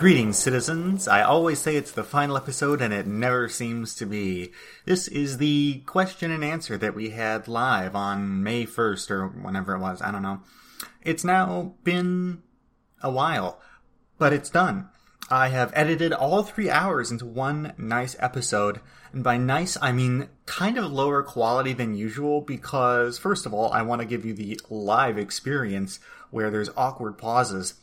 Greetings, citizens. I always say it's the final episode, and it never seems to be. This is the question and answer that we had live on May 1st, or whenever it was. I don't know. It's now been a while, but it's done. I have edited all three hours into one nice episode, and by nice, I mean kind of lower quality than usual because, first of all, I want to give you the live experience where there's awkward pauses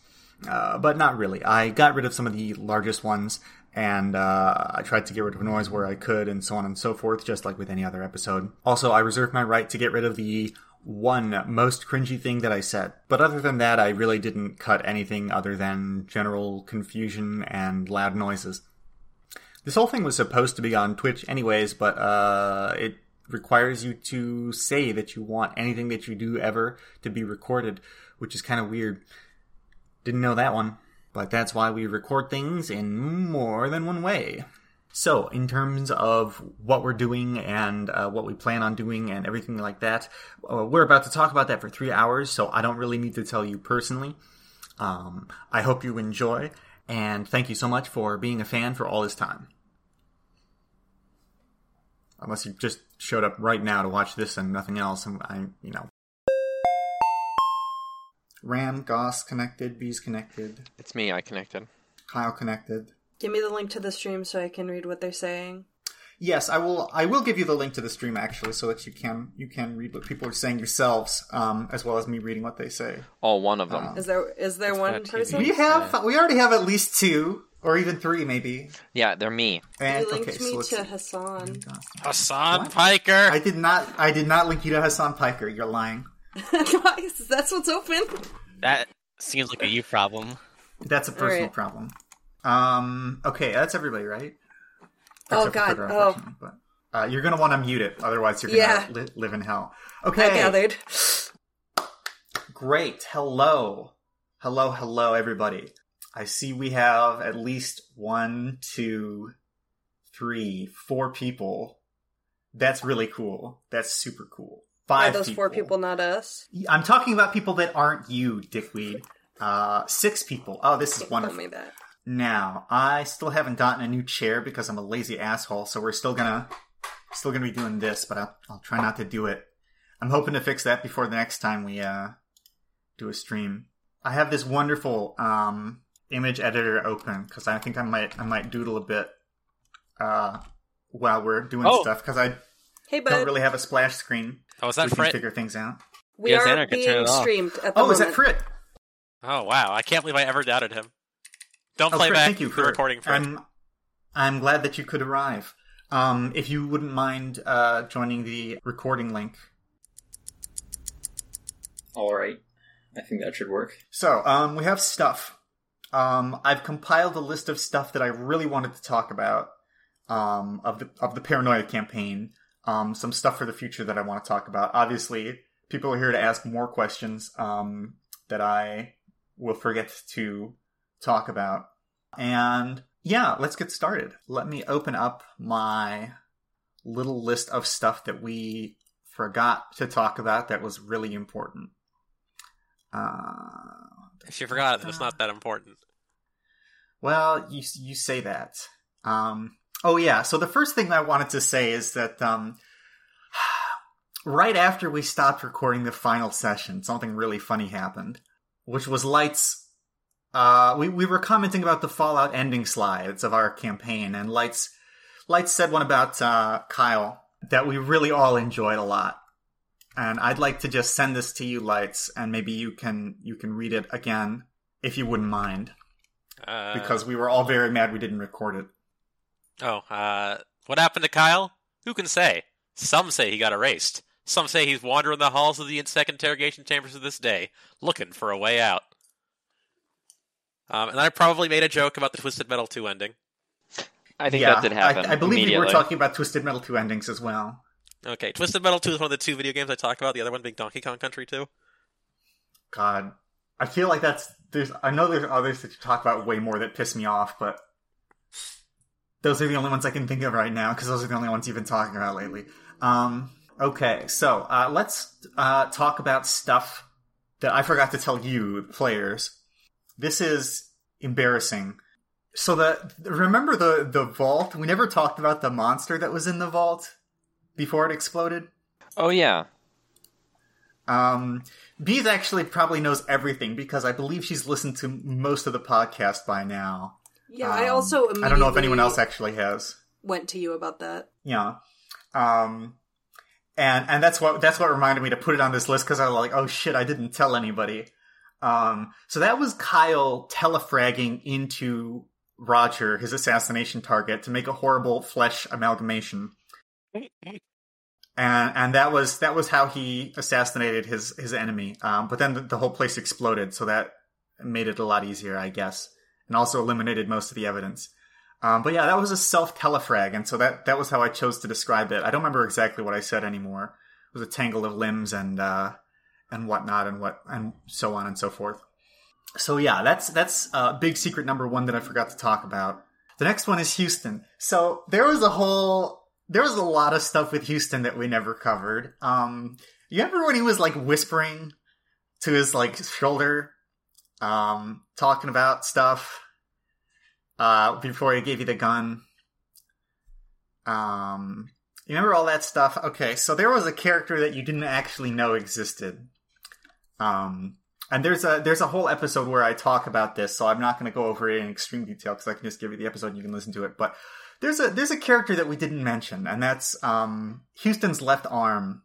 uh, but not really. I got rid of some of the largest ones, and uh, I tried to get rid of noise where I could, and so on and so forth, just like with any other episode. Also, I reserve my right to get rid of the one most cringy thing that I said. But other than that, I really didn't cut anything other than general confusion and loud noises. This whole thing was supposed to be on Twitch anyways, but uh, it requires you to say that you want anything that you do ever to be recorded, which is kind of weird. Didn't know that one. But that's why we record things in more than one way. So, in terms of what we're doing and uh, what we plan on doing and everything like that, uh, we're about to talk about that for three hours, so I don't really need to tell you personally. Um, I hope you enjoy, and thank you so much for being a fan for all this time. Unless you just showed up right now to watch this and nothing else, and I, you know, Ram, Goss connected, Bees connected, It's me. I connected. Kyle connected. Give me the link to the stream so I can read what they're saying. Yes, I will. I will give you the link to the stream actually, so that you can you can read what people are saying yourselves, um, as well as me reading what they say. All one of them. Is there is there one got TV. person? We have we already have at least two or even three, maybe. yeah, they're me. And You linked okay, me so to see. Hassan. Hassan What? Piker. I did not. I did not link you to Hassan Piker. You're lying. Guys, that's what's open. That seems like a you problem. That's a personal Alright. problem. Um. Okay, that's everybody, right? Oh, Except for God, Twitter, oh. But uh, you're gonna want to mute it, otherwise you're gonna Yeah. li- live in hell. I Okay. gathered. Great. Hello. Hello, hello, everybody. I see we have at least one, two, three, four people. That's really cool. That's super cool. Are Five those four people not us? I'm talking about people that aren't you, dickweed. Uh, six people. Oh, this is Don't wonderful. tell me that. Now, I still haven't gotten a new chair because I'm a lazy asshole, so we're still gonna still gonna be doing this, but I'll, I'll try not to do it. I'm hoping to fix that before the next time we uh do a stream. I have this wonderful um image editor open because I think I might I might doodle a bit uh while we're doing Oh. stuff because I Hey, don't really have a splash screen. Oh, is so that we can Frit? figure things out. we Yeah, are Xander can turn being streamed at the Oh, is that moment. Frit? Oh wow! I can't believe I ever doubted him. Don't Oh, play Frit, back thank you for recording, Frit. I'm, I'm glad that you could arrive. Um, if you wouldn't mind uh, joining the recording link. All right. I think that should work. So, um, we have stuff. Um, I've compiled a list of stuff that I really wanted to talk about um, of the of the paranoia campaign. Um, some stuff for the future that I want to talk about. Obviously, people are here to ask more questions um, that I will forget to talk about. And yeah, let's get started. Let me open up my little list of stuff that we forgot to talk about that was really important. Uh, if you forgot it, it's not that important. well, you you say that. Um, oh yeah. So the first thing I wanted to say is that um, right after we stopped recording the final session, something really funny happened, which was Lights. Uh, we we were commenting about the Fallout ending slides of our campaign, and Lights Lights said one about uh, Kyle that we really all enjoyed a lot. And I'd like to just send this to you, Lights, and maybe you can you can read it again if you wouldn't mind Uh, because we were all very mad we didn't record it. Oh, uh, what happened to Kyle? Who can say? Some say he got erased. Some say he's wandering the halls of the second interrogation chambers to this day, looking for a way out. Um, and I probably made a joke about the Twisted Metal 2 ending. I think yeah, that did happen. I, I believe we were talking about Twisted Metal 2 endings as well. Okay, Twisted Metal 2 is one of the two video games I talk about, the other one being Donkey Kong Country 2. God, I feel like that's there's. I know there's others that you talk about way more that piss me off, but those are the only ones I can think of right now because those are the only ones you've been talking about lately. Um, okay, so uh, let's uh, talk about stuff that I forgot to tell you, players. This is embarrassing. So the remember the the vault? We never talked about the monster that was in the vault before it exploded. Oh yeah. Um, Bees actually probably knows everything because I believe she's listened to most of the podcast by now. Yeah, I Um, also I don't know if anyone else actually has. went to you about that. Yeah. Um, and and that's what that's what reminded me to put it on this list because I was like, oh shit, I didn't tell anybody. Um, so that was Kyle telefragging into Roger, his assassination target, to make a horrible flesh amalgamation. And and that was that was how he assassinated his his enemy. Um, but then the, the whole place exploded, so that made it a lot easier, I guess, and also eliminated most of the evidence. Um, but yeah, that was a self telefrag, and so that that was how I chose to describe it. I don't remember exactly what I said anymore. It was a tangle of limbs and uh, and whatnot, and what and so on and so forth. So yeah, that's that's uh, big secret number one that I forgot to talk about. The next one is Houston. So there was a whole there was a lot of stuff with Houston that we never covered. Um, you remember when he was like whispering to his like shoulder, um, talking about stuff uh, before he gave you the gun. Um, you remember all that stuff? Okay, so there was a character that you didn't actually know existed. Um, and there's a there's a whole episode where I talk about this, so I'm not going to go over it in extreme detail because I can just give you the episode and you can listen to it. But there's a there's a character that we didn't mention, and that's um, Houston's left arm.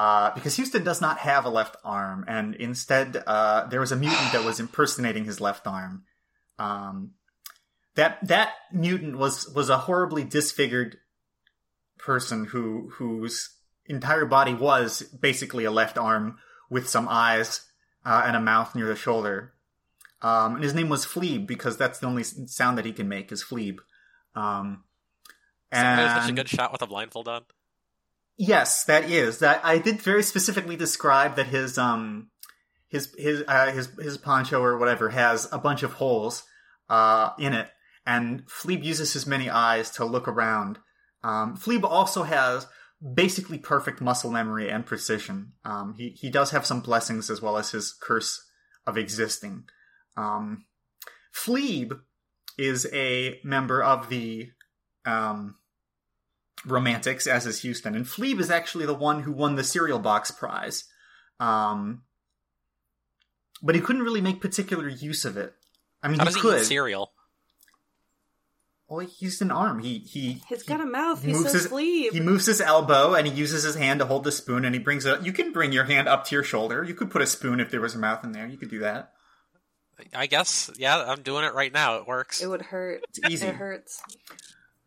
Uh, because Houston does not have a left arm, and instead uh, there was a mutant that was impersonating his left arm. Um, that that mutant was was a horribly disfigured person who whose entire body was basically a left arm with some eyes uh, and a mouth near the shoulder. Um, and his name was Fleeb because that's the only sound that he can make is Fleeb. Um, Somebody has such a good shot with a blindfold on. Yes, that is. That I did very specifically describe that his um his his uh, his his poncho or whatever has a bunch of holes uh in it, and Fleeb uses his many eyes to look around. Um, Fleeb also has basically perfect muscle memory and precision. Um, he he does have some blessings as well as his curse of existing. Um, Fleeb is a member of the um Romantics, as is Houston. And Fleeb is actually the one who won the cereal box prize. Um, but he couldn't really make particular use of it. I mean, How he does he could. eat cereal? well, he used an arm. He he He's he got a mouth. He's moves so his sleep. he moves his elbow and he uses his hand to hold the spoon and he brings it. You can bring your hand up to your shoulder. You could put a spoon if there was a mouth in there. You could do that. I guess, yeah, I'm doing it right now. It works. It would hurt. It's easy. It hurts.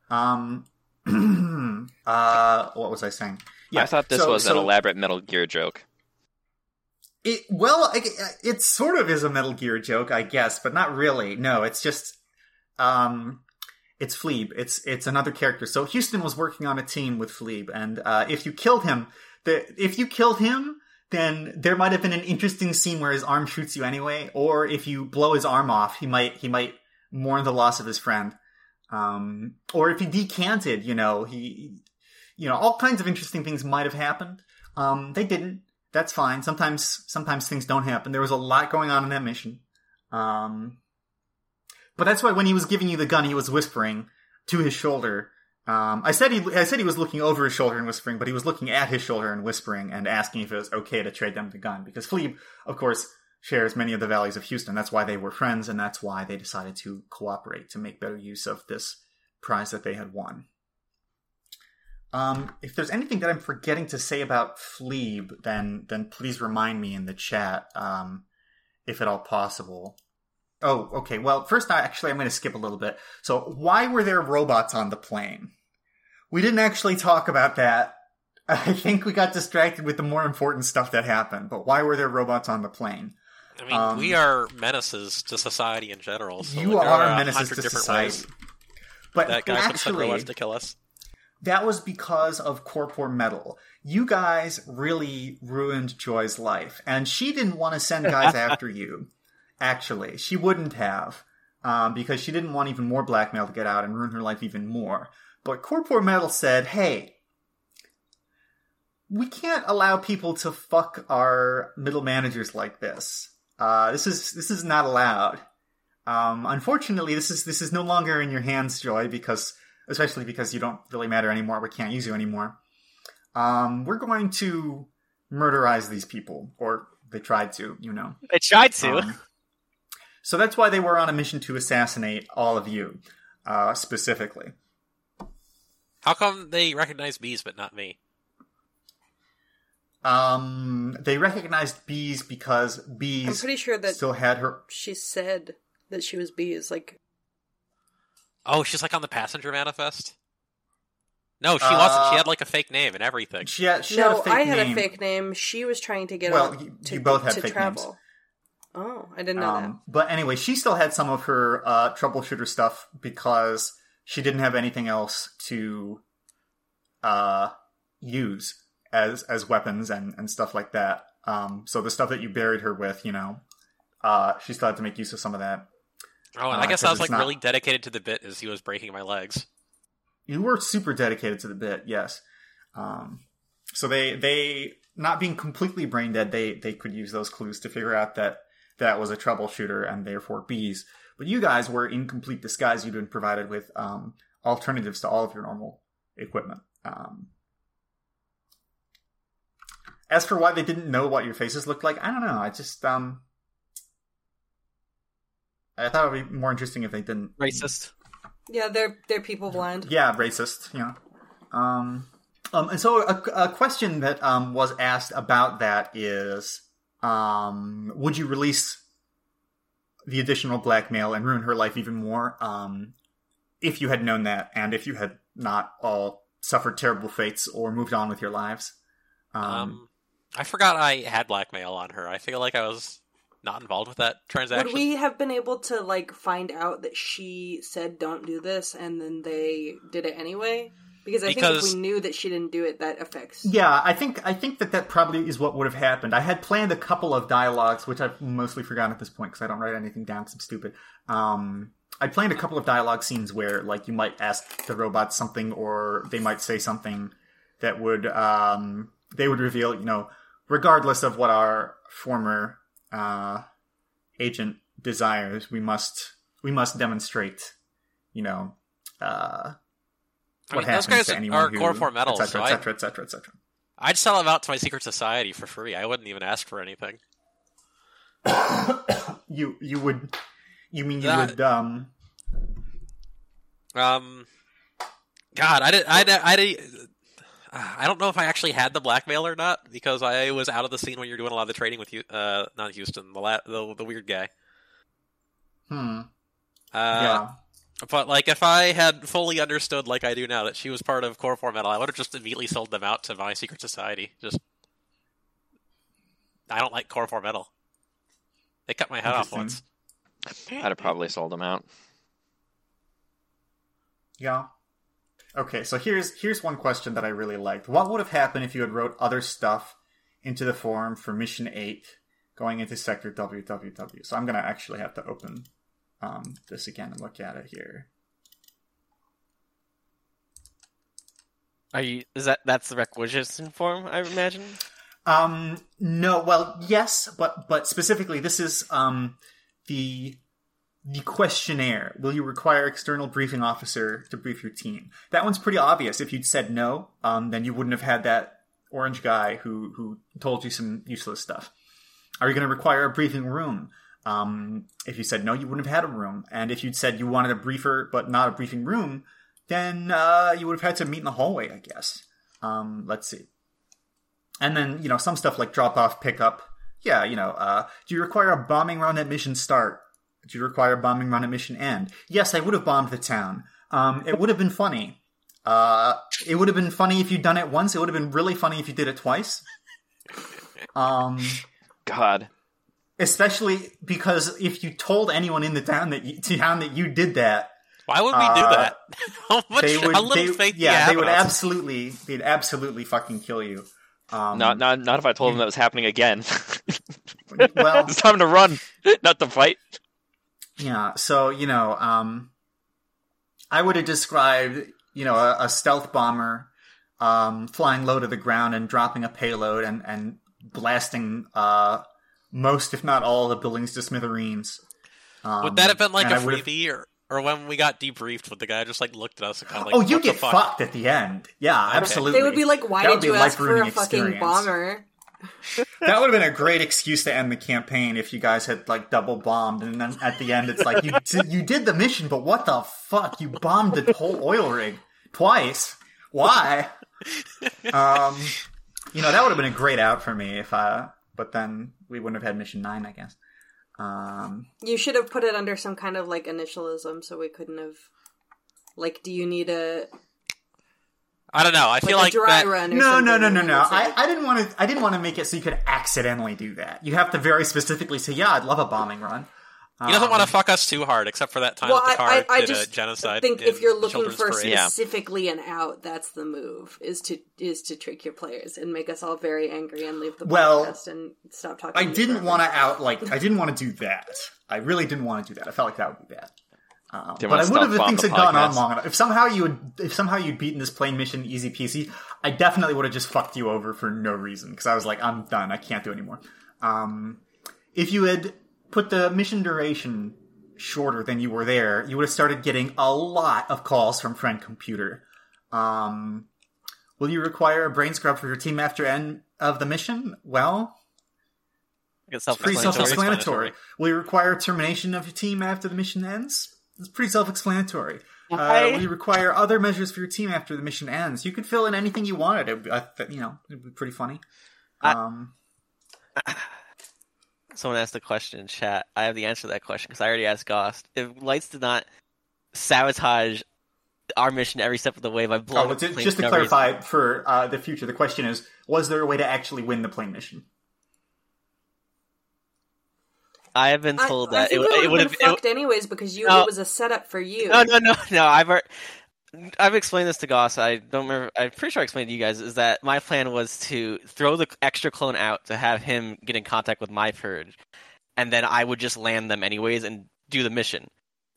Um. uh, what was I saying? Yeah, I thought this so- was an elaborate Metal Gear joke. It well, it, it sort of is a Metal Gear joke, I guess, but not really. No, it's just um, it's Fleeb. It's it's another character. So Houston was working on a team with Fleeb, and uh, if you killed him, the if you killed him, then there might have been an interesting scene where his arm shoots you anyway, or if you blow his arm off, he might he might mourn the loss of his friend. Um, or if he decanted, you know, he, you know, all kinds of interesting things might have happened. Um, they didn't. That's fine. Sometimes, sometimes things don't happen. There was a lot going on in that mission. Um, but that's why when he was giving you the gun, he was whispering to his shoulder. Um, I said he, I said he was looking over his shoulder and whispering, but he was looking at his shoulder and whispering and asking if it was okay to trade them the gun because Fleeb, of course, shares many of the values of Houston. That's why they were friends, and that's why they decided to cooperate to make better use of this prize that they had won. Um, if there's anything that I'm forgetting to say about Fleeb, then then please remind me in the chat, um, if at all possible. Oh, okay. Well, first, I actually I'm going to skip a little bit. So, why were there robots on the plane? We didn't actually talk about that. I think we got distracted with the more important stuff that happened. But why were there robots on the plane? I mean, Um, we are menaces to society in general. So you like, there are a menaces hundred to different society. ways But That guy could actually, robots to kill us. that was because of Corpore Metal. You guys really ruined Joy's life, and she didn't want to send guys after you. Actually, she wouldn't have, um, because she didn't want even more blackmail to get out and ruin her life even more. But Corpore Metal said, "Hey, we can't allow people to fuck our middle managers like this. Uh, this is this is not allowed." Um, unfortunately, this is this is no longer in your hands, Joy, because especially because you don't really matter anymore. We can't use you anymore. Um, we're going to murderize these people, or they tried to, you know. They tried to. Um, so that's why they were on a mission to assassinate all of you, uh, specifically. How come they recognize bees but not me? Um, they recognized bees because bees. I'm pretty sure that still had her. she said that she was bees. Like, Oh, she's like on the passenger manifest. No, she wasn't. She Uh, had like a fake name and everything. She had, she had no, a fake I had name. a fake name. She was trying to get Well, on you- to, you both had to fake travel. names. Oh, I didn't know Um, but anyway, she still had some of her uh, troubleshooter stuff because she didn't have anything else to uh, use as as weapons and, and stuff like that. Um, so the stuff that you buried her with, you know, uh, she still had to make use of some of that. Oh, and uh, I guess I was like not- really dedicated to the bit as he was breaking my legs. You were super dedicated to the bit, yes. Um, so they they not being completely brain dead, they they could use those clues to figure out that that was a troubleshooter and therefore bees. But you guys were in complete disguise. You'd been provided with um, alternatives to all of your normal equipment. Um, as for why they didn't know what your faces looked like, I don't know. I just um, I thought it would be more interesting if they didn't. Racist. Yeah, they're they're people blind. Yeah, racist. Yeah. Um, um, and so a, a question that um, was asked about that is, um, would you release the additional blackmail and ruin her life even more um, if you had known that, and if you had not all suffered terrible fates or moved on with your lives? Um, Um, I forgot I had blackmail on her. I feel like I was not involved with that transaction. Would we have been able to like find out that she said don't do this and then they did it anyway? Because I think if we knew that she didn't do it, that affects. Yeah, I think I think that that probably is what would have happened. I had planned a couple of dialogues, which I've mostly forgotten at this point because I don't write anything down because I'm stupid. Um, I planned a couple of dialogue scenes where, like, you might ask the robots something, or they might say something that would um, they would reveal, you know, regardless of what our former uh, agent desires, we must we must demonstrate, you know. Uh, I what mean, those happens guys to anyone are who, Corpore Metal, et cetera, etc., et I- cetera, et cetera, et cetera. I'd sell them out to my secret society for free. I wouldn't even ask for anything. you you would you mean you That- would um Um, God, I did. I. I. I don't know if I actually had the blackmail or not because I was out of the scene when you were doing a lot of the trading with you. Uh, not Houston, the la- the, the weird guy. hmm Uh, yeah But like, if I had fully understood, like I do now, that she was part of Corpore Metal, I would have just immediately sold them out to my secret society. Just, I don't like Corpore Metal. They cut my head off once. I'd have probably sold them out. yeah okay so here's here's one question that i really liked what would have happened if you had wrote other stuff into the form for mission 8 going into sector www so i'm gonna actually have to open um, this again and look at it here Are you? Is that that's the requisition form? I imagine. Um, no, well, yes, but but specifically, this is um the the questionnaire. Will you require external briefing officer to brief your team? That one's pretty obvious. If you'd said no, um, then you wouldn't have had that orange guy who who told you some useless stuff. Are you going to require a briefing room? Um, if you said no, you wouldn't have had a room. And if you'd said you wanted a briefer but not a briefing room, then uh, you would have had to meet in the hallway, I guess. Um, let's see. And then, you know, some stuff like drop off, pick up. Yeah, you know, uh, do you require a bombing run at mission start? Do you require a bombing run at mission end? Yes, I would have bombed the town. Um, it would have been funny. Uh, it would have been funny if you'd done it once. It would have been really funny if you did it twice. Um, God. especially because if you told anyone in the town that you, town that you did that, Why would we do Uh, that? how much? they would, how little they, faith yeah, they would us? absolutely, they'd absolutely fucking kill you. Um, Not not not if I told them that was happening again. well, it's time to run, not to fight. Yeah, so you know, um, I would have described, you know, a, a stealth bomber um, flying low to the ground and dropping a payload and and blasting uh, most, if not all, the buildings to smithereens. Um, Would that have been like a a I would've- freebie, or, or when we got debriefed, would the guy just like looked at us and kind of like, oh, you get fuck? fucked at the end. Yeah, absolutely. They would be like, "Why That did be you ask for a life-ruining fucking experience. bomber?" That would have been a great excuse to end the campaign if you guys had like double bombed, and then at the end it's like you d- you did the mission, but what the fuck? You bombed the whole oil rig twice. Why? Um, you know that would have been a great out for me if I. But then we wouldn't have had mission nine, I guess. Um, You should have put it under some kind of like initialism, so we couldn't have. Like, do you need a I don't know. I like, feel a like dry that. run? No, no, no, no, no. I, I didn't want to. I didn't want to make it so you could accidentally do that. You have to very specifically say, "Yeah, I'd love a bombing run." He doesn't want to Um, fuck us too hard, except for that time well, that the I, car I, I did just a genocide. I think in if you're looking for Parade. Specifically an out, that's the move. Is to is to trick your players and make us all very angry and leave the Well, podcast and stop talking. I didn't forever. want to out like I didn't want to do that. I really didn't want to do that. I felt like that would be bad. Didn't but I wanna would have if things had gone on long enough. If somehow you would, if somehow you'd beaten this plane mission easy peasy, I definitely would have just fucked you over for no reason because I was like, I'm done. I can't do anymore. Um, if you had put the mission duration shorter than you were there, you would have started getting a lot of calls from friend computer. Um, will you require a brain scrub for your team after end of the mission? Well, It's it's pretty self-explanatory. self-explanatory. Will you require termination of your team after the mission ends? It's pretty self-explanatory. Uh, I- will you require other measures for your team after the mission ends? You could fill in anything you wanted. It, would be- I you know, it'd be pretty funny. I- Um, Someone asked a question in chat. I have the answer to that question because I already asked Goss. If lights did not sabotage our mission every step of the way by blowing oh, up to- planes just to clarify reason- for uh, the future, the question is: Was there a way to actually win the plane mission? I have been told I that think it, it, it would have fucked anyways because you No. it was a setup for you. No, no, no, no. I've I've explained this to Goss. I don't remember. I'm pretty sure I explained to you guys. Is that my plan was to throw the extra clone out to have him get in contact with my purge, and then I would just land them anyways and do the mission.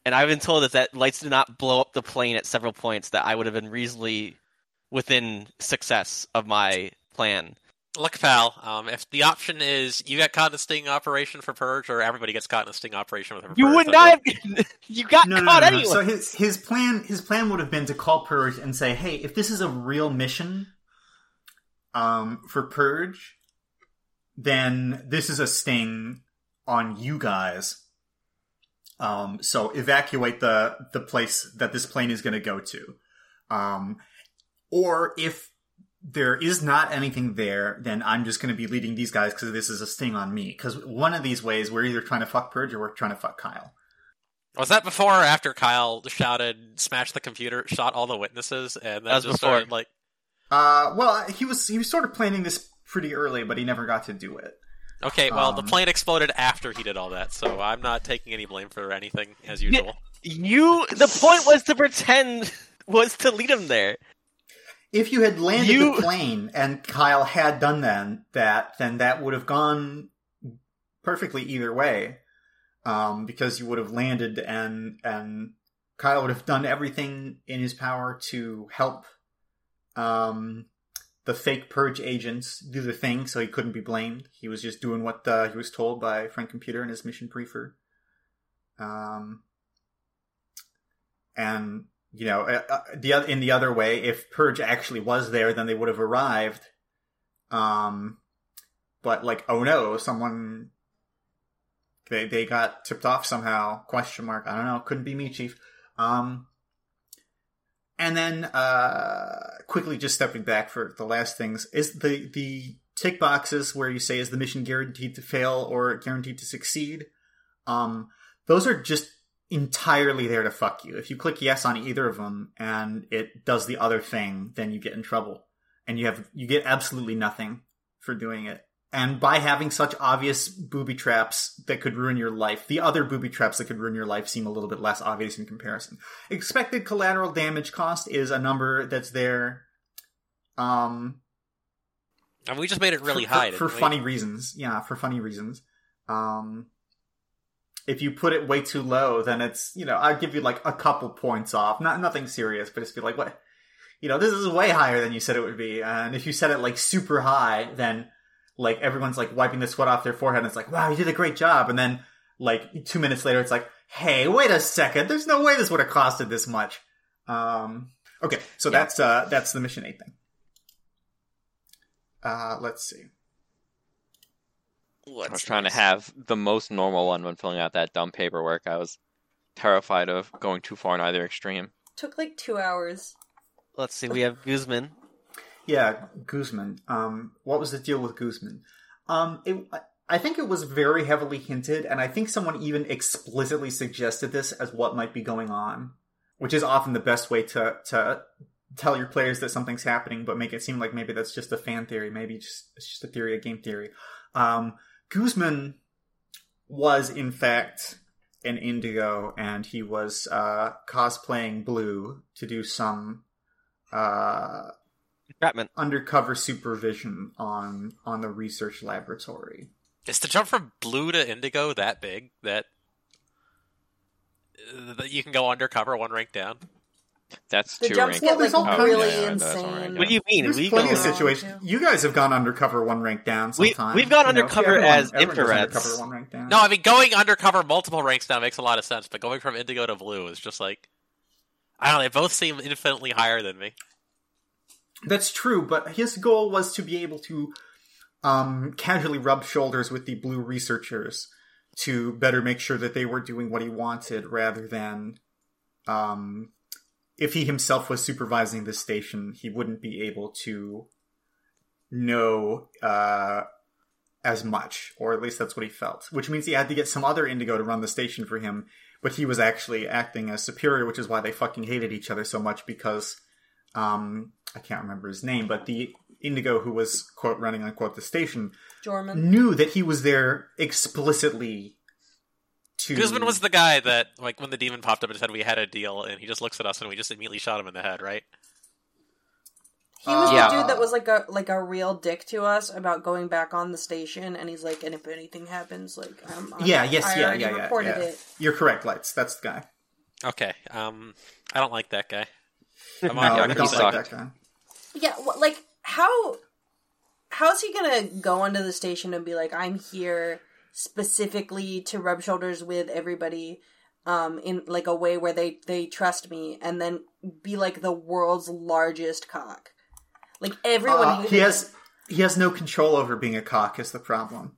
And I've been told that that lights did not blow up the plane at several points. That I would have been reasonably within success of my plan. Look, pal. Um, if the option is you get caught in a sting operation for purge, or everybody gets caught in a sting operation with a You would not. Have, you got No, no, caught no, no, anyway. So his his plan his plan would have been to call Purge and say, "Hey, if this is a real mission, um, for Purge, then this is a sting on you guys. Um, so evacuate the the place that this plane is going to go to. Um, or if there is not anything there, then I'm just going to be leading these guys because this is a sting on me. Because one of these ways, we're either trying to fuck Purge or we're trying to fuck Kyle. Was that before or after Kyle shouted, "Smash the computer," shot all the witnesses, and then That was just before. started like, Uh, well, he was he was sort of planning this pretty early, but he never got to do it. okay, well, the Um, plane exploded after he did all that, so I'm not taking any blame for anything as usual. You. The point was to pretend was to lead him there. If you had landed You- the plane and Kyle had done then that, then that would have gone perfectly either way, um, because you would have landed and and Kyle would have done everything in his power to help um, the fake purge agents do the thing, so he couldn't be blamed. He was just doing what uh, he was told by Friend Computer and his mission briefer. Um, and you know, uh, uh, the in the other way, if Purge actually was there, then they would have arrived. Um, but like, oh no, someone they they got tipped off somehow? Question mark. I don't know. Couldn't be me, Chief. Um, and then uh, quickly, just stepping back for the last things is the the tick boxes where you say is the mission guaranteed to fail or guaranteed to succeed. Um, those are just entirely there to fuck you. If you click yes on either of them and it does the other thing, then you get in trouble, and you have you get absolutely nothing for doing it. And by having such obvious booby traps that could ruin your life, the other booby traps that could ruin your life seem a little bit less obvious in comparison. Expected collateral damage cost is a number that's there. Um, And we just made it really for, high for, for funny reasons. Yeah, for funny reasons. Um, if you put it way too low, then it's you know I'd give you like a couple points off. Not nothing serious, but just be like, what? You know, this is way higher than you said it would be. And if you set it like super high, then like everyone's like wiping the sweat off their forehead. and It's like, wow, you did a great job. And then like two minutes later, it's like, hey, wait a second. There's no way this would have costed this much. Um, okay, so that's uh, that's the mission eight thing. Uh, let's see. I was trying to have the most normal one when filling out that dumb paperwork. I was terrified of going too far in either extreme. Took like two hours. Let's see. We have Guzman. Yeah, Guzman. Um, what was the deal with Guzman? Um, it, I- I think it was very heavily hinted, and I think someone even explicitly suggested this as what might be going on, which is often the best way to to tell your players that something's happening, but make it seem like maybe that's just a fan theory, maybe just it's just a theory, a game theory. Um, Guzman was in fact an Indigo, and he was uh, cosplaying Blue to do some uh, Entrapment. undercover supervision on on the research laboratory. Is the jump from blue to indigo that big that that you can go undercover one rank down? That's The two jumps rank. Well, there's all really kinds- yeah, that's all right, insane. yeah. What do you mean? There's We plenty go- of situations. You guys have gone undercover one rank down We- sometimes. we've gone You know, undercover everyone- as everyone goes infrareds. undercover one rank down. No, I mean going undercover multiple ranks down makes a lot of sense, but going from indigo to blue is just like I don't know. They both seem infinitely higher than me. That's true, but his goal was to be able to um, casually rub shoulders with the blue researchers to better make sure that they were doing what he wanted rather than um, if he himself was supervising the station, he wouldn't be able to know uh, as much, or at least that's what he felt. Which means he had to get some other indigo to run the station for him, but he was actually acting as superior, which is why they fucking hated each other so much because um, I can't remember his name, but the indigo who was quote running unquote the station Jorman. knew that he was there explicitly to Guzman was the guy that like when the demon popped up and said we had a deal, and he just looks at us and we just immediately shot him in the head, right? He was Yeah. the dude that was like a like a real dick to us about going back on the station, and he's like, and if anything happens, like, I'm, I'm yeah yes I yeah yeah yeah, reported yeah. it. you're correct lights that's the guy Okay, um, I don't like that guy. I'm no on we yeah, don't like that guy Yeah, wh- like how how's he gonna go into the station and be like, I'm here specifically to rub shoulders with everybody, um, in like a way where they they trust me, and then be like the world's largest cock. Like everyone Uh, he has he has no control over being a cock is the problem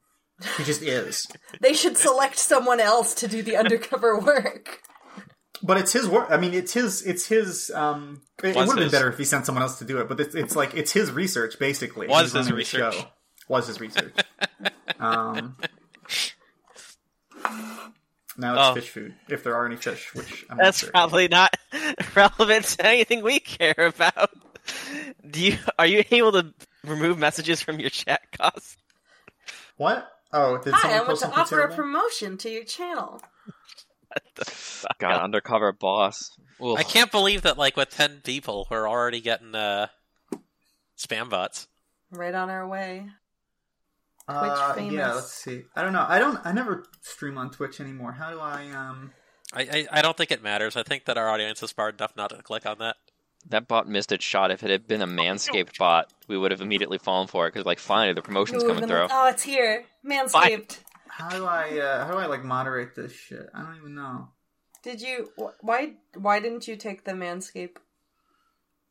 he just is They should select someone else to do the undercover work. but it's his work i mean it's his it's his um it, it would have been better if he sent someone else to do it but it's, it's like it's his research basically Was He's his research. show. was his research um now it's Oh. fish food if there are any fish which i'm not That's sure. probably not relevant to anything we care about. Do you are you able to remove messages from your chat costs? What? Oh, did Hi, someone I want to offer a terrible? promotion to your channel. God, undercover boss. Oof. I can't believe that like with ten people we're already getting uh spam bots. Right on our way. Uh, famous. yeah, let's see. I don't know. I don't. I never stream on Twitch anymore. How do I? Um. I, I I don't think it matters. I think that our audience is smart enough not to click on that. That bot missed its shot. If it had been a Manscaped bot, we would have immediately fallen for it because, like, finally the promotion's Ooh, coming then- through. Oh, it's here. Manscaped. How do I? Uh, how do I like moderate this shit? I don't even know. Did you? wh- Why? Why didn't you take the Manscaped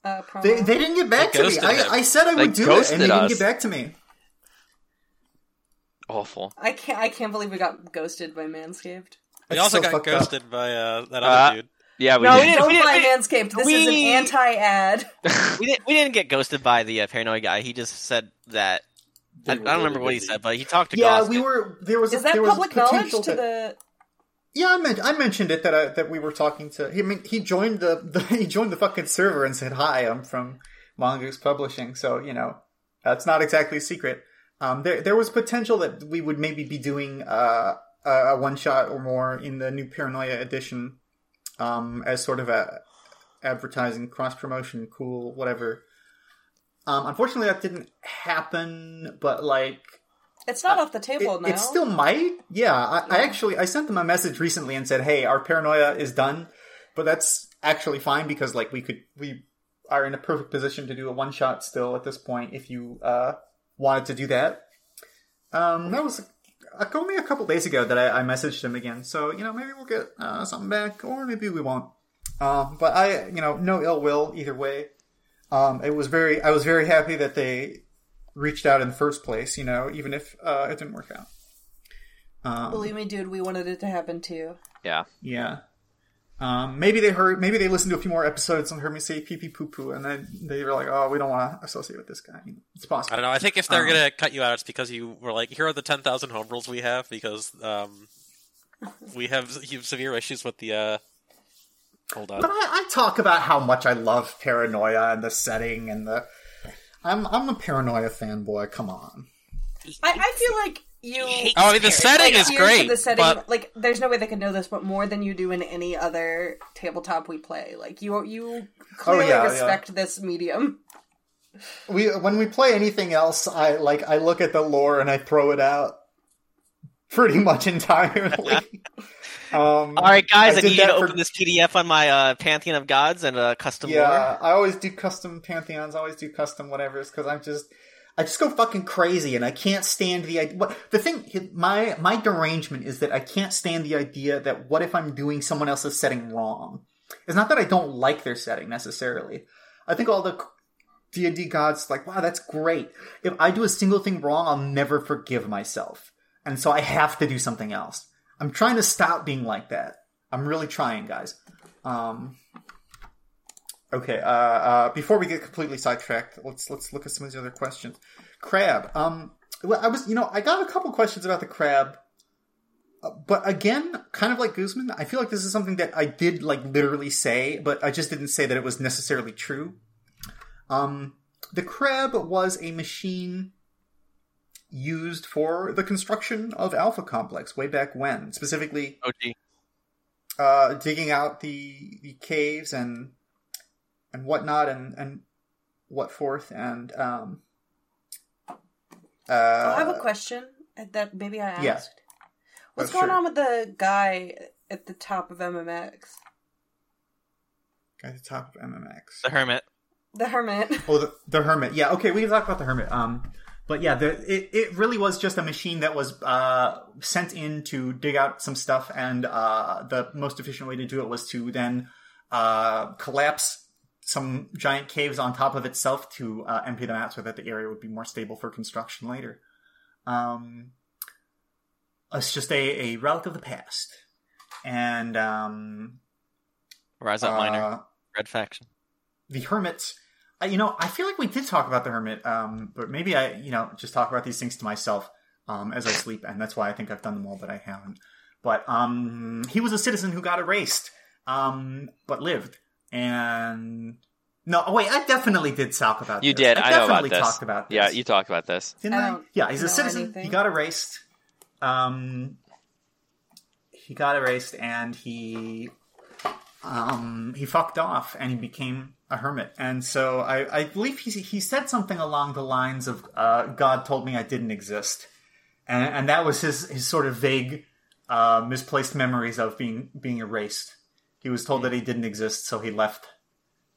uh, promo? They they didn't get back They to me. I, I said I They would do it, and ghosted they didn't get back to me. Awful. I can't. I can't believe we got ghosted by Manscaped. We That's also so got fucked up. ghosted by uh, that Uh, other dude. Yeah, we No, we did. didn't- Don't we buy didn't- Manscaped. This is an anti-ad. We didn't we didn't get ghosted by the uh, paranoid guy. He just said that I, I don't remember what he said, but he talked to Yeah, Goss. we were. There was. Is a, that there was public knowledge potential to that- the? Yeah, I, men- I mentioned it that I, that we were talking to. I mean, he joined the, the he joined the fucking server and said, "Hi, I'm from Mongoose Publishing." So you know, that's not exactly a secret. Um, there there was potential that we would maybe be doing uh, a, one shot or more in the new Paranoia edition, um, as sort of a advertising cross promotion, cool, whatever. Um, unfortunately, that didn't happen. But like, It's not off the table it, now. it still might. Yeah, I, I actually I sent them a message recently and said, "Hey, our paranoia is done," but that's actually fine because like we could we are in a perfect position to do a one shot still at this point if you uh, wanted to do that. Um, that was only a couple days ago that I, I messaged him again. So you know, maybe we'll get uh, something back, or maybe we won't. Um, but I, you know, no ill will either way. Um, it was very, I was very happy that they reached out in the first place. You know, even if uh, it didn't work out. Um, Believe me, dude, we wanted it to happen too. Yeah. yeah. Um, maybe they heard, maybe they listened to a few more episodes and heard me say pee pee poo poo, and then they were like, "Oh, we don't want to associate with this guy." It's possible. I don't know. I think if they're Um, gonna cut you out, it's because you were like, "Here are the ten thousand home rules we have," because um, we have you have severe issues with the. uh Hold on. But I, I talk about how much I love paranoia and the setting and the. I'm I'm a paranoia fanboy. Come on. I, I feel like you. Oh, I mean, the setting like, is great, the setting, but like, there's no way they could know this, but more than you do in any other tabletop we play. Like, you you clearly Oh, yeah, yeah. respect this medium. We when we play anything else, I like I look at the lore and I throw it out pretty much entirely. um, All right, guys, I, I need you to for- open this PDF on my uh, Pantheon of Gods and uh, custom Yeah, lore. I always do custom pantheons. I always do custom whatever's because I'm just I just go fucking crazy and I can't stand the idea. The thing? My my derangement is that I can't stand the idea that what if I'm doing someone else's setting wrong? It's not that I don't like their setting necessarily. I think all the D and D gods like wow that's great. If I do a single thing wrong, I'll never forgive myself, and so I have to do something else. I'm trying to stop being like that. I'm really trying, guys. Um, Okay, uh, uh, before we get completely sidetracked, let's let's look at some of these other questions. Crab. Um, well, I was, you know, I got a couple questions about the crab, uh, but again, kind of like Guzman, I feel like this is something that I did like literally say, but I just didn't say that it was necessarily true. Um, the crab was a machine used for the construction of Alpha Complex way back when, specifically OG. uh, digging out the the caves and and whatnot and and what forth and um uh I have a question that maybe I asked. yeah. What's Oh, going sure. on with the guy at the top of MMX? Guy at the top of MMX. The Hermit. The Hermit. Oh, the, the hermit. Yeah, okay, we can talk about the hermit. Um, but yeah, the, it it really was just a machine that was uh sent in to dig out some stuff, and uh the most efficient way to do it was to then uh collapse some giant caves on top of itself to uh, empty them out so that the area would be more stable for construction later. Um, it's just a, a relic of the past, and um, Rise Up Minor. uh, Red Faction. the hermit uh, you know i feel like we did talk about the hermit um but maybe i you know just talk about these things to myself um as i sleep and that's why i think i've done them all but i haven't but um he was a citizen who got erased um but lived and no oh wait i definitely did talk about this. You this. did. I know about definitely this. talked about this Yeah, you talked about this. didn't I I? don't Yeah, he's a citizen. anything. He got erased. Um, he got erased, and he um he fucked off, and he became a hermit. And so I, I believe he he said something along the lines of uh, "God told me I didn't exist," and and that was his his sort of vague, uh, misplaced memories of being being erased. He was told that he didn't exist, so he left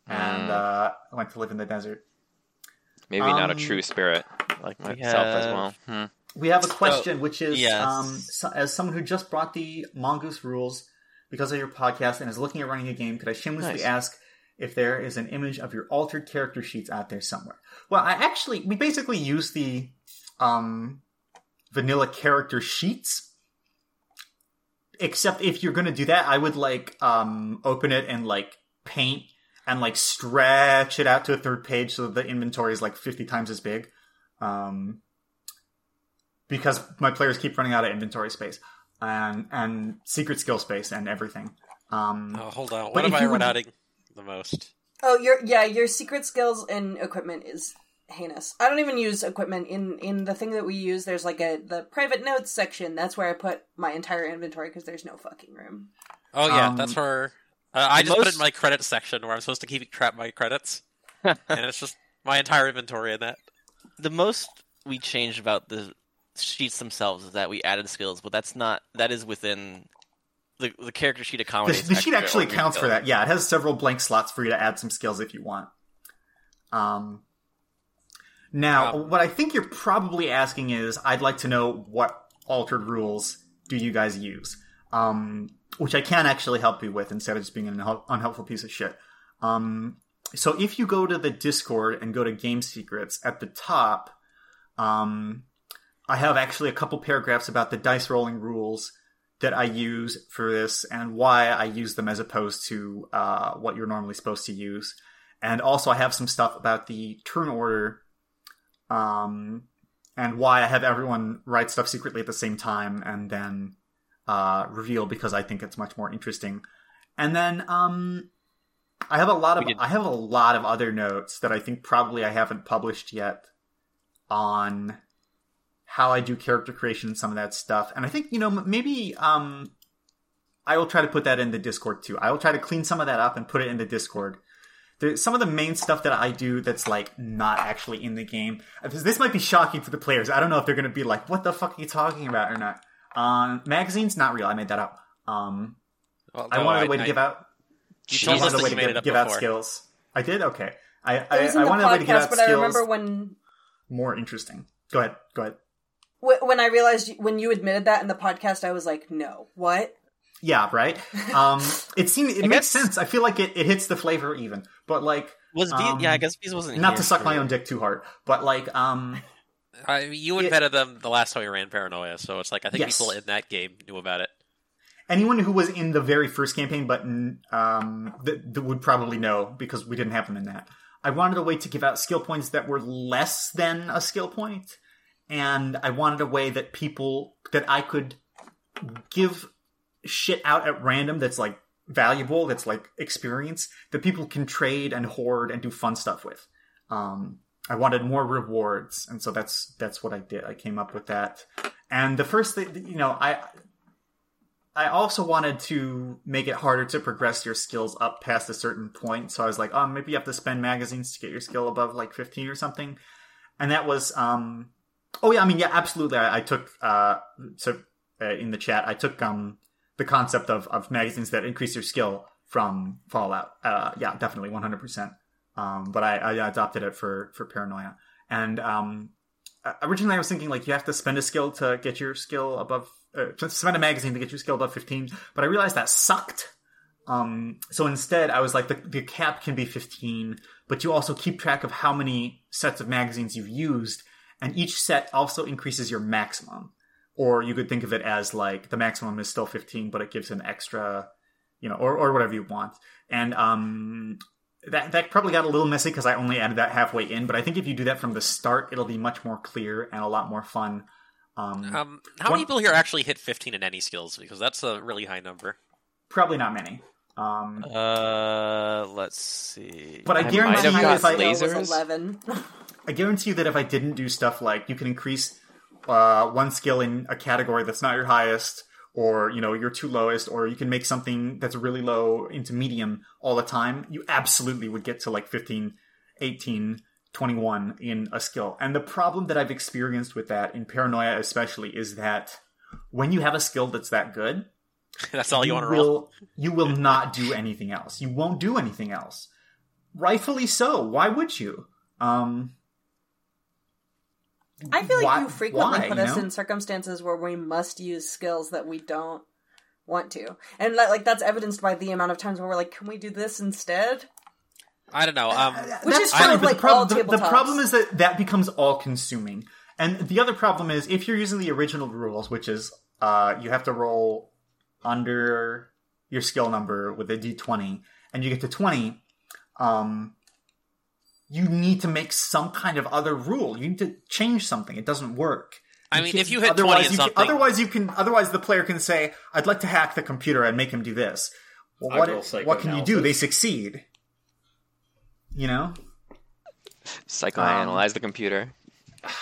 and Mm. uh, went to live in the desert. Maybe not a Um, true spirit like myself as well. Hmm. We have a question, which is yes. um, so, as someone who just brought the Mongoose rules because of your podcast and is looking at running a game, could I shamelessly Nice. ask if there is an image of your altered character sheets out there somewhere? Well, I actually, we basically use the um, vanilla character sheets. Except if you're going to do that, I would like um, open it and like paint and like stretch it out to a third page so the inventory is like 50 times as big. Um, because my players keep running out of inventory space and and secret skill space and everything. Um, Oh, hold on. What am I you would- run outing the most? Oh, your yeah, your secret skills and equipment is heinous. I don't even use equipment in in the thing that we use. There's like a the private notes section. That's where I put my entire inventory because there's no fucking room. Oh yeah, Um, that's where uh, I the just put it in my credits section where I'm supposed to keep track my credits, and it's just my entire inventory in that. The most we changed about the sheets themselves is that we added skills, but that's not that is within the the character sheet the, accommodates. the sheet actually ordinary counts for that. Yeah, it has several blank slots for you to add some skills if you want. Um, now, what I think you're probably asking is, I'd like to know what altered rules do you guys use? Um, which I can actually help you with instead of just being an unhelpful piece of shit. Um, so if you go to the Discord and go to Game Secrets at the top, um, I have actually a couple paragraphs about the dice rolling rules that I use for this and why I use them as opposed to uh, what you're normally supposed to use. And also, I have some stuff about the turn order um, and why I have everyone write stuff secretly at the same time and then uh, reveal because I think it's much more interesting. And then um, I have a lot of I have a lot of other notes that I think probably I haven't published yet on how I do character creation and some of that stuff. And I think you know maybe um, I will try to put that in the Discord too. I will try to clean some of that up and put it in the Discord. There's some of the main stuff that I do that's like not actually in the game. This this might be shocking for the players. I don't know if they're going to be like, "What the fuck are you talking about?" or not. Um, magazines, not real. I made that up. Um, Well, I wanted a way to give out. You I wanted a way to give, give out skills. I did. Okay. I I, I the wanted a way to give out but I skills remember when more interesting. Go ahead. Go ahead. when I realized when you admitted that in the podcast, I was like, no, what? Yeah. Right. Um, it seems it I makes guess- sense. I feel like it, it hits the flavor even, but like Was Bees, Um, yeah, I guess Bees wasn't not here to suck my own dick too hard, but like um. I, you It- invented them the last time we ran Paranoia, so it's like I think Yes. people in that game knew about it. anyone who was in the very first campaign, but um, that, that would probably know because we didn't have them in that. I wanted a way to give out skill points that were less than a skill point, and I wanted a way that people that I could give shit out at random that's like valuable, that's like experience that people can trade and hoard and do fun stuff with. Um, I wanted more rewards, and so that's that's what I did. I came up with that. And the first thing, you know, I I also wanted to make it harder to progress your skills up past a certain point. So I was like, oh, maybe you have to spend magazines to get your skill above like 15 or something. And that was, um, oh yeah, I mean, yeah, absolutely. I, I took, uh, so uh, in the chat, I took, um, the concept of, of magazines that increase your skill from Fallout. Uh, yeah, definitely 100%. Um, but I, I adopted it for, for Paranoia. And, um, uh, originally I was thinking like you have to spend a skill to get your skill above uh, spend a magazine to get your skill above 15 but I realized that sucked um so instead I was like the, the cap can be 15 but you also keep track of how many sets of magazines you've used and each set also increases your maximum or you could think of it as like the maximum is still 15 but it gives an extra you know or, or whatever you want and um that that probably got a little messy because I only added that halfway in, but I think if you do that from the start, it'll be much more clear and a lot more fun. Um, Um, how One- many people here actually hit 15 in any skills? Because that's a really high number. probably not many. Um, Uh, let's see. But I I guarantee you, if I, Skill lasers. was eleven. I guarantee you that if I didn't do stuff like you can increase uh, one skill in a category that's not your highest, or you know your two lowest, or you can make something that's really low into medium all the time, you absolutely would get to like 15, 18, 21 in a skill. And the problem that I've experienced with that in Paranoia especially is that when you have a skill that's that good, that's all you, want to roll. you will not do anything else. You won't do anything else. Rightfully so. Why would you? Um I feel like Why- you frequently why, put you us know? in circumstances where we must use skills that we don't want to, and like, like that's evidenced by the amount of times where we're like, "Can we do this instead?" I don't know. Um, Which is fine, true but like the, prob- the, the problem is that that becomes all consuming. And the other problem is if you're using the original rules, which is uh, you have to roll under your skill number with a d20, and you get to 20, um, you need to make some kind of other rule. You need to change something. It doesn't work. I mean, if you hit otherwise 20 in you can- something- otherwise you can. Otherwise, the player can say, "I'd like to hack the computer and make him do this." Well, what what can you do? They succeed. You know. Psychoanalyze Um, the computer.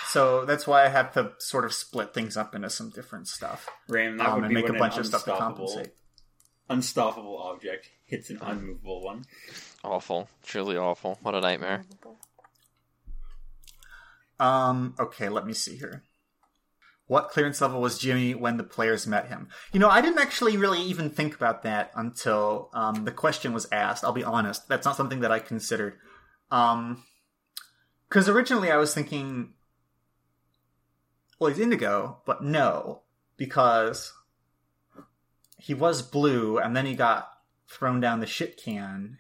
So that's why I have to sort of split things up into some different stuff Ram, that um, would and be make a bunch of stuff to compensate. unstoppable object hits an unmovable one. Awful. Truly awful. What a nightmare. Um, okay, let me see here. What clearance level was Jimmy when the players met him? You know, I didn't actually really even think about that until um, the question was asked. I'll be honest, that's not something that I considered. Um, because originally I was thinking, well, he's indigo, but no. because he was blue and then he got thrown down the shit can.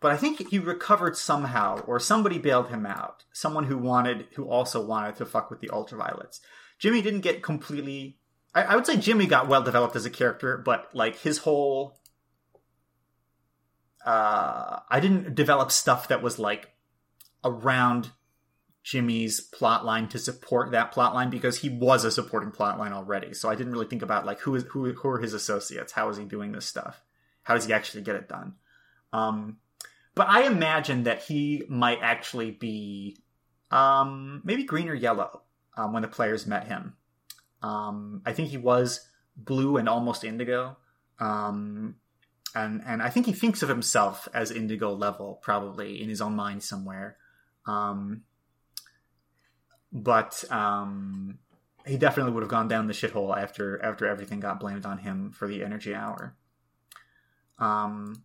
But I think he recovered somehow, or somebody bailed him out. Someone who wanted, who also wanted to fuck with the ultraviolets. Jimmy didn't get completely. I, I would say Jimmy got well developed as a character, but like his whole. Uh, I didn't develop stuff that was like around Jimmy's plot line to support that plot line because he was a supporting plot line already. So I didn't really think about like who is who who are his associates? How is he doing this stuff? How does he actually get it done? Um, but I imagine that he might actually be um, maybe green or yellow um, when the players met him. Um, I think he was blue and almost indigo. Um, and and I think he thinks of himself as indigo level, probably in his own mind somewhere. Um, but um, he definitely would have gone down the shithole after after everything got blamed on him for the energy hour. Um,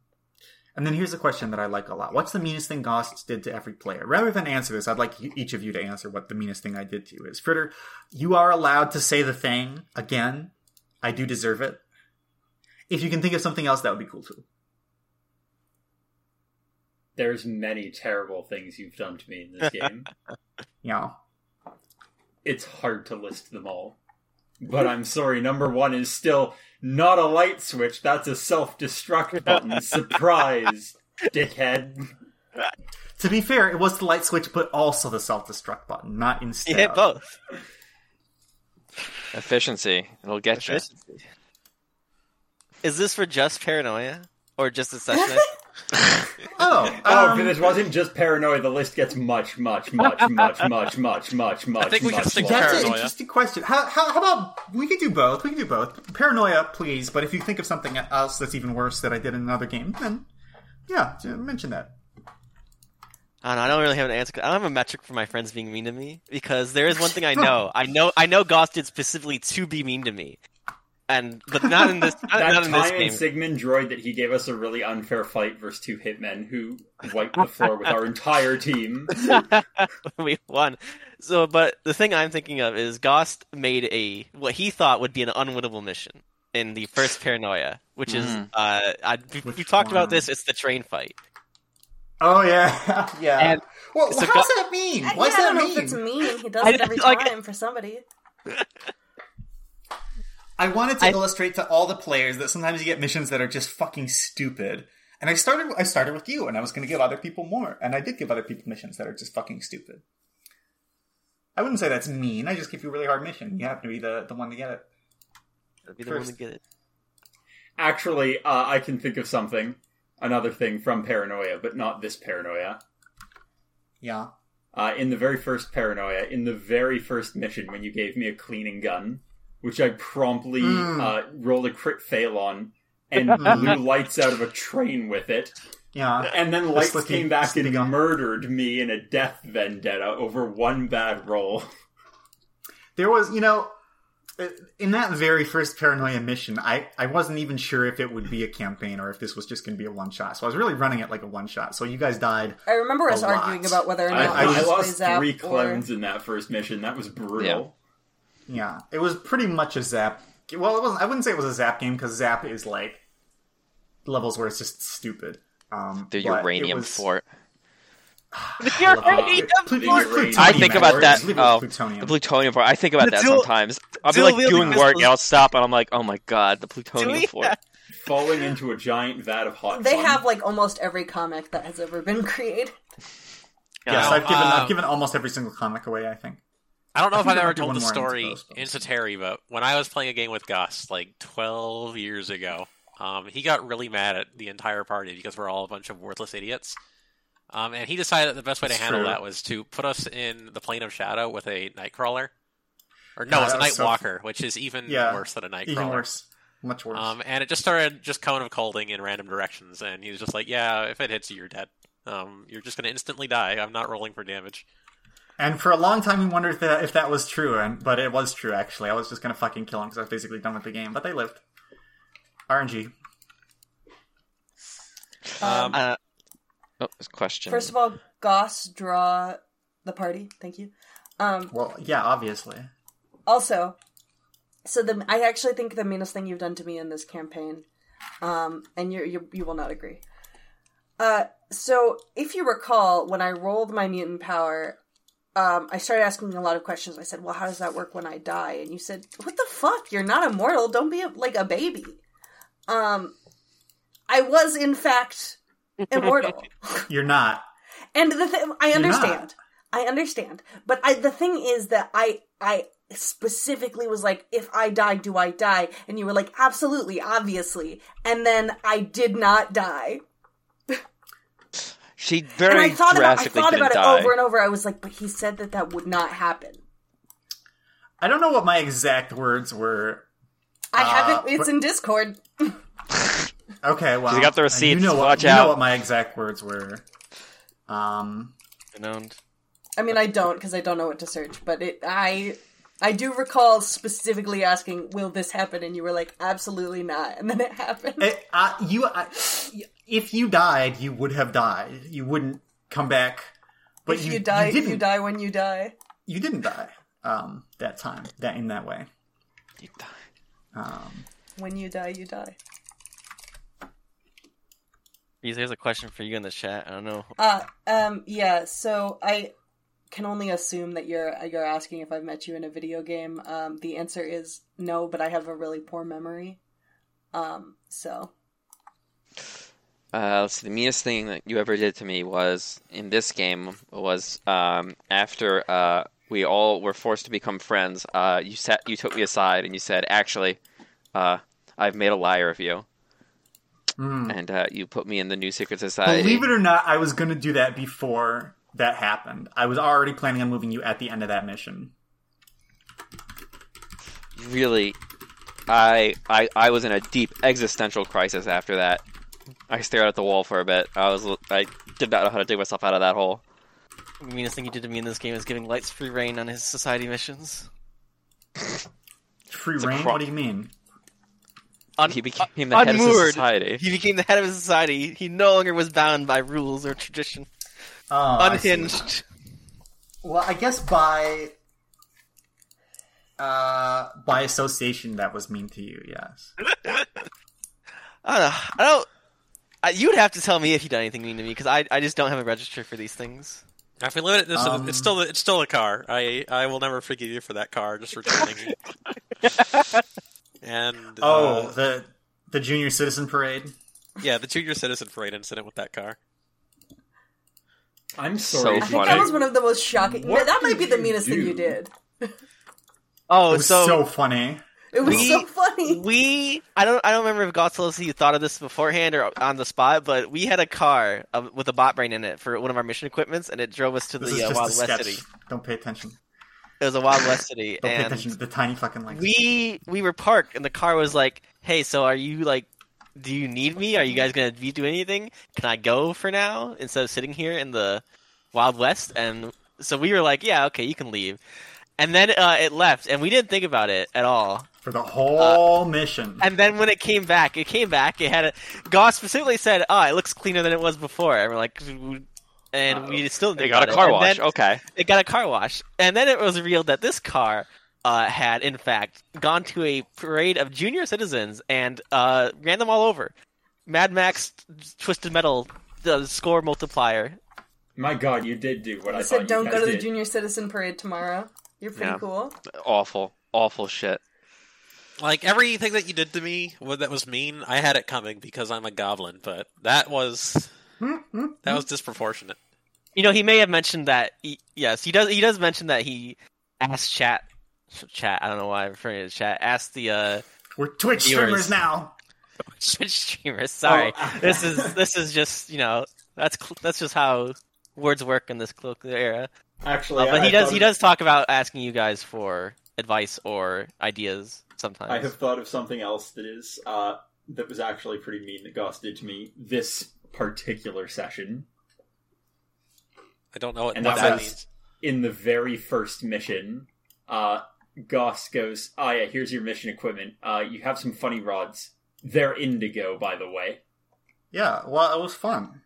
and then here's a question that I like a lot: What's the meanest thing Goss did to every player? Rather than answer this, I'd like each of you to answer what the meanest thing I did to you is. Fritter, you are allowed to say the thing again. I do deserve it. If you can think of something else, that would be cool too. There's many terrible things you've done to me in this game. Yeah. it's hard to list them all. But I'm sorry, number one is still not a light switch, that's a self destruct button. Surprise, dickhead. To be fair, it was the light switch, but also the self destruct button, not You instead. hit both. Efficiency. It'll get you. Is this for just paranoia or just a session? Oh, Oh, um, if this wasn't just paranoia, the list gets much, much, much, much, much, much, much, much. I think we should much stick to longer. That's an interesting question. How, how, how about we could do both? We could do both. Paranoia, please. But if you think of something else that's even worse that I did in another game, then yeah, mention that. I don't, know, I don't really have an answer. I don't have a metric for my friends being mean to me because there is one thing I know. I know I know Goss did specifically to be mean to me, and but not in this not, That not in this time in game. Sigmund droid that he gave us a really unfair fight versus two hitmen who wiped the floor with our entire team. we won. So, but the thing I'm thinking of is Goss made a what he thought would be an unwinnable mission in the first Paranoia, which is Mhm. uh, I, we, Which we talked about this. It's the train fight. Oh yeah, yeah. And- well, so how's go- that mean? Uh, Yeah, What's I that don't know mean? if it's mean. He does I it every like- time for somebody. I wanted to I- illustrate to all the players that sometimes you get missions that are just fucking stupid. And I started I started with you and I was going to give other people more and I did give other people missions that are just fucking stupid. I wouldn't say that's mean. I just give you a really hard mission. You happen to be the, the one to get it. That'd be the one to get it. Actually, uh, I can think of something, another thing from Paranoia, but not this Paranoia. Yeah. Uh, in the very first Paranoia, in the very first mission, when you gave me a cleaning gun, which I promptly Mm. uh, rolled a crit fail on, and blew lights out of a train with it, Yeah. and then lights slicky- came back and slicky gun. murdered me in a death vendetta over one bad roll. There was, you know, uh, in that very first paranoia mission, I, I wasn't even sure if it would be a campaign or if this was just going to be a one shot. So I was really running it like a one shot. So you guys died. I remember us lot. arguing about whether or not I, we I lost play Zap three or- clones in that first mission. That was brutal. Yeah, it was pretty much a zap. Well, it wasn't. I wouldn't say it was a zap game because zap is like levels where it's just stupid. Um, The uranium was- fort. You're Uh, right. The uranium plutonium, I think about that- Leave it with oh, plutonium. The plutonium fort. I think about The that dual- sometimes. I'll be like wielding doing work and I'll stop and I'm like, oh my god, the plutonium we? fort. Falling into a giant vat of hot They fun. have like almost every comic that has ever been created. yes, No, I've given I've um, given almost every single comic away. I think. I don't know I if I've ever told the story into Terry, but when I was playing a game with Goss like 12 years ago, um, he got really mad at the entire party because we're all a bunch of worthless idiots. Um, and he decided that the best way to handle true. that was to put us in the plane of shadow with a Nightcrawler. Or no, God, it's a that was so- which is even Yeah, worse than a Nightcrawler. Even worse, much worse. Um, and it just started just cone of colding in random directions, and he was just like, "Yeah, if it hits you, you're dead. Um, you're just gonna instantly die. I'm not rolling for damage." And for a long time, we wondered if that, if that was true, and but it was true. Actually, I was just gonna fucking kill him because I was basically done with the game. But they lived. RNG. Um, Uh, Oh, question. First of all, Goss draw the party. Thank you. Um, Well, yeah, obviously. also, so the I actually think the meanest thing you've done to me in this campaign, um, and you you you will not agree. Uh, so if you recall, when I rolled my mutant power, um, I started asking a lot of questions. I said, "Well, how does that work when I die?" And you said, "What the fuck? You're not immortal. Don't be a, like a baby." Um, I was in fact immortal. You're not. And the thing, I understand. I understand. But I, the thing is that I, I specifically was like, if I die, do I die? And you were like, absolutely, obviously. And then I did not die. She And very I thought about, I thought didn't about it die. over and over. I was like, but he said that that would not happen. I don't know what my exact words were. I Uh, haven't, it's but- in Discord. Okay, well, She's got the receipts. You know what, Watch you out. know what my exact words were. Um, Renowned. I mean, I don't because I don't know what to search, but it, I, I do recall specifically asking, will this happen? And you were like, absolutely not. And then it happened. it, uh, you, I, if you died, you would have died. You wouldn't come back. But if you, you, die, you you, die when you die. You didn't die. Um, that time, that in that way. You die. Um, When you die, you die. Reese, There's a question for you in the chat. I don't know. Uh, um, yeah. So I can only assume that you're you're asking if I've met you in a video game. Um, the answer is no, but I have a really poor memory. Um, so Uh, let's see. The meanest thing that you ever did to me was in this game was um, after uh, we all were forced to become friends. Uh, you sat, you took me aside, and you said, "Actually, uh, I've made a liar of you," mm. and uh, you put me in the new secret society. Believe it or not, I was going to do that before that happened. I was already planning on moving you at the end of that mission. really, I, I, I was in a deep existential crisis after that. I stared at the wall for a bit. I was, I did not know how to dig myself out of that hole. The meanest thing you did to me in this game is giving Lights free reign on his society missions. Free a reign? cro- What do you mean? Un- He became the head of unmoored. society. He became the head of his society. He no longer was bound by rules or tradition. Oh, I. Unhinged. Well, I guess by uh by association that was mean to you. Yes. I don't know. I don't. I, you'd have to tell me if you done anything mean to me because I, I just don't have a register for these things. If we limit this, Um, it's still it's still a car. I I will never forgive you for that car just returning. and Oh, uh, the the junior citizen parade. yeah, the junior citizen parade incident with that car. I'm So sorry. I think funny. that was one of the most shocking. What that might be the you meanest thing you did. Oh, It was so, so, funny. It was We- so funny. we I don't I don't remember if Godzilla thought of this beforehand or on the spot, but we had a car uh, with a bot brain in it for one of our mission equipments, and it drove us to This the uh, Wild West. City. Don't pay attention. It was a Wild West City, Don't pay attention to the tiny fucking lights. we we were parked, and the car was like, "Hey, so are you like?" Do you need me? Are you guys gonna be doing anything? Can I go for now instead of sitting here in the Wild West? And so we were like, "Yeah, okay, you can leave." And then uh, it left, and we didn't think about it at all. For the whole mission. And then when it came back, it came back. It had a Goss specifically said, "Oh, it looks cleaner than it was before." And we're like, and we still They got a car it. Wash. Okay. It got a car wash, and then it was revealed that this car uh, had, in fact, gone to a parade of junior citizens and uh, ran them all over. Mad Max Twisted Metal the score multiplier. My God, you did do what I I said, you "Don't guys go to the did. junior citizen parade tomorrow." You're pretty Yeah. cool. Awful. Awful shit. Like everything that you did to me that was mean, I had it coming because I'm a goblin. But that was that was disproportionate. You know, he may have mentioned that. He, yes, he does. He does mention that he asked chat. Chat. I don't know why I'm referring to chat. Asked the uh, We're Twitch Viewers. streamers now. Twitch streamers. Sorry, Oh. this is this is just you know that's that's just how words work in this colloquial era. Actually, Uh, but I he does he of- does talk about asking you guys for advice or ideas sometimes. I have thought of something else that is uh, that was actually pretty mean that Goss did to me this particular session. I don't know what, And what that that means. In the very first mission, uh, Goss goes, "Oh yeah, here's your mission equipment. Uh, you have some funny rods. They're indigo, by the way." Yeah, well, it was fun.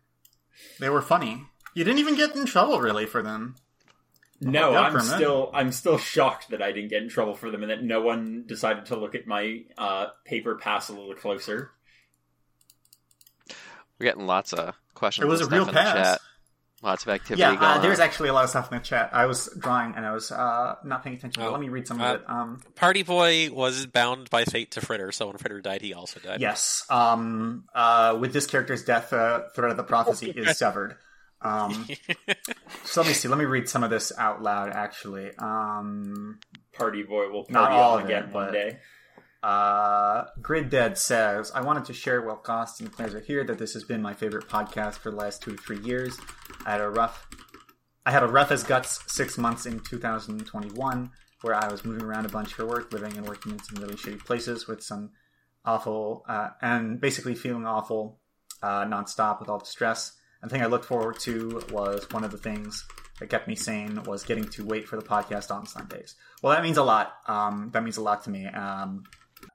They were funny. You didn't even get in trouble really for them. No, I'm for still I'm still shocked that I didn't get in trouble for them and that no one decided to look at my uh, paper pass a little closer. We're getting lots of questions. It was a real in the pass. chat. Lots of activity Yeah, going uh, on. there's actually a lot of stuff in the chat. I was drawing and I was uh, not paying attention. but Oh, let me read some uh, of it. Um, Party Boy was bound by fate to Fritter, so when Fritter died, he also died. yes. Um, uh, with this character's death, uh, thread of the prophecy is severed. Um, so let me see. Let me read some of this out loud. Actually, um, Party boy will Not party all again it, one but- day. Uh, Grid Dead says, I wanted to share while Goss and the players are here that this has been my favorite podcast for the last two to three years. I had a rough, I had a rough as guts six months in 2021 where I was moving around a bunch for work, living and working in some really shitty places with some awful, uh, and basically feeling awful, uh, nonstop with all the stress. And the thing I looked forward to was one of the things that kept me sane was getting to wait for the podcast on Sundays. Well, that means a lot. Um, that means a lot to me. Um,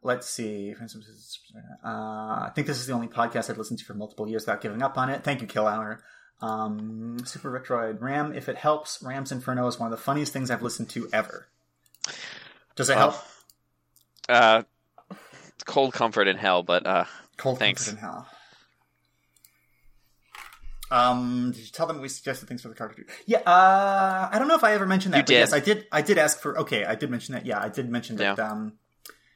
let's see. Uh, I think this is the only podcast I've listened to for multiple years without giving up on it. Thank you, Kill Hour. Um, Super Retroid Ram, if it helps, Ram's Inferno is one of the funniest things I've listened to ever. Does it help? Uh, cold comfort in hell, but uh, Cold Thanks. Comfort in Hell. Um, did you tell them we suggested things for the card? Yeah, uh, I don't know if I ever mentioned that. You but did. Yes, I did. I did ask for. Okay, I did mention that. Yeah, I did mention that. Yeah. Um,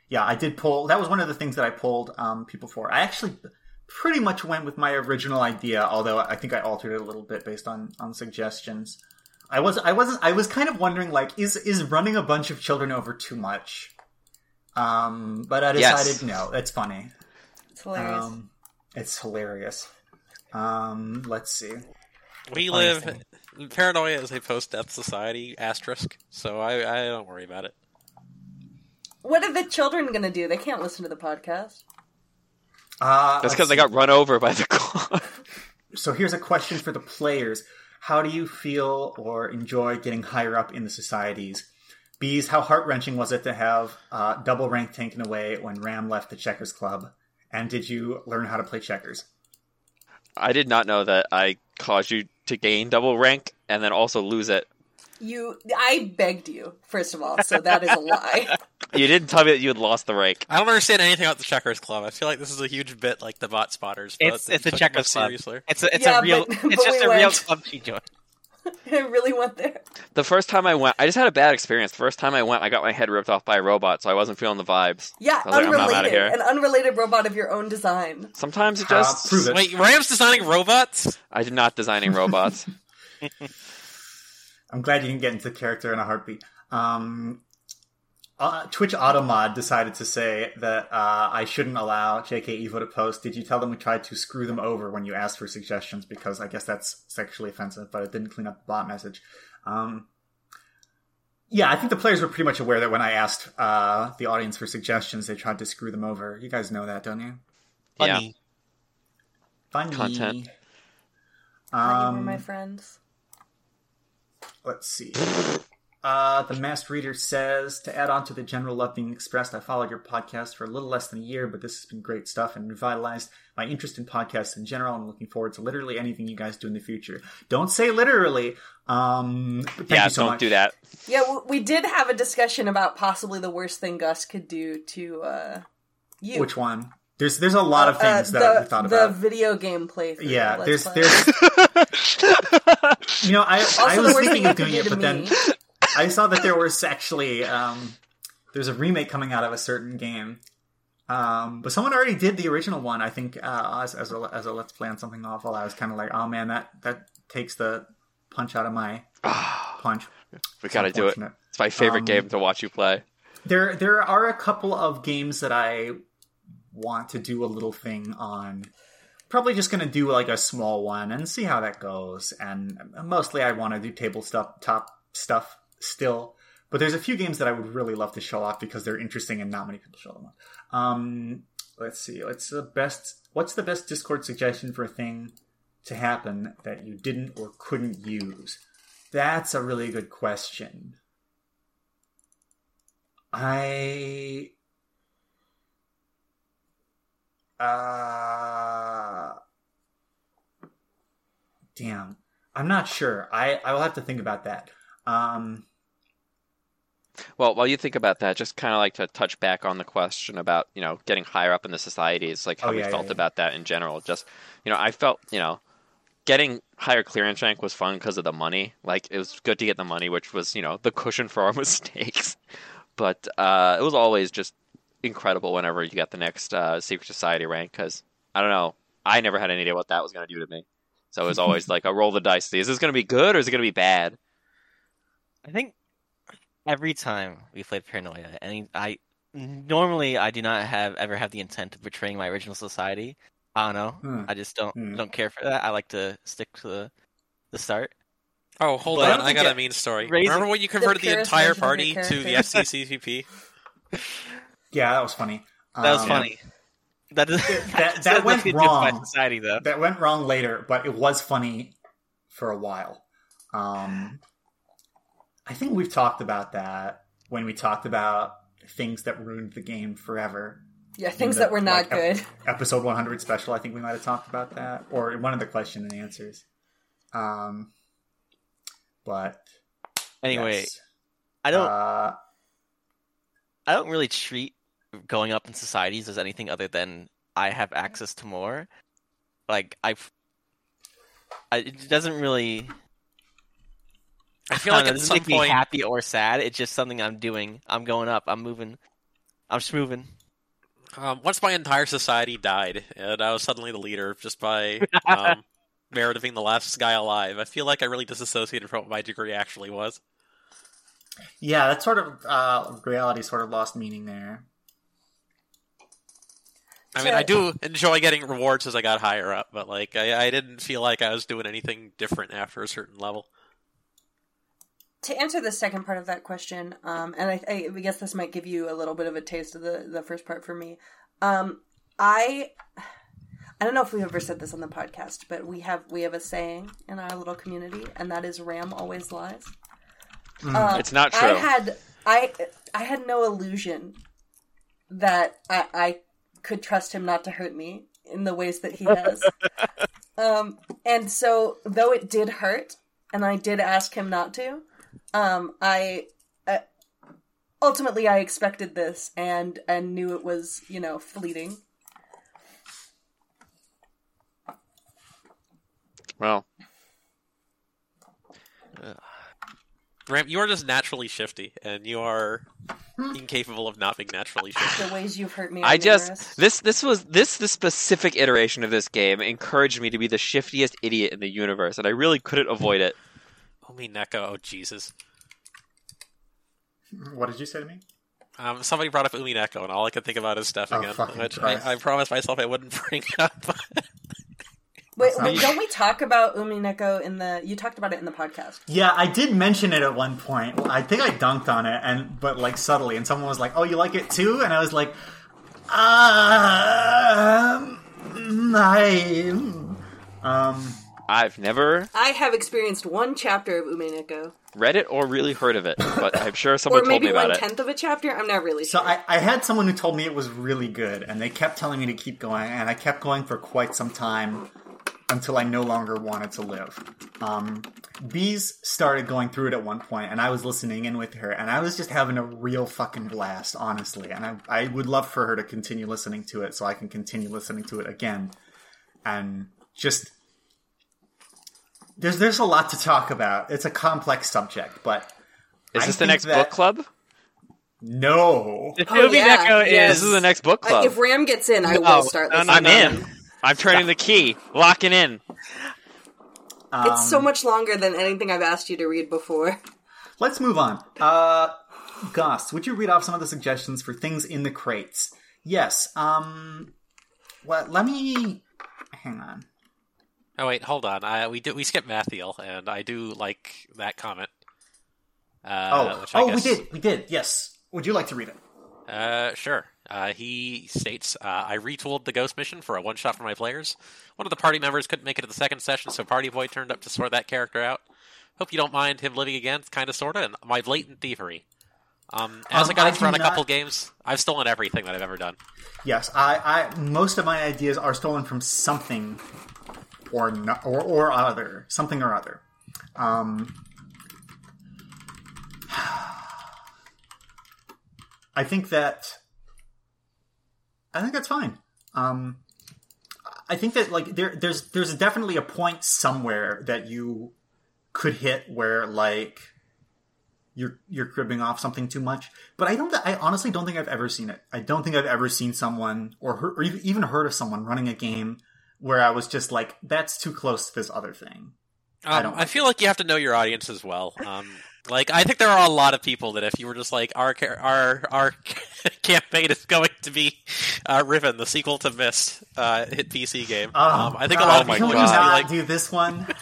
yeah, I did pull. That was one of the things that I pulled um, people for. I actually pretty much went with my original idea, although I think I altered it a little bit based on on suggestions. I was I wasn't I was kind of wondering like is is running a bunch of children over too much? Um, but I Yes. decided no, it's funny. It's hilarious. Um, it's hilarious. Um, let's see. We Funniest live. thing. Paranoia is a post-death society asterisk, so I, I don't worry about it. what are the children gonna do? They can't listen to the podcast. Uh, that's because I got run over by the car. So here's a question for the players: How do you feel or enjoy getting higher up in the societies? Bees, how heart wrenching was it to have uh, double rank taken away when Ram left the Checkers Club? And did you learn how to play checkers? I did not know that I caused you to gain double rank and then also lose it. You, I begged you, first of all, so that is a lie. You didn't tell me that you had lost the rank. I don't understand anything about the Checkers Club. I feel like this is a huge bit like the bot spotters. But It's it's a checkers club. seriously. It's a, it's Yeah, a real. but- it's but just we a real club she joined. I really went there. The first time I went, I just had a bad experience. The first time I went, I got my head ripped off by a robot, so I wasn't feeling the vibes. Yeah, I was like, I'm not outta unrelated. here. An unrelated robot of your own design. Sometimes it Uh, just. prove it. Wait, Ram's designing robots? I did not designing robots. I'm glad you didn't get into character in a heartbeat. Um, uh, Twitch Automod decided to say that uh, I shouldn't allow JK Evo to post. Did you tell them we tried to screw them over when you asked for suggestions? Because I guess that's sexually offensive, but it didn't clean up the bot message. Um, yeah, I think the players were pretty much aware that when I asked uh, the audience for suggestions, they tried to screw them over. You guys know that, don't you? yeah. Funny. Funny. Content. Honey, we're Um, my friends. Let's see. Uh, the masked reader says to add on to the general love being expressed. I followed your podcast for a little less than a year, but this has been great stuff and revitalized my interest in podcasts in general. I'm looking forward to literally anything you guys do in the future. Don't say literally. Um, thank yeah, you so don't much. do that. Yeah, we did have a discussion about possibly the worst thing Goss could do to uh, you. Which one? There's there's a lot of Uh, things the, that we thought about. the video game playthrough. Yeah, there's Play. there's you know I also I was thinking of doing it, to but then me. I saw that there was actually um, there's a remake coming out of a certain game. Um, but someone already did the original one. I think uh, as as a, as a let's play on something awful. I was kind of like, oh man, that that takes the punch out of my punch. we gotta do it. It's my favorite Um, game to watch you play. There there are a couple of games that I want to do a little thing on. Probably just going to do like a small one and see how that goes. And mostly I want to do table stuff, top stuff still. But there's a few games that I would really love to show off because they're interesting and not many people show them off. Um, let's see. What's the best? What's the best Discord suggestion for a thing to happen that you didn't or couldn't use? That's a really good question. I uh damn. I'm not sure. I I will have to think about that. Um, Well, while you think about that, just kind of like to touch back on the question about you know getting higher up in the societies, like how Oh, we yeah, yeah, felt yeah. about that in general. Just you know, I felt you know getting higher clearance rank was fun because of the money. Like it was good to get the money, which was you know the cushion for our mistakes. But uh, it was always just incredible whenever you got the next uh, secret society rank because I don't know, I never had any idea what that was going to do to me. So it was always like a roll the dice. Is this going to be good or is it going to be bad? I think every time we played Paranoia, and I normally I do not have ever have the intent of betraying my original society. I don't know. Hmm. I just don't Hmm. don't care for that. I like to stick to the the start. Oh, hold But on. don't I got a mean story. Remember when you converted the, purest entire party your to the character. FCCCP? yeah, that was funny. That was Um, funny. That is, that- that's that went nothing to do with my wrong. society though. That went wrong later, but it was funny for a while. Um, I think we've talked about that when we talked about things that ruined the game forever. Yeah, things the- that were not like, ep- good. Episode 100 special, I think we might have talked about that, or in one of the question and answers. Um, but Anyway, yes. I don't Uh, I don't really treat going up in societies as anything other than I have access to more. Like I've, I, it doesn't really. I feel I like don't know, at doesn't some make me point, happy or sad. It's just something I'm doing. I'm going up. I'm moving. I'm just moving. um, once my entire society died, and I was suddenly the leader just by um, of being the last guy alive, I feel like I really disassociated from what my degree actually was. yeah, that sort of uh, reality sort of lost meaning there. I mean, I do enjoy getting rewards as I got higher up, but like I, I didn't feel like I was doing anything different after a certain level. To answer the second part of that question, um, and I, I, guess this might give you a little bit of a taste of the the first part for me. Um, I I don't know if we've ever said this on the podcast, but we have we have a saying in our little community, and that is "Ram always lies." Uh, It's not true. I had I I had no illusion that I, I could trust him not to hurt me in the ways that he has. um, and so, though it did hurt, and I did ask him not to, um, I uh, ultimately I expected this and and knew it was you know fleeting. Well, Ram, you are just naturally shifty, and you are incapable of not being naturally shifty. The ways you've hurt me. I just numerous. this this was this the specific iteration of this game encouraged me to be the shiftiest idiot in the universe, and I really couldn't avoid it. Oh me Neko, oh Jesus. What did you say to me? Um, somebody brought up Umineko, and all I could think about is Steph Oh, again, fucking which I, I promised myself I wouldn't bring up. Wait, wait, don't we talk about Umineko in the? You talked about it in the podcast. Yeah, I did mention it at one point. I think I dunked on it, and but like subtly, and someone was like, "Oh, you like it too?" And I was like, "Um, I, um, I've never I have experienced one chapter of Umineko, read it or really heard of it, but I'm sure or someone told maybe me about one it. tenth of a chapter. I'm not really So sure. I, I had someone who told me it was really good, and they kept telling me to keep going, and I kept going for quite some time until I no longer wanted to live. Um, Bees started going through it at one point, and I was listening in with her, and I was just having a real fucking blast, honestly. And I, I would love for her to continue listening to it so I can continue listening to it again. And just. There's, there's a lot to talk about. It's a complex subject, but Is I this the next that- book club? no. The Oh, Toby yeah, Neko yes. This is the next book Uh, club. if Ram gets in, I no, will start. No, no, I'm in. I'm turning the key, locking in. It's so Um, much longer than anything I've asked you to read before. Let's move on. Uh, Goss, would you read off some of the suggestions for things in the crates? Yes. Um, well, let me. Hang on. Oh wait, hold on. I, we did we skipped Mathiel, and I do like that comment. Uh, Oh, oh, guess, we did. We did. Yes. Would you like to read it? Uh, sure. Uh, he states, uh, I retooled the ghost mission for a one shot for my players. One of the party members couldn't make it to the second session, so Party Boy turned up to sort that character out. Hope you don't mind him living again, kind of, sort of, and my blatant thievery. Um, as Um, I got I into do run a couple games, I've stolen everything that I've ever done. Yes. I. I. Most of my ideas are stolen from something, or no, or, or other something or other. Um, I think that I think that's fine. Um, I think that like there there's there's definitely a point somewhere that you could hit where like you're you're cribbing off something too much. But I don't. I honestly don't think I've ever seen it. I don't think I've ever seen someone or, or even heard of someone running a game where I was just like, "That's too close to this other thing." I Um, don't I, feel like you have to know your audience as well. Um, like I think there are a lot of people that if you were just like our our our campaign is going to be uh, Riven, the sequel to Myst, uh, hit PC game. Oh, um, I think a lot of my can people would just be like. do this one?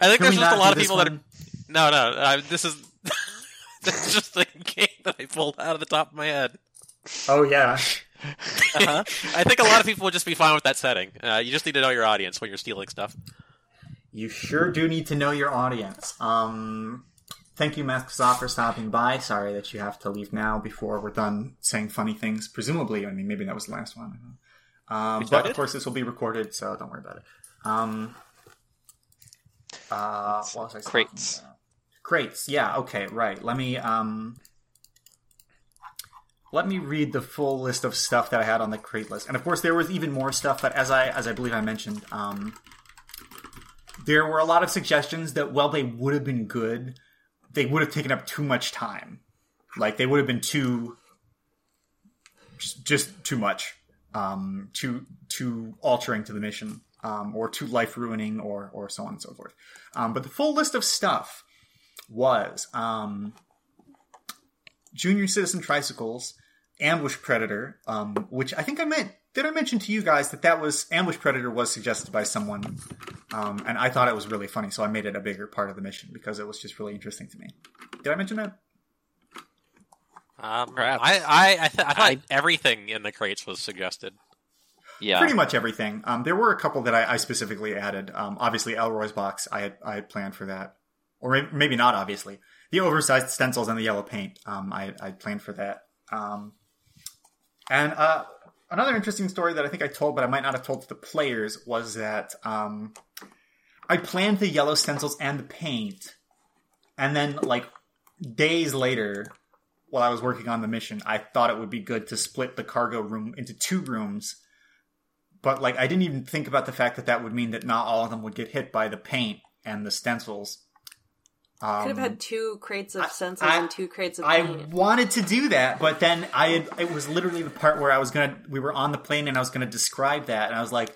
I think Can there's just a lot of this people that. Are, one? no, no, uh, this is that's just a game that I pulled out of the top of my head. Oh yeah. Uh-huh. I think a lot of people would just be fine with that setting. Uh, you just need to know your audience when you're stealing stuff. You sure do need to know your audience. Um, thank you, Microsoft, for stopping by. Sorry that you have to leave now before we're done saying funny things. Presumably, I mean, maybe that was the last one. I don't know. Um, but of course, this will be recorded, so don't worry about it. Um, uh, what was I saying? Crates. Crates. Yeah. Okay. Right. Let me um, let me read the full list of stuff that I had on the crate list, and of course, there was even more stuff. But as I as I believe I mentioned, um, there were a lot of suggestions that while they would have been good, they would have taken up too much time. Like they would have been too, just, too much, um, too too altering to the mission, um, or too life ruining, or or so on and so forth. Um, but the full list of stuff was um, Junior Citizen Tricycles, Ambush Predator, um, which I think I meant. Did I mention to you guys that that was Ambush Predator was suggested by someone, um, and I thought it was really funny, so I made it a bigger part of the mission because it was just really interesting to me. Did I mention that? Um, Perhaps. I I I, th- I thought I- everything in the crates was suggested. Yeah. Pretty much everything. Um, there were a couple that I, I specifically added. Um, obviously, Elroy's box. I had I had planned for that, or maybe not. Obviously, the oversized stencils and the yellow paint. Um, I I planned for that. Um, and uh, another interesting story that I think I told, but I might not have told to the players, was that um, I planned the yellow stencils and the paint, and then like days later, while I was working on the mission, I thought it would be good to split the cargo room into two rooms. But like, I didn't even think about the fact that that would mean that not all of them would get hit by the paint and the stencils. Um, Could have had two crates of I- stencils I- and two crates of paint. I paint. wanted to do that, but then I had, it was literally the part where I was gonna we were on the plane and I was gonna describe that and I was like,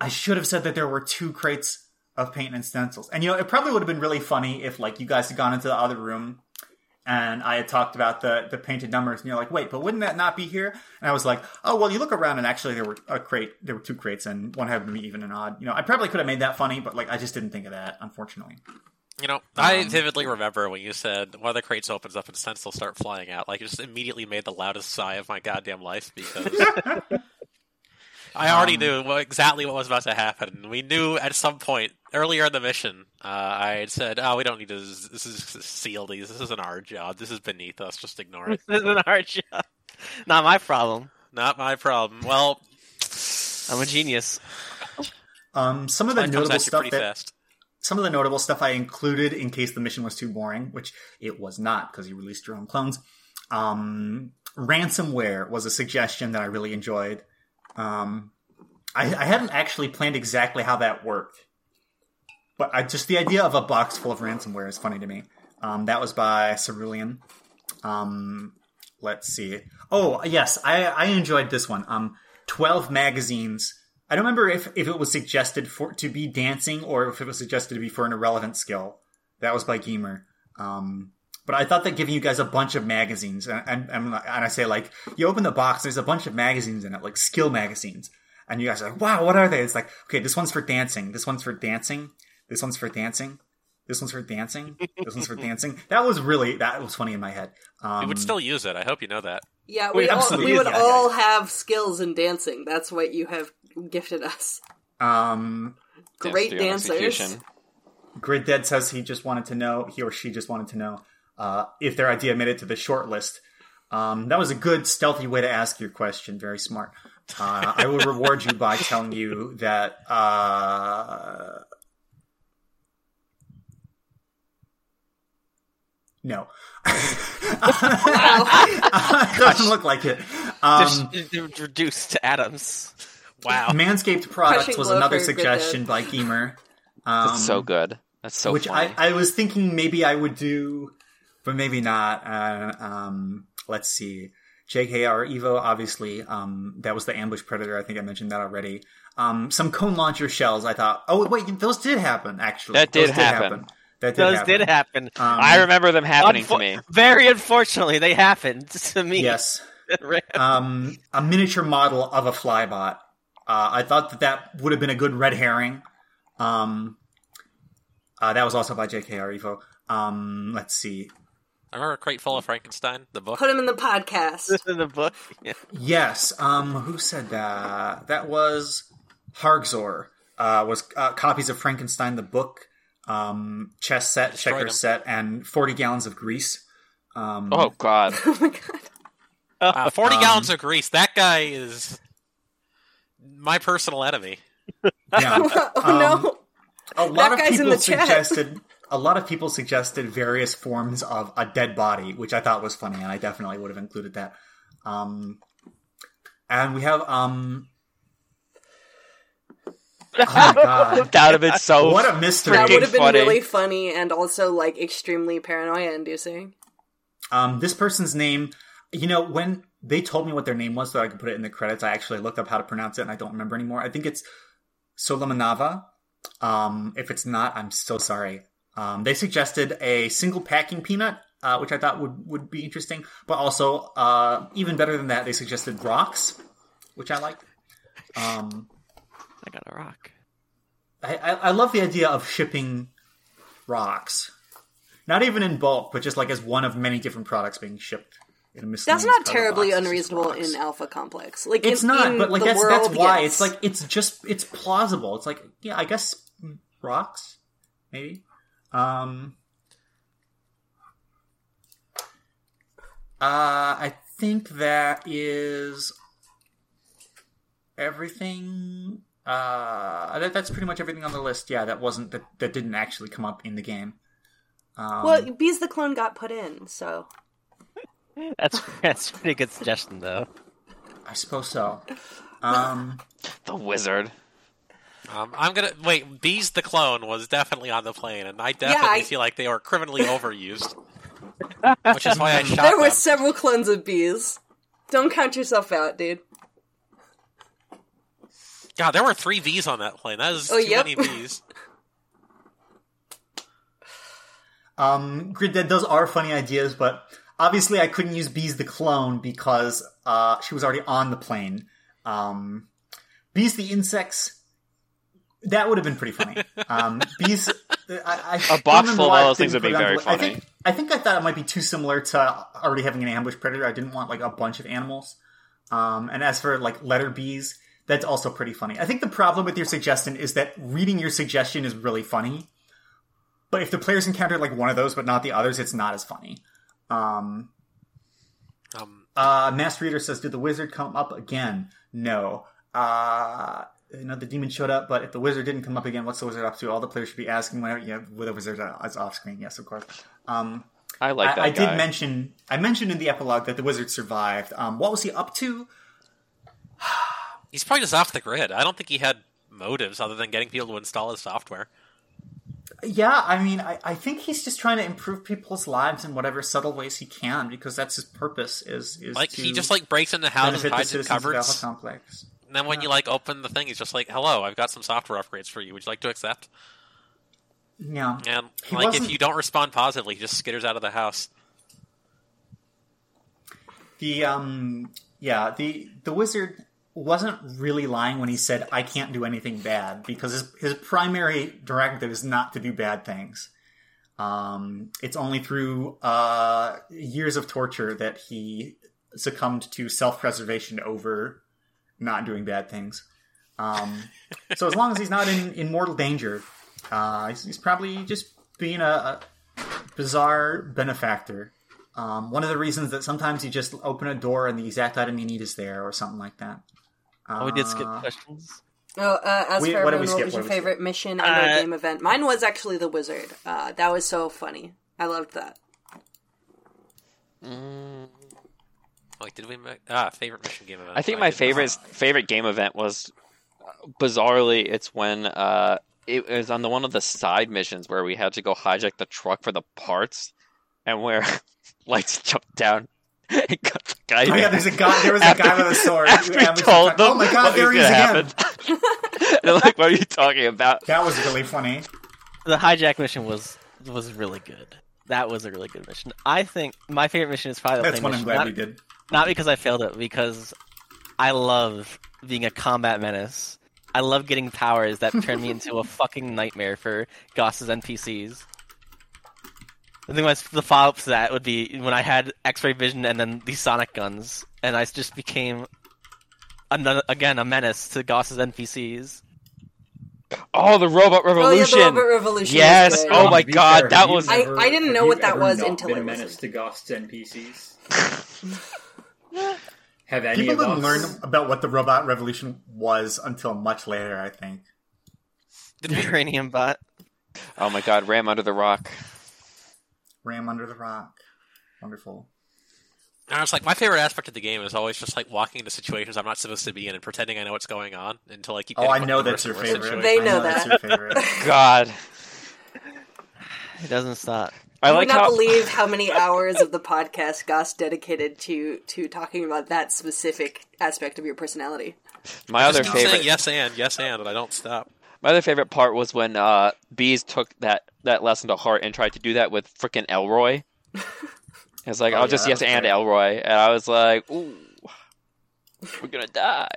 I should have said that there were two crates of paint and stencils. And you know, it probably would have been really funny if like you guys had gone into the other room and I had talked about the the painted numbers and you're like, wait, but wouldn't that not be here? And I was like, oh well, you look around and actually there were a crate, there were two crates and one happened to be even and odd. You know, I probably could have made that funny, but like I just didn't think of that, unfortunately. You know, I Um, vividly remember when you said one of the crates opens up and scents will start flying out. Like, it just immediately made the loudest sigh of my goddamn life because I already Um, knew what, exactly what was about to happen. We knew at some point earlier in the mission, uh, I had said, "Oh, we don't need to this is seal these. This isn't our job. This is beneath us. Just ignore it. this isn't our job. Not my problem. Not my problem." Well, I'm a genius. Um, some of the that notable stuff that fast. Some of the notable stuff I included in case the mission was too boring, which it was not because you released your own clones. Um, ransomware was a suggestion that I really enjoyed. Um, I, I hadn't actually planned exactly how that worked, but I just the idea of a box full of ransomware is funny to me. Um, that was by Cerulean. Um, let's see. Oh yes, I, I enjoyed this one. Um, twelve magazines. I don't remember if, if it was suggested for to be dancing or if it was suggested to be for an irrelevant skill. That was by Gamer. Um, but I thought that giving you guys a bunch of magazines, and, and, and I say like, you open the box, there's a bunch of magazines in it, like skill magazines, and you guys are like, wow, what are they? It's like, okay, this one's for dancing, this one's for dancing, this one's for dancing, this one's for dancing, this one's for dancing. That was really that was funny in my head. Um, We would still use it. I hope you know that. Yeah, We we, all, we would did, yeah, all have skills in dancing. That's what you have gifted us. um, Great Dance to dancers. execution. Grid Dead says he just wanted to know, he or she just wanted to know uh, if their idea made it to the short list. Um, that was a good, stealthy way to ask your question. Very smart. Uh, I will reward you by telling you that. Uh, No. it doesn't look like it. Um, Just reduced to atoms. Wow. Manscaped products Crushing was another suggestion by Gamer. Um, That's so good. That's so which funny. I, I was thinking maybe I would do, but maybe not. Uh, um, let's see. JKR Evo, obviously, um, that was the ambush predator. I think I mentioned that already. Um, some cone launcher shells. I thought, oh wait, those did happen. Actually, That did Those happen. That did Those happen. did happen. I remember them happening to me. Very unfortunately, they happened to me. Yes. um, a miniature model of a flybot. Uh, I thought that that would have been a good red herring. Um, uh, that was also by J.K.R. Evo. Um, let's see. I remember a crate full of Frankenstein, the book. Put him in the podcast. This is the book. Yeah. Yes. Um, who said that? That was Hargzor. Uh, was uh, copies of Frankenstein the book, um, chess set, Destroyed checker him. set, and forty gallons of grease. Um, Oh God. oh my god. Uh, 40 Um, gallons of grease. That guy is my personal enemy. yeah. oh Um, no. a lot That of guy's in people the chat. suggested a lot of people suggested various forms of a dead body, which I thought was funny, and I definitely would have included that. Um, and we have um. Oh my god! that would have been so. What a mystery! That would have been funny. really funny and also like extremely paranoia inducing. Um, this person's name, you know, when they told me what their name was so I could put it in the credits, I actually looked up how to pronounce it and I don't remember anymore. I think it's Solomanava. Um, if it's not, I'm so sorry. Um, they suggested a single packing peanut, uh, which I thought would, would be interesting, but also, uh, even better than that, they suggested rocks, which I like. Um, I got a rock. I, I, I love the idea of shipping rocks. Not even in bulk, but just like as one of many different products being shipped. In a mystery. That's not terribly box, unreasonable in Alpha Complex. Like It's in, not, in but like that's world, that's why yes. it's like it's just it's plausible. It's like yeah, I guess mm, rocks, maybe. Um, uh, I think that is everything. Uh, that, that's pretty much everything on the list. Yeah, that wasn't that that didn't actually come up in the game. Um, well, Bees the clone got put in, so That's that's pretty good suggestion though. I suppose so. Um, The wizard. Um, I'm gonna wait. Bees the clone was definitely on the plane, and I definitely I- feel like they were criminally overused, which is why I shot there were them. several clones of bees. Don't count yourself out, dude. God, there were three V's on that plane. That is Oh, too yep. many V's. Um, Grid Dead, those are funny ideas, but obviously I couldn't use Bees the clone because uh, she was already on the plane. Um, Bees the insects, that would have been pretty funny. Um, bees, I, I A box full of I all those things would be put it on very the- I funny. think, I think I thought it might be too similar to already having an ambush predator. I didn't want like a bunch of animals. Um, and as for like letter bees, that's also pretty funny. I think the problem with your suggestion is that reading your suggestion is really funny. But if the players encounter like one of those but not the others, it's not as funny. Um, Um, uh, Master Reader says, "Did the wizard come up again?" No. Uh, you know, the demon showed up, but if the wizard didn't come up again, what's the wizard up to? All the players should be asking whenever, yeah, with the wizard is off screen. Yes, of course. Um, I like that I, I did mention, I mentioned in the epilogue that the wizard survived. Um, what was he up to? He's probably just off the grid. I don't think he had motives other than getting people to install his software. Yeah, I mean, I, I think he's just trying to improve people's lives in whatever subtle ways he can because that's his purpose. Is is Like he just like breaks into houses, hides in cupboards, Complex. and then when you like open the thing, he's just like, "Hello, I've got some software upgrades for you. Would you like to accept?" Yeah, And He like if wasn't- you don't respond positively, he just skitters out of the house. The um yeah, the the wizard wasn't really lying when he said I can't do anything bad because his his primary directive is not to do bad things. Um it's only through uh years of torture that he succumbed to self-preservation over not doing bad things. Um so as long as he's not in, in mortal danger, uh he's, he's probably just being a, a bizarre benefactor. Um, one of the reasons that sometimes you just open a door and the exact item you need is there, or something like that. Oh, we did skip Uh, questions. Oh, uh, as We- for what did everyone, we what was your did we favorite mission and Uh, game event? Mine was actually the wizard. Uh, that was so funny. I loved that. Mm, Like, did we make ah favorite mission game event? I think my did- favorite favorite game event was uh, bizarrely it's when uh it was on the one of the side missions where we had to go hijack the truck for the parts and where lights jumped down and got the guy. Oh yeah, there's a guy. There was a guy with a sword. After we we told should- them oh my god, what there he is gonna again. They're like, "What are you talking about?" That was really funny. The hijack mission was was really good. That was a really good mission. I think my favorite mission is probably the That's plane one I'm glad not, we did. not because I failed it, because I love being a combat menace. I love getting powers that turn me into a fucking nightmare for Goss's NPCs. I think my, the follow up to that would be when I had X-ray vision and then these sonic guns, and I just became another, again a menace to Goss's NPCs. Oh, the robot Revolution! Oh yeah, revolution! the Robot Revolution. Yes! was. Oh my be god, fair, that was. I- ever- I didn't know what that was until been it a was- menace to Goss's NPCs. Have any People of didn't us? learn about what the robot revolution was until much later. I think. The uranium bot. Oh my god, Ram under the rock. Ram under the rock. Wonderful. And I was like, my favorite aspect of the game is always just like walking into situations I'm not supposed to be in and pretending I know what's going on until oh, I keep. Oh, I know that's your and worse favorite. They I know that's that. your favorite. God, It doesn't stop. I I like would not how. believe how many hours of the podcast Goss dedicated to to talking about that specific aspect of your personality. My other Just keep saying favorite. yes and yes and, and I don't stop. My other favorite part was when uh, Bees took that, that lesson to heart and tried to do that with frickin' Elroy. It's like, Oh, I'll yeah, just yes was and great. Elroy. And I was like, ooh, we're gonna die.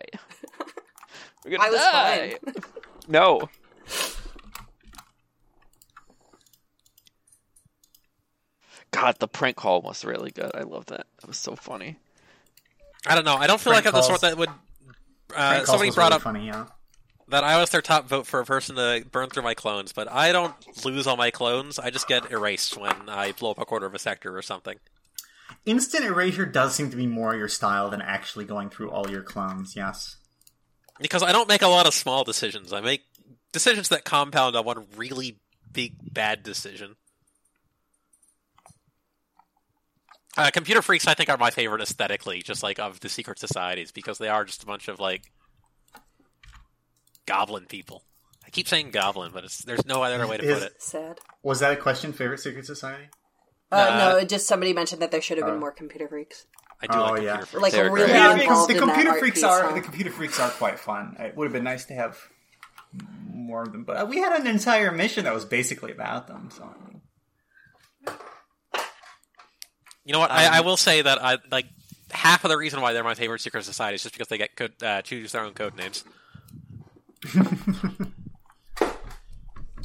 We're gonna I was die. No. God, the prank call was really good. I love that. That was so funny. I don't know. I don't feel Prank like I'm the sort that would. Uh, somebody brought really up funny. Yeah. That I was their top vote for a person to burn through my clones, but I don't lose all my clones. I just get erased when I blow up a quarter of a sector or something. Instant erasure does seem to be more your style than actually going through all your clones. Yes. Because I don't make a lot of small decisions. I make decisions that compound on one really big bad decision. Uh, computer freaks, I think, are my favorite aesthetically, just like of the secret societies, because they are just a bunch of like goblin people. I keep saying goblin, but it's there's no other way to put it. Sad. Was that a question? Favorite secret society? Uh, Uh, no, just somebody mentioned that there should have been Oh. more computer freaks. I do Oh, like computer yeah. freaks. Like They're really. Yeah, involved the in that computer art freaks piece, are huh? the computer freaks are quite fun. It would have been nice to have more of them, but we had an entire mission that was basically about them. So You know what? I, I will say that I like half of the reason why they're my favorite secret society is just because they get code, uh, choose their own code names.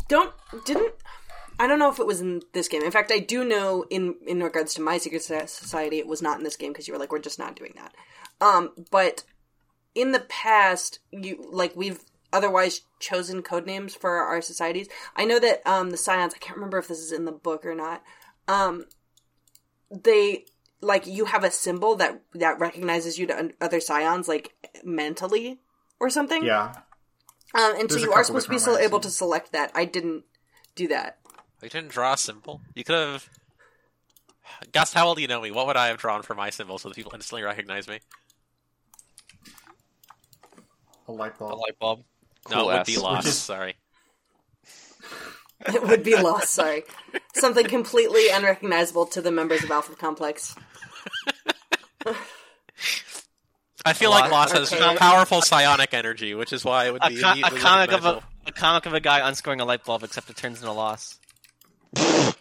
Don't didn't I don't know if it was in this game. In fact, I do know in in regards to my secret society, it was not in this game because you were like, we're just not doing that. Um, but in the past, you like we've otherwise chosen code names for our societies. I know that um the Psions. I can't remember if this is in the book or not. Um, they like you have a symbol that that recognizes you to other Psions like mentally or something. yeah, Um, and so There's a you are supposed to be still ways, able to select that. I didn't do that. You didn't draw a symbol. You could have. Goss, how well do you know me? What would I have drawn for my symbol so that people instantly recognize me? a light bulb. A light bulb. no, it would be lost. Is- Sorry. It would be lost, sorry. Something completely unrecognizable to the members of Alpha Complex. I feel A like loss has okay. powerful psionic energy, which is why it would A, be co- a comic of a a comic of a guy unscrewing a light bulb, except it turns into loss.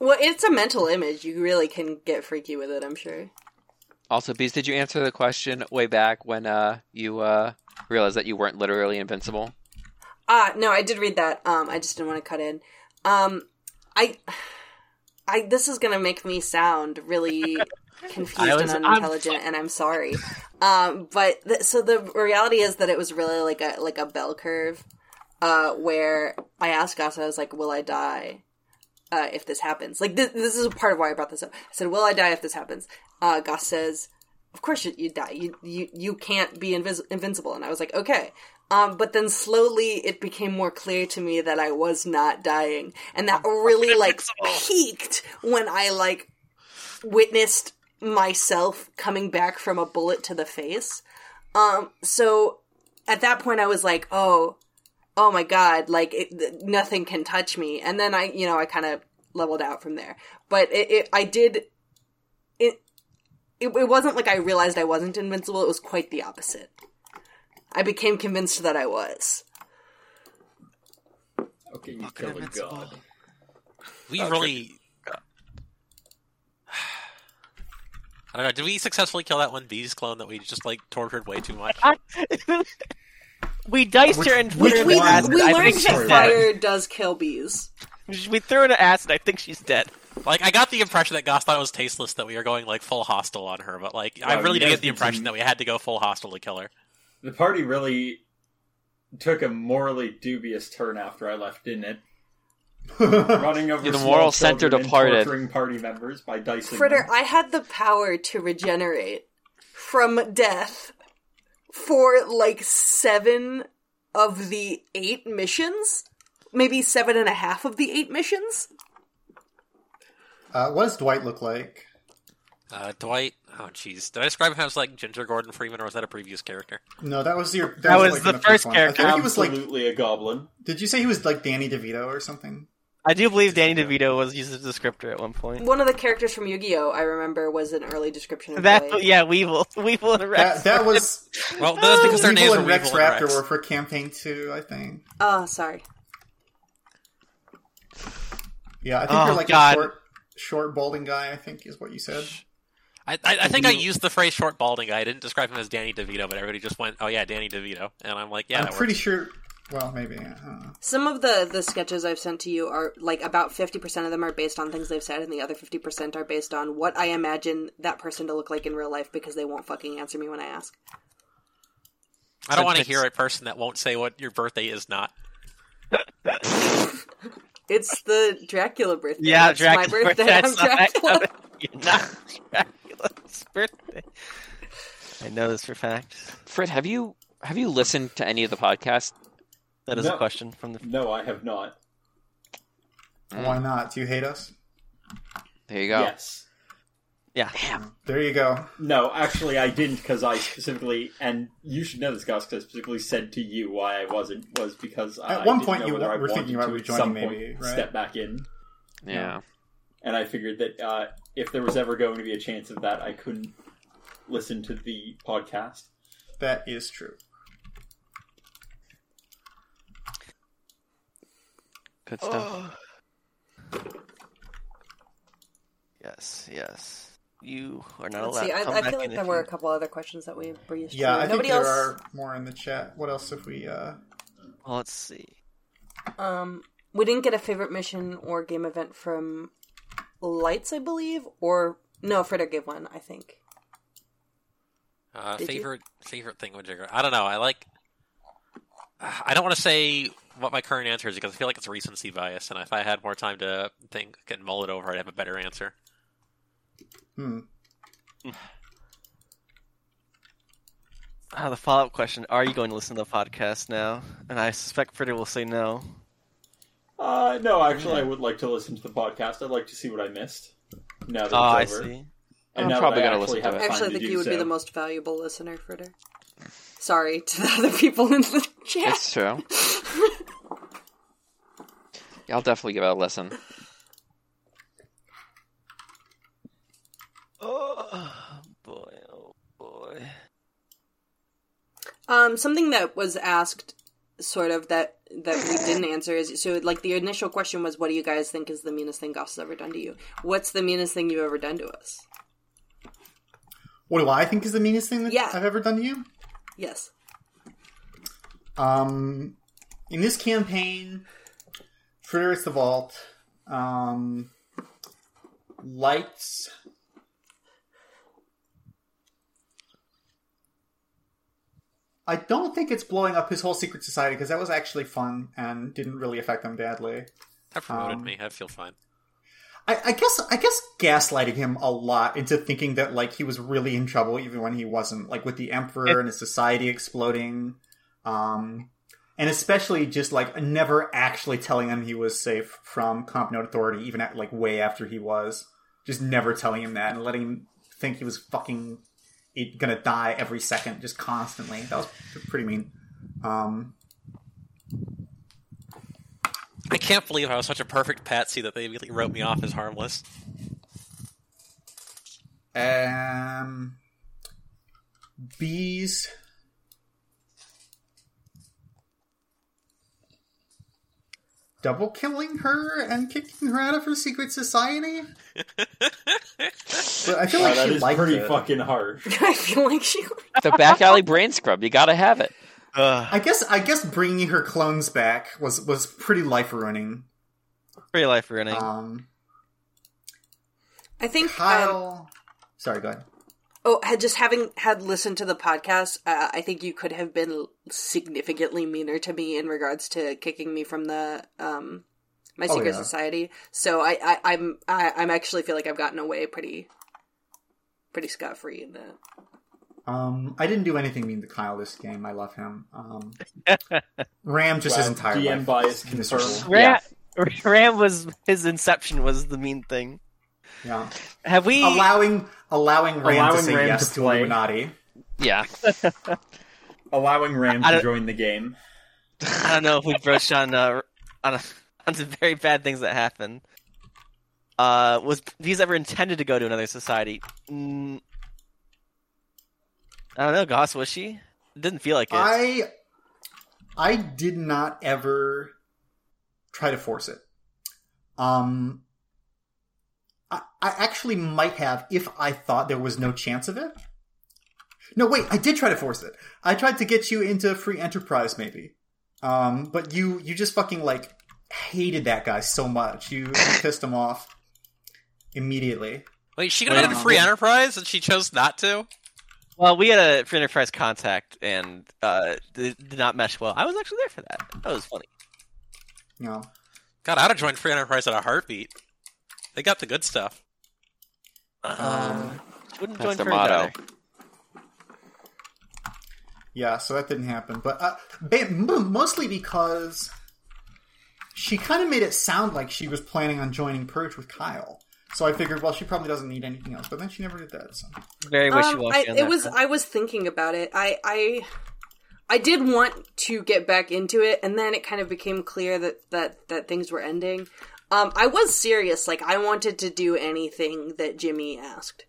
Well, it's a mental image. You really can get freaky with it, I'm sure. Also, Bees, did you answer the question way back when uh, you uh, realized that you weren't literally invincible? Ah, no, I did read that. Um, I just didn't want to cut in. Um, I, I, this is gonna make me sound really confused was- and I'm unintelligent, and I'm sorry. Um, but th- so the reality is that it was really like a like a bell curve, uh, where I asked Goss, I was like, "Will I die?" Uh, if this happens, like this, this is a part of why I brought this up. I said, "Will I die if this happens?" Uh, Goss says, of course you, you die. You you you can't be invis- invincible." And I was like, "Okay." Um, but then slowly it became more clear to me that I was not dying, and that really like peaked when I like witnessed myself coming back from a bullet to the face. Um, so at that point I was like, "Oh, oh my god!" Like it, th- nothing can touch me. And then I, you know, I kind of leveled out from there. But it, it I did. It, it it wasn't like I realized I wasn't invincible. It was quite the opposite. I became convinced that I was. Okay, you kill a god. We really. I don't know. Did we successfully kill that one bees clone that we just like tortured way too much? we diced Which- her and which put her in We, one? acid. we I learned that she's sorry. dead. fire does kill bees. We threw her in acid. I think she's dead. Like, I got the impression that Goss thought it was tasteless that we were going like full hostile on her, but like, I really you did guys get the impression some- that we had to go full hostile to kill her. The party really took a morally dubious turn after I left, didn't it? Running over Yeah, the small moral center children and departed. torturing party members by dicing Fritter, them. I had the power to regenerate from death for like seven of the eight missions. Maybe seven and a half of the eight missions. Uh, what does Dwight look like? Uh, Dwight. Oh, jeez. Did I describe him as like Ginger Gordon Freeman, or was that a previous character? No, that was your. That, That was, was like, the in first one. character. I think he was like. Absolutely a goblin. Did you say he was like Danny DeVito or something? I do believe Danny DeVito was used as a descriptor at one point. One of the characters from Yu-Gi-Oh! I remember was an early description of That Blade. yeah, Weevil, Weevil and Rex. That that was. Well, that's because their names Evil were and Rex Weevil and Raptor Rex. were for campaign two, I think. Oh, sorry. Yeah, I think Oh, you're like God. a short, short balding guy. I think is what you said. I, I, I think I used the phrase "short balding guy." I didn't describe him as Danny DeVito, but everybody just went, "Oh yeah, Danny DeVito," and I'm like, "Yeah, I'm pretty works. sure. Well, maybe. I don't know. Some of the the sketches I've sent to you are like about fifty percent of them are based on things they've said, and the other fifty percent are based on what I imagine that person to look like in real life because they won't fucking answer me when I ask. I don't want to hear a person that won't say what your birthday is not." It's the Dracula birthday. yeah, It's Dracula. my birthday. That's I'm not- Dracula. You're not Dracula's birthday. I know this for fact. Fred, have you have you listened to any of the podcast? That is No. a question from the. No, I have not. Why not? Do you hate us? There you go. Yes. Yeah, There you go. No, actually, I didn't because I specifically, and you should know this, Goss, because I specifically said to you why I wasn't was because I, At one didn't point know you were thinking about to at rejoining some maybe, point right? step back in, Yeah. and I figured that uh, if there was ever going to be a chance of that, I couldn't listen to the podcast. That is true. Good stuff. yes, yes. You are not Let's allowed. see. to I, come I back feel like there if were you- a couple other questions that we breezed Yeah, through. I think Nobody there else. are more in the chat. What else if we? uh let's see. Um, we didn't get a favorite mission or game event from Lights, I believe, or no, Fritter gave one. I think. Uh, Did you? favorite favorite thing with Jigger. I don't know. I like. I don't want to say what my current answer is because I feel like it's recency bias, and if I had more time to think and mull it over, I'd have a better answer. Hmm. Ah, the follow up question: Are you going to listen to the podcast now? And I suspect Fritter will say no. Uh, no, actually, I would like to listen to the podcast. I'd like to see what I missed. Now that Oh, I over. see. And I'm now probably that I gonna actually listen to have it. I time actually to think do you would be the most valuable listener, Fritter. Sorry to the other people in the chat. It's true. Yeah, I'll definitely give it a listen. Oh boy, oh boy. Um, something that was asked, sort of that that we didn't answer is so like the initial question was, "What do you guys think is the meanest thing Goss has ever done to you?" What's the meanest thing you've ever done to us? What do I think is the meanest thing that Yeah. I've ever done to you? Yes. Um, in this campaign, Frederick's the Vault, um, Lights. I don't think it's blowing up his whole secret society because that was actually fun and didn't really affect them badly. That promoted Um, me. I feel fine. I, I guess I guess gaslighting him a lot into thinking that like he was really in trouble even when he wasn't, like with the emperor and his society exploding, um, and especially just like never actually telling him he was safe from comp note authority, even at like way after he was, just never telling him that and letting him think he was fucking gonna die every second, just constantly. That was pretty mean. Um, I can't believe I was such a perfect patsy that they immediately wrote me off as harmless. Um, bees. Double killing her and kicking her out of her secret society. But I feel Wow, like that she is liked pretty it. fucking harsh. I feel like she. The back alley brain scrub. You gotta have it. Ugh, I guess I guess bringing her clones back was was pretty life ruining. pretty life ruining. Um, I think um, Kyle. Sorry, go ahead. Oh, had just having had listened to the podcast, uh, I think you could have been significantly meaner to me in regards to kicking me from the um my Oh, secret yeah. society. So I, I I'm I, I'm actually feel like I've gotten away pretty pretty scot free in that. Um, I didn't do anything mean to Kyle this game. I love him. Um, Ram just Wow, his entire DM life. bias is miserable. confirmed. Ram, Ram was his inception was the mean thing. Yeah, Have we? allowing allowing Ram to say Ram yes to to, play. Illuminati. Yeah. Allowing Ram to join the game. I don't know if we broached on uh, on a, on some very bad things that happened. Uh, was these ever intended to go to another society? Mm, I don't know, Goss. Was she? It didn't feel like it. I I did not ever try to force it. Um, I, I actually might have if I thought there was no chance of it. No, wait, I did try to force it. I tried to get you into free enterprise, maybe. Um, but you you just fucking like hated that guy so much. You, you pissed him off immediately. Wait, she could have Wait, had a free um, enterprise and she chose not to? Well, we had a free enterprise contact and uh, did, did not mesh well. I was actually there for that. That was funny. You know. God, I'd have joined free enterprise at a heartbeat. They got the good stuff. Um, Wouldn't That's join the for motto. Yeah, so that didn't happen. But uh, mostly because she kind of made it sound like she was planning on joining Purge with Kyle. So I figured, well, she probably doesn't need anything else. But then she never did that. So Very wishy Um, I, washy. it was I was thinking about it. I I I did want to get back into it, and then it kind of became clear that that that things were ending. Um, I was serious. Like I wanted to do anything that Jimmy asked.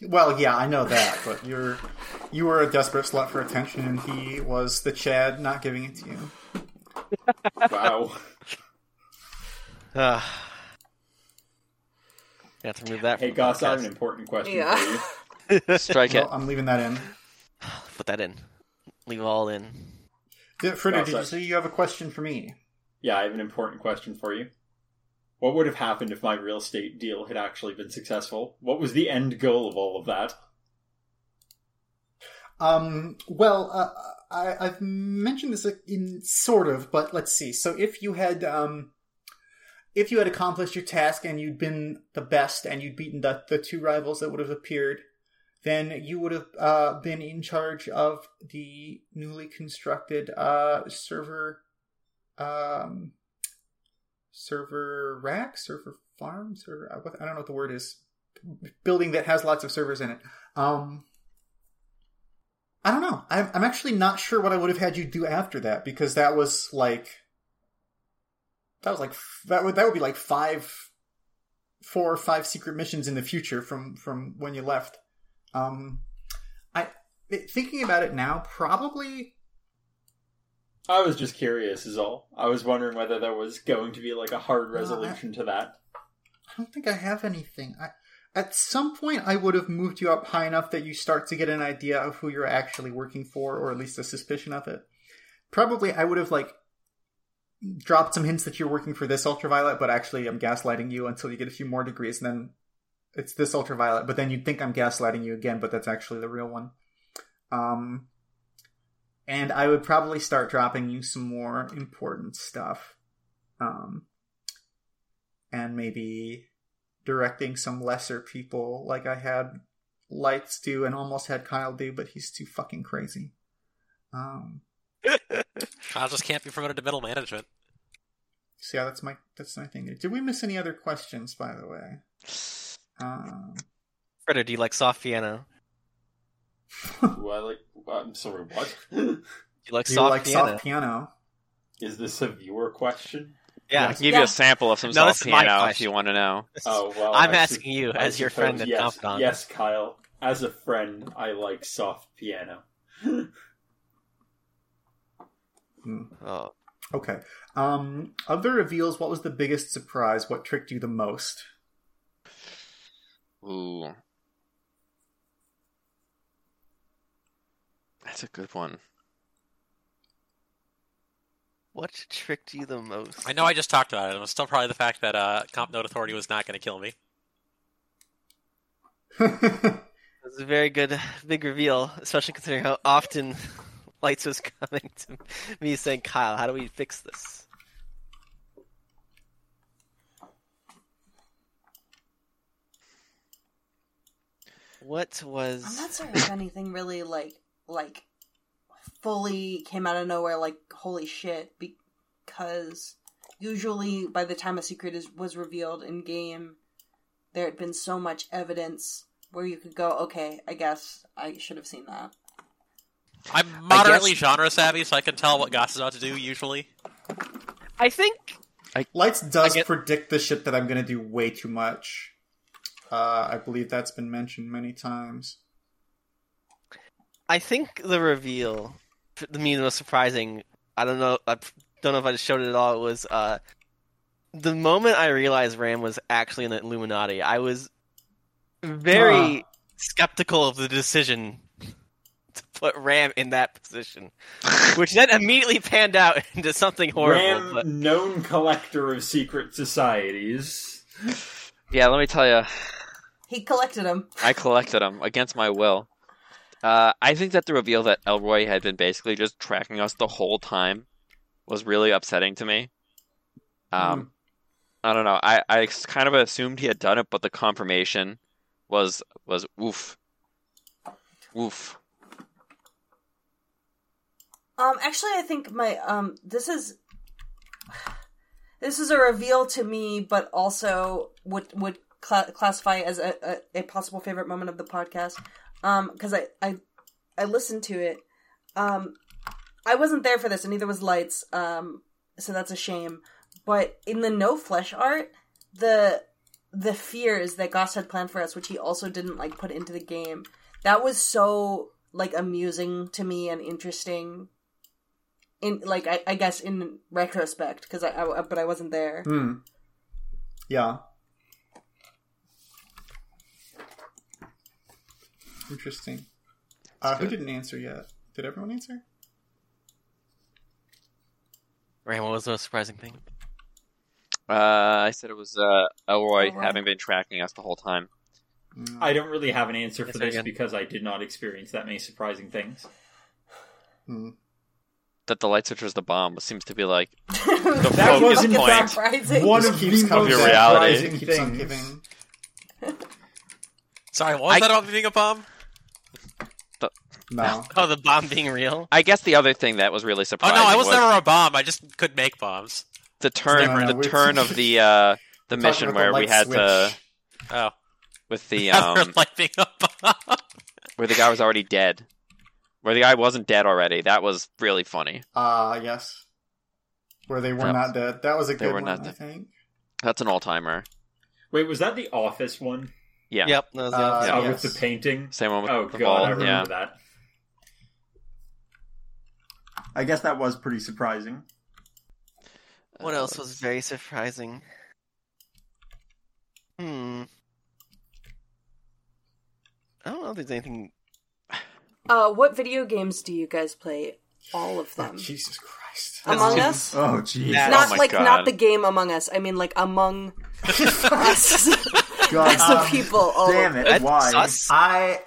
Well, yeah, I know that, but you're you were a desperate slut for attention, and he was the Chad not giving it to you. Wow. Uh, you have to remove that. hey, from the Goss, I have an important question Yeah. for you. Strike it. I'm leaving that in. Put that in. Leave it all in. Did, Fritter, did you sorry. say you have a question for me? Yeah, I have an important question for you. What would have happened if my real estate deal had actually been successful? What was the end goal of all of that? Um, well, uh, I, I've mentioned this in sort of, but let's see. So if you had, um, if you had accomplished your task and you'd been the best and you'd beaten the, the two rivals that would have appeared, then you would have uh, been in charge of the newly constructed uh, server, um, server rack, server farm, server. I don't know what the word is. Building that has lots of servers in it. Um, I don't know. I'm, I'm actually not sure what I would have had you do after that because that was like that was like that would that would be like five, four or five secret missions in the future from from when you left. Um, I thinking about it now, probably I was just curious, is all. I was wondering whether there was going to be like a hard No, I- resolution to that. I don't think I have anything. I, at some point, I would have moved you up high enough that you start to get an idea of who you're actually working for, or at least a suspicion of it. Probably, I would have like dropped some hints that you're working for this ultraviolet, but actually, I'm gaslighting you until you get a few more degrees, and then it's this ultraviolet. But then you'd think I'm gaslighting you again, but that's actually the real one. Um, and I would probably start dropping you some more important stuff. Um, and maybe directing some lesser people like I had Lights do and almost had Kyle do, but he's too fucking crazy. Um, Kyle just can't be promoted to middle management. so yeah, that's my that's my thing. Did we miss any other questions, by the way? Um, Fritter, do you like soft piano? Do I like? I'm sorry. What Do you like do you soft like piano? soft piano? is this a viewer question? Yeah. I can give Yeah. you a sample of some No, soft this is my piano if you want to know. Oh well. I'm I asking su- you I as your friend suppose and yes, confidant. Yes, Kyle. As a friend, I like soft piano. Oh. Okay. Um, of the reveals, what was the biggest surprise? What tricked you the most? Ooh. That's a good one. What tricked you the most? I know I just talked about it. It was still probably the fact that uh, Comp Note Authority was not going to kill me. It was a very good big reveal, especially considering how often Lights was coming to me saying, Kyle, how do we fix this? What was. I'm not sure if anything really like like fully came out of nowhere like holy shit because usually by the time a secret is was revealed in game there had been so much evidence where you could go okay I guess I should have seen that. I'm moderately guess- genre savvy, so I can tell what Goss is about to do usually. I think Lights does I get- predict the shit that I'm going to do way too much. Uh, I believe that's been mentioned many times. I think the reveal, the me, the most surprising. I don't know. I don't know if I just showed it at all. It was uh, the moment I realized Ram was actually in the Illuminati. I was very Ah. skeptical of the decision to put Ram in that position, which then immediately panned out into something horrible. Ram, but known collector of secret societies. Yeah, let me tell you, He collected them. I collected them against my will. Uh, I think that the reveal that Elroy had been basically just tracking us the whole time was really upsetting to me. Um, I don't know. I, I kind of assumed he had done it, but the confirmation was was oof, oof. Um, actually, I think my um, this is this is a reveal to me, but also would would cla classify as a, a, a possible favorite moment of the podcast. Um, because I I I listened to it. Um, I wasn't there for this, and neither was Lights. Um, so that's a shame. But in the no flesh art, the the fears that Goss had planned for us, which he also didn't like put into the game, that was so like amusing to me and interesting in like I, I guess in retrospect because I, I but I wasn't there. Hmm. Yeah. Interesting. Uh, who didn't answer yet? Did everyone answer? Ram, what was the most surprising thing? Uh, I said it was uh, Elroy Elroy. having been tracking us the whole time. Mm. I don't really have an answer for Answer this again. because I did not experience that many surprising things. Hmm. That the light switch was the bomb seems to be like that focus wasn't point. surprising. One of keeps the coming most your reality. surprising Keeps on things. giving. Sorry, what was I- that about being a bomb? No. Oh, the bomb being real? I guess the other thing that was really surprising. Oh surprising no, I was was never a bomb. I just could make bombs. the turn No, no, the we're- turn of the uh, the Talking mission about where the we light had to switch. Oh, with the um like being a bomb. where the guy was already dead. Where the guy wasn't dead already. That was really funny. Uh, yes. Where they were That- not dead. That was a they good were one, not I dead. think. That's an all timer. Wait, was that the office one? Yeah. Yep. That was the Uh, opposite. Uh, yes. With the painting? Same one with Oh the god, I vault. remember Yeah. that. I guess that was pretty surprising. What else was very surprising? Hmm. I don't know if there's anything. Uh, what video games do you guys play? All of Oh, them. Jesus Christ. Among too- Us. Oh, jeez. Not Oh like God. not the game Among Us. I mean like among us God, as the Um, people. All damn it. That's Why? sus. I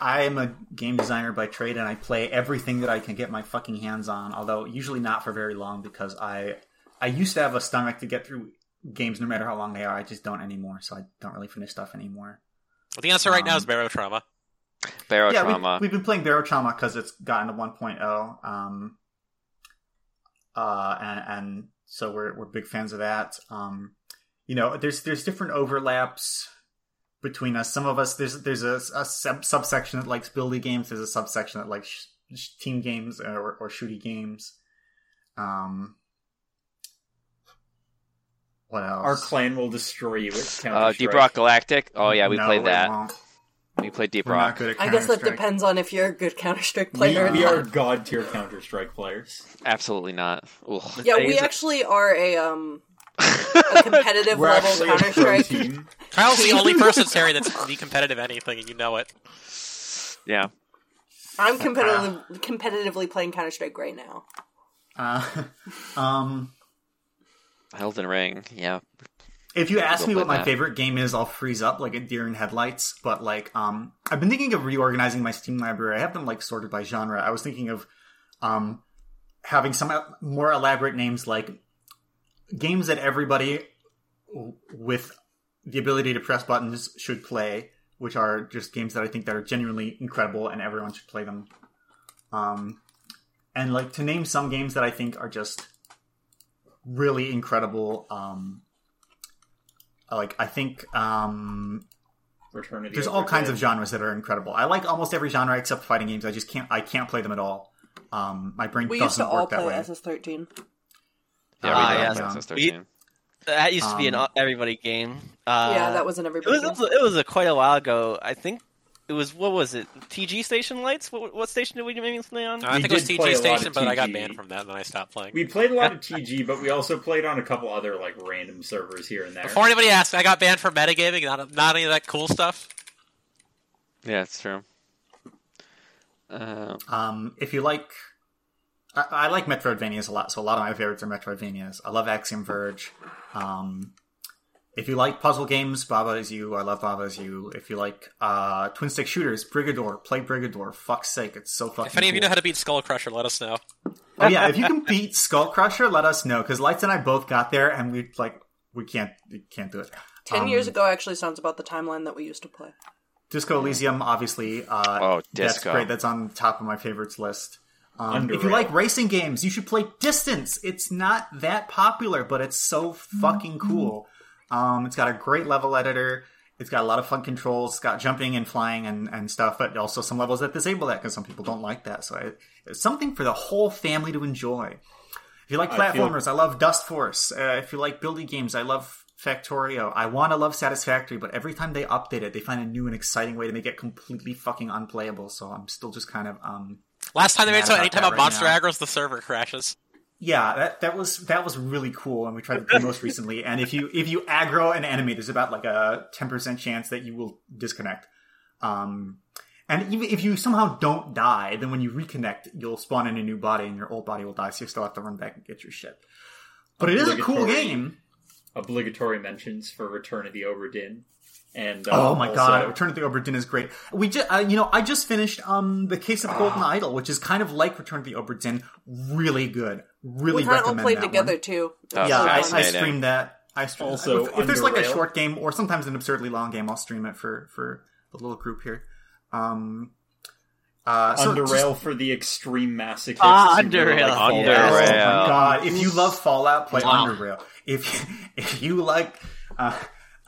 I am a game designer by trade and I play everything that I can get my fucking hands on, although usually not for very long because I I used to have a stomach to get through games, no matter how long they are. I just don't anymore, so I don't really finish stuff anymore. Well, the answer right now is Um, Barotrauma. Barrow yeah, trauma. We, have been playing Barotrauma because it's gotten to 1.0, um, uh, and, and so we're we're big fans of that. Um, you know, there's there's different overlaps between us. Some of us there's there's a, a sub- subsection that likes buildy games. There's a subsection that likes sh- sh- team games or, or shooty games. Um, what else? Our clan will destroy you at uh, Deep Rock Galactic. Oh yeah, we No, played that. We played Deep We're Rock. I guess that depends on if you're a good Counter Strike player. or we are god tier Counter Strike players. Absolutely not. Ugh. Yeah, we actually are a um a competitive We're level actually Counter Strike. team. Kyle's the only person, Terry, that's the competitive anything, and you know it. Yeah. I'm competitive, competitively playing Counter Strike right now. Uh, um, Elden Ring. Yeah. If you ask me what my that. favorite game is, I'll freeze up like a deer in headlights. But like, um, I've been thinking of reorganizing my Steam library. I have them like sorted by genre. I was thinking of, um, having some more elaborate names like games that everybody with the ability to press buttons should play, which are just games that I think that are genuinely incredible and everyone should play them. Um, and like to name some games that I think are just really incredible. Um, like I think um, Return of the there's all kinds of genres that are incredible. I like almost every genre except fighting games. I just can't I can't play them at all. Um, my brain We doesn't used to all work that play way. SS13. Yeah, Ah, we did yes. Access We- That used to be an Um, everybody game. Uh, yeah, that was an It everybody. was, it was, it was a quite a while ago. I think it was what was it? TG Station Lights? What, what station did we mainly play on? I We think it was TG a lot of Station, but I got banned from that, and then I stopped playing. We played a lot of TG, but we also played on a couple other like random servers here and there. Before anybody asks, I got banned from metagaming, not, not any of that cool stuff. Yeah, it's true. Um, Um, if you like, I, I like Metroidvanias a lot. So a lot of my favorites are Metroidvanias. I love Axiom Verge. Um, if you like puzzle games, Baba is you. I love Baba is you. If you like uh, twin stick shooters, Brigador, play Brigador. Fuck's sake, it's so fucking. If any of you know how to beat Skull Crusher, let us know. oh yeah, if you can beat Skull Crusher, let us know because Lights and I both got there, and we like we can't we can't do it. Ten Um, years ago actually sounds about the timeline that we used to play. Disco Elysium, obviously. Uh, Oh, That's Disco. great. That's on top of my favorites list. Um, if you like racing games, you should play Distance. It's not that popular, but it's so fucking cool. Um, it's got a great level editor. It's got a lot of fun controls. It's got jumping and flying and, and stuff, but also some levels that disable that because some people don't like that. So it, it's something for the whole family to enjoy. If you like I feel- platformers, I love Dustforce. Uh, if you like building games, I love Factorio. I want to love Satisfactory, but every time they update it, they find a new and exciting way to make it completely fucking unplayable. So I'm still just kind of um Last time they made so about anytime a right Monster now. Aggro's, the server crashes. yeah, that that was that was really cool, and we tried to play most recently. And if you if you aggro an enemy, there's about like a ten percent chance that you will disconnect. Um, and even if you somehow don't die, then when you reconnect, you'll spawn in a new body, and your old body will die. So you still have to run back and get your shit. But it is a cool game. Obligatory mentions for Return of the Obra Dinn. And uh, Oh my also- god, Return of the Obra Dinn is great. We just, uh, you know, I just finished um the Case of Golden Idol, which is kind of like Return of the Obra Dinn, really good. Really We kind of all recommend played that together one. too. Oh, yeah, I, I fascinating. streamed that. I streamed, Also, if, if there's like a short game or sometimes an absurdly long game, I'll stream it for for the little group here. Um, uh, so Under just- rail for the extreme masochists. Ah, who really Underrail. like Underrail. Yes, oh my god! If you love Fallout, play Wow. Underrail. If if you like, uh,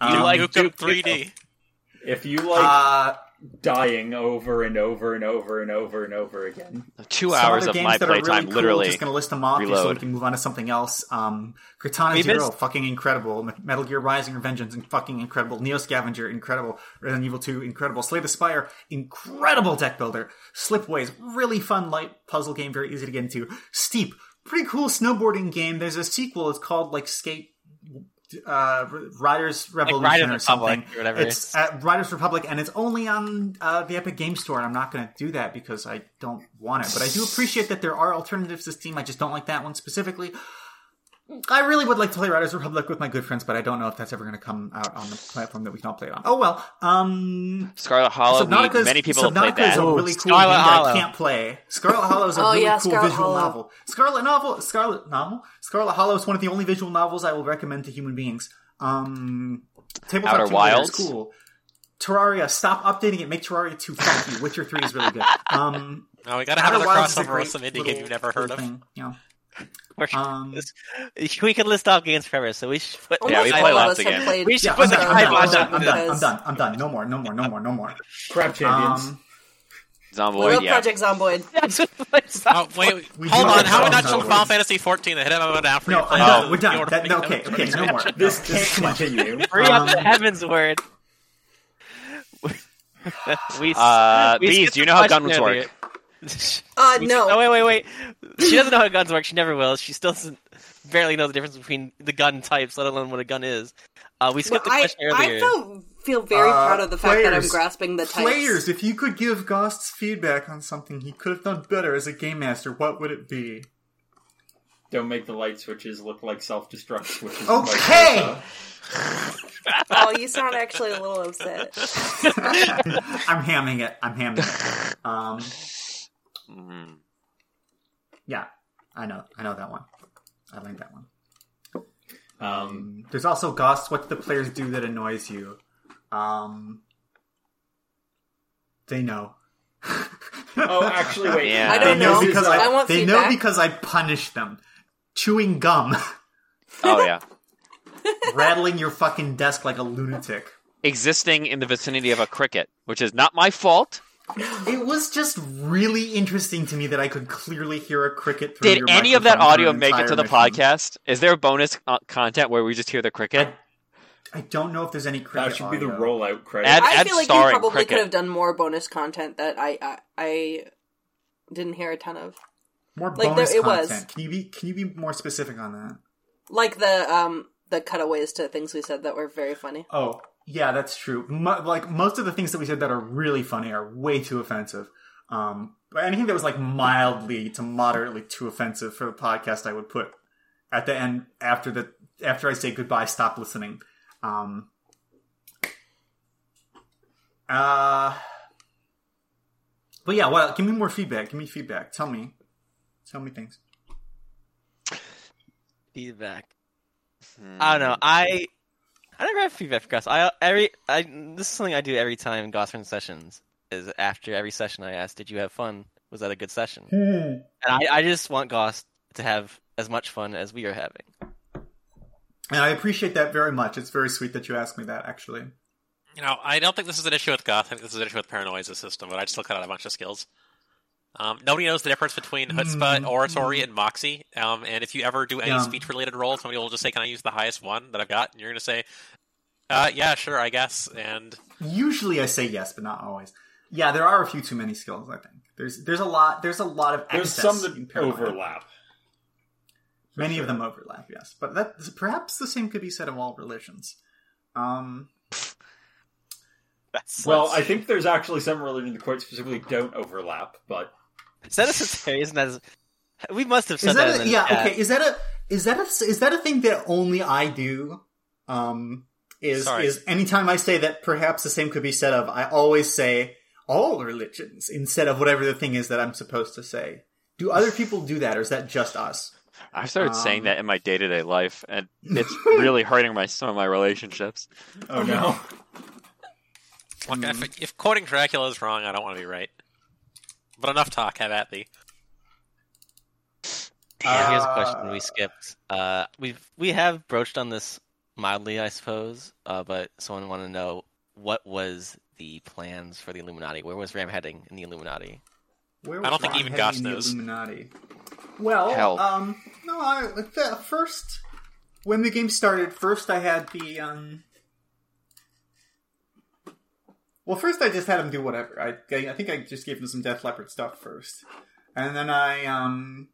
You um, like Nuke 'em Duke 3D. If you like uh, dying over and over and over and over and over again, Two hours other of games my that are really playtime, cool, literally. Just gonna list them off just so we can move on to something else. Um, Katana We Zero, missed- fucking incredible. Metal Gear Rising: Revengeance, fucking incredible. Neo Scavenger, incredible. Resident Evil Two, incredible. Slay the Spire, incredible deck builder. Slipways, really fun light puzzle game, very easy to get into. Steep, pretty cool snowboarding game. There's a sequel. It's called like Skate. Uh, Riders Revolution Riders or something. or whatever. It's at Riders Republic, and it's only on uh, the Epic Game Store. And I'm not going to do that because I don't want it. But I do appreciate that there are alternatives to Steam. I just don't like that one specifically. I really would like to play Riders Republic with my good friends, but I don't know if that's ever going to come out on the platform that we can all play it on. Oh well. Um, Scarlet Hollow. we- Subnautica's, many people have played Subnautica is a really cool Scarlet game Hollow. that I can't play. Scarlet Hollow is a Oh, really yeah, cool Scarlet visual Hollow. novel. Scarlet novel, Scarlet novel, Scarlet Hollow is one of the only visual novels I will recommend to human beings. Um, Tabletop Outer Simulator Wilds? is cool. Terraria, stop updating it. Make Terraria too funky. Witcher Three is really good. Um, No, we gotta have another Wilds a crossover great with some indie game you've never heard little of. thing, you know. We're- Um, we could list off games forever, so we should put. Yeah, we Almost play all of lots of games. played We should yeah, put I'm the done. Scarlet I'm done. I'm done. I'm done. I'm done. No more. No more. No more. No more. Crab Champions. Um, We Zomboid, love yeah. Project Zomboid. Oh wait, We hold on. have How we not some. Final Fantasy 14? The hit him down for no, you. I'm Oh. We're done. order That, me- okay. Okay. No more. This This is too can't much. continue. Hurry up, the Um, heaven's word. we, Uh, we Bees, do you know how question guns work? Earlier. Uh, no. Oh wait, wait, wait. She doesn't know how guns work. She never will. She still doesn't barely know the difference between the gun types, let alone what a gun is. Uh, we skipped Well, the I, question earlier. I feel, feel very Uh, proud of the fact that I'm grasping the types. Players, if you could give Goss's feedback on something he could have done better as a game master, what would it be? Don't make the light switches look like self-destruct switches. and vice Okay! Oh, you sound actually a little upset. I'm hamming it. I'm hamming it. Um, Mm. yeah, I know. I know that one. I like that one. Um, There's also Goss. What do the players do that annoys you? Um, they know. oh, actually, wait. Yeah. I don't know know. because I I, want they know feedback. because I punish them. Chewing gum, Oh yeah. rattling your fucking desk like a lunatic. Existing in the vicinity of a cricket, which is not my fault. It was just really interesting to me that I could clearly hear a cricket. Through Did your any of that audio make it to the mission. podcast? Is there bonus uh, content where we just hear the cricket? I don't know if there's any cricket. That should be the rollout credit. Add- I add feel like you probably cricket. could have done more bonus content that I I, I didn't hear a ton of, More Like, bonus there- it was. content. Can you be Can you be more specific on that? like the um the cutaways to things we said that were very funny. Oh, yeah, that's true. Mo- like most of the things that we said that are really funny are way too offensive. Um, but anything that was like mildly to moderately too offensive for the podcast, I would put at the end after the after I say goodbye. Stop listening. Um, uh, but yeah, well, give me more feedback. Give me feedback. Tell me, tell me things. feedback. Hmm. I don't know. I I never have feedback for Gus. I every I this is something I do every time Gus runs sessions. Is after every session I ask, "Did you have fun? Was that a good session?" Hmm. And I, I just want Goss to have as much fun as we are having. And I appreciate that very much. It's very sweet that you asked me that. Actually, You know, I don't think this is an issue with Goss. I think this is an issue with Paranoia's system, but I still cut out a bunch of skills. Um, nobody knows the difference between Chutzpah, Oratory, and Moxie. Um, and if you ever do any Yeah. speech-related role, somebody will just say, "Can I use the highest one that I've got?" And you're going to say, uh, "Yeah, sure, I guess." And Usually I say yes, but not always. Yeah, there are a few too many skills. I think there's there's a lot there's a lot of There's some that Paranoia. overlap. Many sure. of them overlap, yes, but that perhaps the same could be said of all religions. Um, That's Well, I think there's actually some religions that quite specifically don't overlap, but is that a Sagittarius? Isn't that as- we must have said is that. that a, the yeah chat. okay? Is that a is that a is that a thing that only I do? Um, is Sorry. is anytime I say that perhaps the same could be said of, I always say all religions instead of whatever the thing is that I'm supposed to say. Do other people do that, or is that just us? I started saying Um, that in my day to day life, and it's really hurting my some of my relationships. oh no. look, if, if quoting Dracula is wrong, I don't want to be right. But enough talk. Have at thee. Yeah, here's a Uh, question we skipped. Uh, we've we have broached on this mildly, I suppose. Uh, but someone wanted to know what was the plans for the Illuminati? Where was Ram heading in the Illuminati? Where I don't was think even heading Goss in the knows. Illuminati. Well, Hell. um, no, I the first when the game started. First, I had the um. Well, first I just had him do whatever. I I think I just gave him some Death Leopard stuff first, and then I um.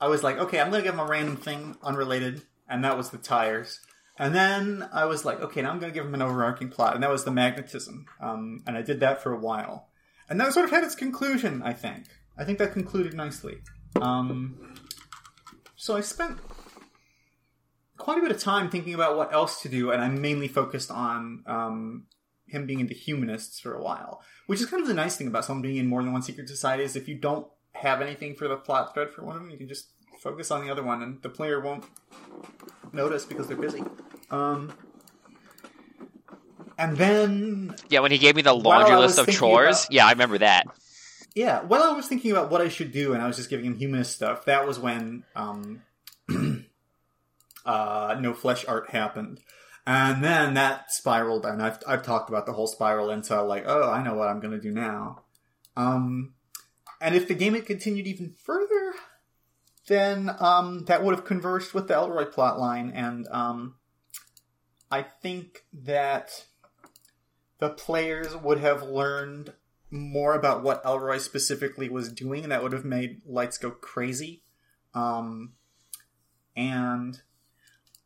I was like, okay, I'm gonna give him a random thing unrelated, and that was the tires. And then I was like, okay, now I'm gonna give him an overarching plot, and that was the magnetism. Um, and I did that for a while. And that sort of had its conclusion, I think. I think that concluded nicely. Um, so I spent quite a bit of time thinking about what else to do, and I mainly focused on um, him being into humanists for a while, which is kind of the nice thing about someone being in more than one secret society is if you don't have anything for the plot thread for one of them, you can just focus on the other one, and the player won't notice because they're busy. Um, and then Yeah, when he gave me the laundry list of chores, about- yeah, I remember that. Yeah, while I was thinking about what I should do, and I was just giving him humanist stuff, that was when um, uh, no flesh art happened, and then that spiraled, and I've I've talked about the whole spiral into like, oh, I know what I'm gonna do now. Um, and if the game had continued even further, then um, that would have converged with the Elroy plot line, and um, I think that the players would have learned more about what Elroy specifically was doing, and that would have made Lights go crazy. Um, and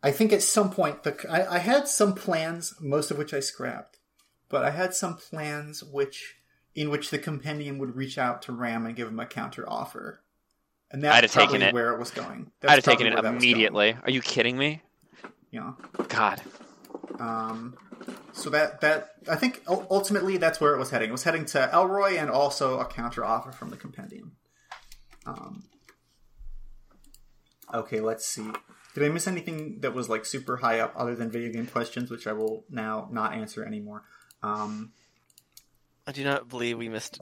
I think at some point, the I, I had some plans, most of which I scrapped, but I had some plans which in which the compendium would reach out to Ram and give him a counter offer, and I'd have that's taken it. where it was going. I'd have taken it where that was going, immediately. Are you kidding me? Yeah. God. Um, so that that I think ultimately that's where it was heading. It was heading to Elroy and also a counter offer from the compendium. Um, okay, let's see. Did I miss anything that was like super high up other than video game questions, which I will now not answer anymore? Um, I do not believe we missed.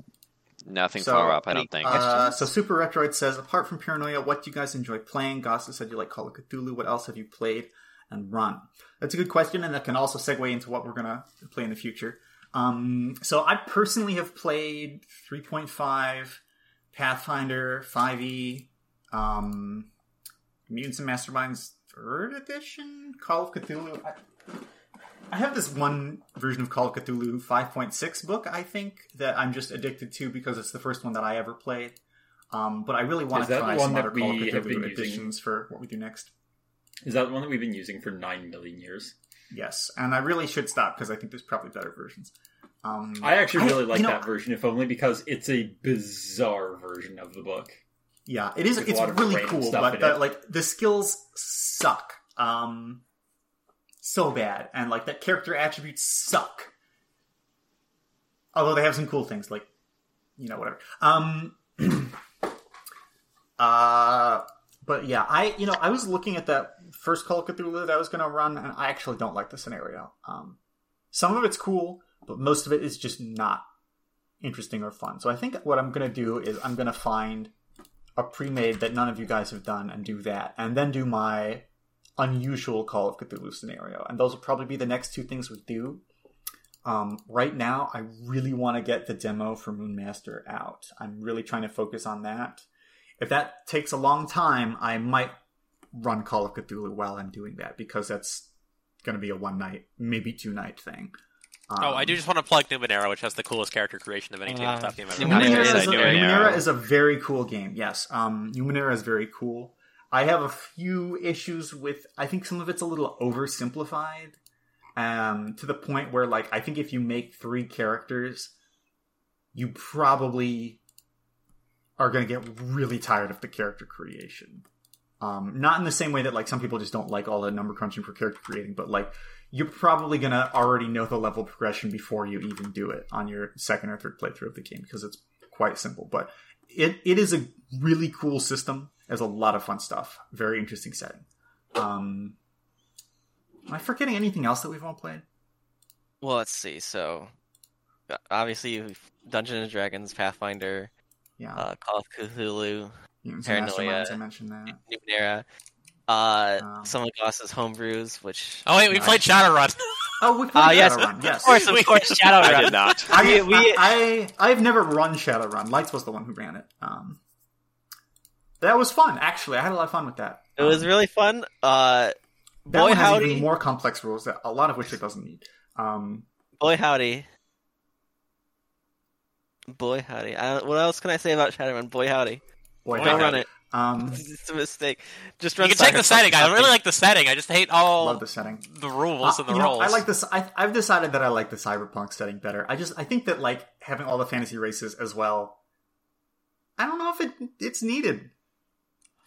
Nothing So, far up, I don't think. uh, so Super Retroid says, apart from Paranoia, what do you guys enjoy playing? Gossa said you like Call of Cthulhu. What else have you played and run? That's a good question, and that can also segue into what we're gonna play in the future. Um, so I personally have played 3.5, Pathfinder, 5e, um, Mutants and Masterminds third edition, Call of Cthulhu. I, I have this one version of Call of Cthulhu 5.6 book, I think, that I'm just addicted to because it's the first one that I ever played. Um, but I really want to try some other Call of Cthulhu been using? editions for what we do next. Is that the one that we've been using for nine million years? Yes, and I really should stop because I think there's probably better versions. Um, I actually I- really like you know- that version, if only because it's a bizarre version of the book. Yeah, it is. There's It's really cool, but the, like the skills suck. Um, so bad, and like that character attributes suck. Although they have some cool things, like you know whatever. Um, uh, but yeah, I you know I was looking at that first Call of Cthulhu that I was going to run, and I actually don't like the scenario. Um, some of it's cool, but most of it is just not interesting or fun. So I think what I'm going to do is I'm going to find a pre-made that none of you guys have done and do that, and then do my unusual Call of Cthulhu scenario. And those will probably be the next two things we do. Um, right now, I really want to get the demo for Moonmaster out. I'm really trying to focus on that. If that takes a long time, I might run Call of Cthulhu while I'm doing that because that's going to be a one night, maybe two night thing. Oh, I Um, do just want to plug Numenera, which has the coolest character creation of any Uh, tabletop game I've ever Numenera played. Numenera is is, a, a Numenera. Numenera is a very cool game. Yes, um, Numenera is very cool. I have a few issues with. I think some of it's a little oversimplified, um, to the point where, like, I think if you make three characters, you probably are going to get really tired of the character creation. Um, not in the same way that like some people just don't like all the number crunching for character creating, but like you're probably gonna already know the level progression before you even do it on your second or third playthrough of the game because it's quite simple. But it, it is a really cool system. Has a lot of fun stuff. Very interesting setting. Um, am I forgetting anything else that we've all played? Well, let's see. So, uh, obviously, Dungeons and Dragons, Pathfinder, Yeah, uh, Call of Cthulhu, Mutants Paranoia. I mentioned that. Numenera, uh, Um, some of Goss's homebrews, which Oh wait, we Nice. played Shadowrun. Oh, we played yes, Shadowrun. Yes, of course, of course, Shadowrun. I did not. I, We- we- I, I have never run Shadowrun. Lights was the one who ran it. Um, that was fun. Actually, I had a lot of fun with that. It was Um, really fun. Uh, that boy one has howdy, even more complex rules. That a lot of which it doesn't need. Um, boy howdy, boy howdy. I, what else can I say about Shadowrun? Boy howdy. boy, Don't howdy. run it. Um, It's a mistake. Just You run. can take the Cyberpunk setting. I really like the setting. I just hate all love the setting. the rules Uh, and the you know. I like this. I, I've decided that I like the cyberpunk setting better. I just I think that like having all the fantasy races as well. I don't know if it it's needed.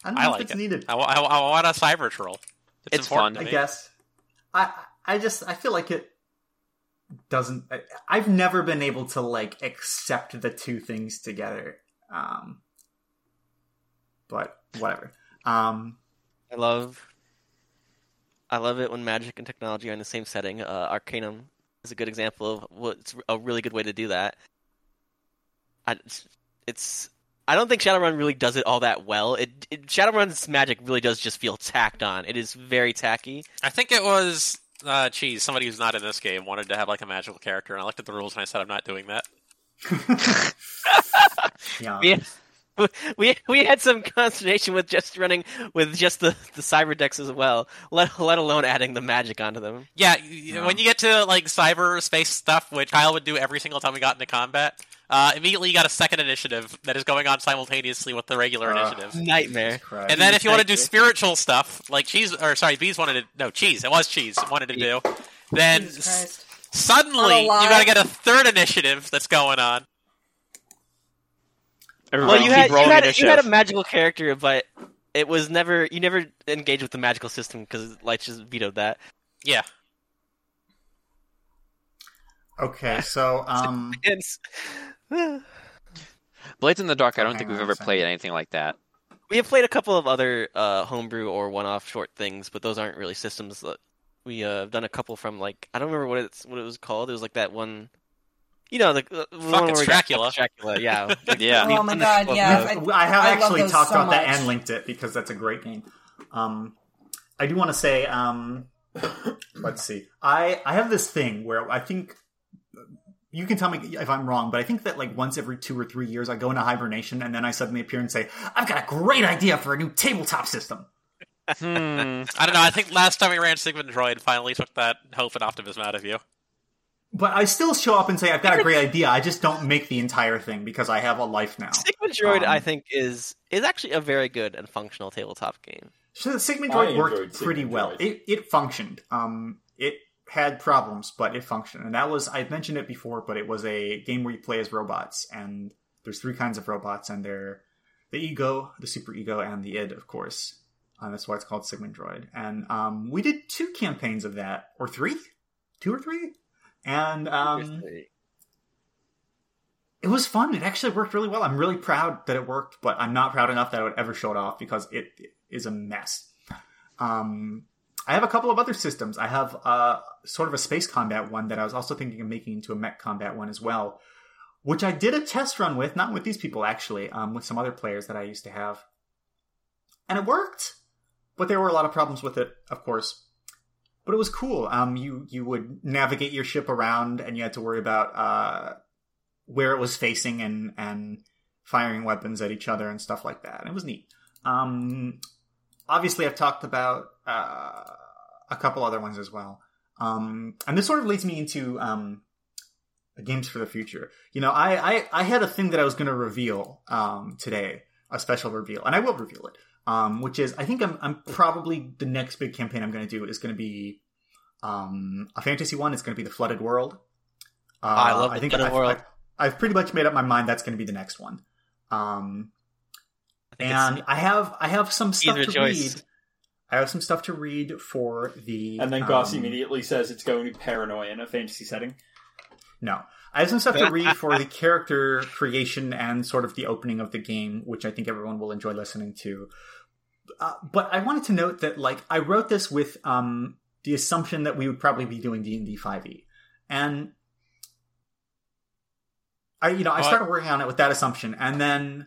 I don't know I if like it's it. needed. I, I, I want a cyber troll. It's, It's fun. to I me. guess. I I just I feel like it doesn't. I, I've never been able to like accept the two things together. Um, but whatever. Um, I love. I love it when magic and technology are in the same setting. Uh, Arcanum is a good example of what's a really good way to do that. I, it's. I don't think Shadowrun really does it all that well. It, it Shadowrun's magic really does just feel tacked on. It is very tacky. I think it was uh cheese, somebody who's not in this game wanted to have like a magical character and I looked at the rules and I said I'm not doing that. yeah. We we we had some consternation with just running with just the the cyber decks as well. Let let alone adding the magic onto them. Yeah, y- when you get to like cyberspace stuff, which Kyle would do every single time we got into combat, uh, immediately you got a second initiative that is going on simultaneously with the regular Uh, initiative. Nightmare. And then if you want to do spiritual stuff, like cheese, or sorry, bees wanted to no cheese, it was cheese wanted to do, then s- suddenly you On got to get a third initiative that's going on. Everybody Well, you had you had, you had a magical character, but it was never you never engaged with the magical system because Light just vetoed that. Yeah, Okay, so um, Blades in the Dark. I don't Hang think we've ever played anything like that. we have played a couple of other uh, homebrew or one-off short things, but those aren't really systems. That we uh, have done a couple from like I don't remember what it's what it was called. It was like that one. You know the, uh, the Fucking where we got- Dracula. Dracula, yeah. Yeah. Oh my god, yeah. We've- I- I have I love actually those talked so about that and linked it because that's a great game. Um, I do want to say, um, let's see. I I have this thing where I think you can tell me if I'm wrong, but I think that like once every two or three years I go into hibernation and then I suddenly appear and say, "I've got a great idea for a new tabletop system." Hmm. I don't know. I think last time we ran Sigmund Droid finally took that hope and optimism out of you. But I still show up and say, "I've got a great idea." I just don't make the entire thing because I have a life now. Sigmund Droid, Um, I think, is is actually a very good and functional tabletop game. So the Sigmund I Droid worked Sigmund pretty well. It it functioned. Um, it had problems, but it functioned. And that was I've mentioned it before, but it was a game where you play as robots, and there's three kinds of robots, and they're the ego, the super ego, and the id, of course. And that's why it's called Sigmund Droid. And um, we did two campaigns of that, or three, two or three, and um, it was fun. It actually worked really well. I'm really proud that it worked, but I'm not proud enough that I would ever show it off because it is a mess. Um, I have a couple of other systems. I have uh, sort of a space combat one that I was also thinking of making into a mech combat one as well, which I did a test run with, not with these people actually, um, with some other players that I used to have, and it worked. But there were a lot of problems with it, of course. But it was cool. Um, you you would navigate your ship around, and you had to worry about uh, where it was facing and and firing weapons at each other and stuff like that. And it was neat. Um, obviously, I've talked about uh, a couple other ones as well. Um, and this sort of leads me into um, games for the future. You know, I, I, I had a thing that I was going to reveal um, today, a special reveal, and I will reveal it. Um, which is, I think I'm, I'm probably the next big campaign I'm going to do is going to be um, a fantasy one. It's going to be the Flooded World. Uh, I love the think Flooded I've, World. I've, I've pretty much made up my mind that's going to be the next one. Um, I and I have I have some stuff to choice. read. I have some stuff to read for the. And then Goss um, immediately says it's going to be paranoia in a fantasy setting. No, I have some stuff to read for the character creation and sort of the opening of the game, which I think everyone will enjoy listening to. Uh, but I wanted to note that, like, I wrote this with um, the assumption that we would probably be doing D and D five E, and I, you know, I started working on it with that assumption, and then.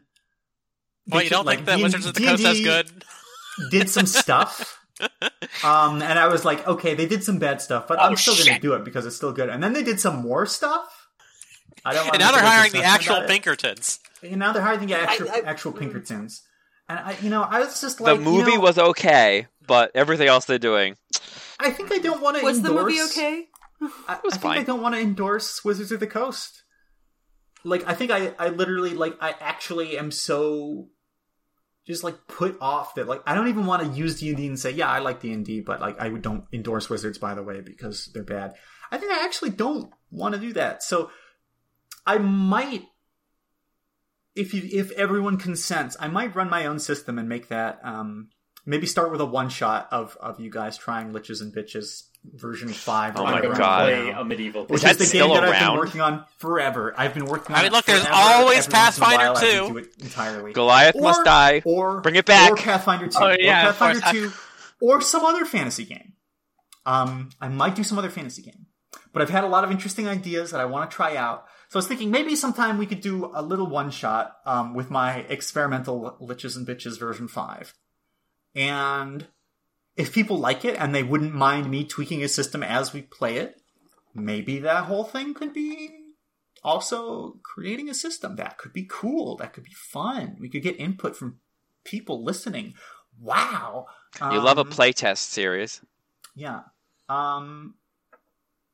Well, you don't like, think that D&D Wizards of the Coast is good? did some stuff. Um, and I was like, okay, they did some bad stuff, but I'm Oh, still going to do it because it's still good. And then they did some more stuff. I don't. wanna And now they're hiring the actual. Pinkertons. And now they're hiring the actual, I- I- actual Pinkertons. And I, you know, I was just like, The movie you know, was okay, but everything else they're doing. I think I don't want to. Was endorse, the movie okay? I, was I think I don't want to endorse Wizards of the Coast. Like, I think I, I literally, like, I actually am so just like put off that like I don't even want to use D and D and say yeah I like D and D, but like I don't endorse Wizards by the way because they're bad. I think I actually don't want to do that. So I might, if you if everyone consents, I might run my own system and make that um, maybe start with a one shot of of you guys trying Liches and Bitches version five. Oh that my I'm I'm gonna God. play a medieval. Which Is is the still game that I've been working on forever. I've been working on. I mean, look, there's forever. always Every once in a Pathfinder while, I 2. do it entirely. Goliath Or- must die. or Bring it back. or Pathfinder two, Oh, or yeah, of Pathfinder two, or some other fantasy game. Um, I might do some other fantasy game, but I've had a lot of interesting ideas that I want to try out. So I was thinking maybe sometime we could do a little one shot um, with my experimental Liches and Bitches version five, and if people like it and they wouldn't mind me tweaking a system as we play it, maybe that whole thing could be also creating a system that could be cool that could be fun. We could get input from people listening. Wow. You love a Um, playtest series. yeah. Um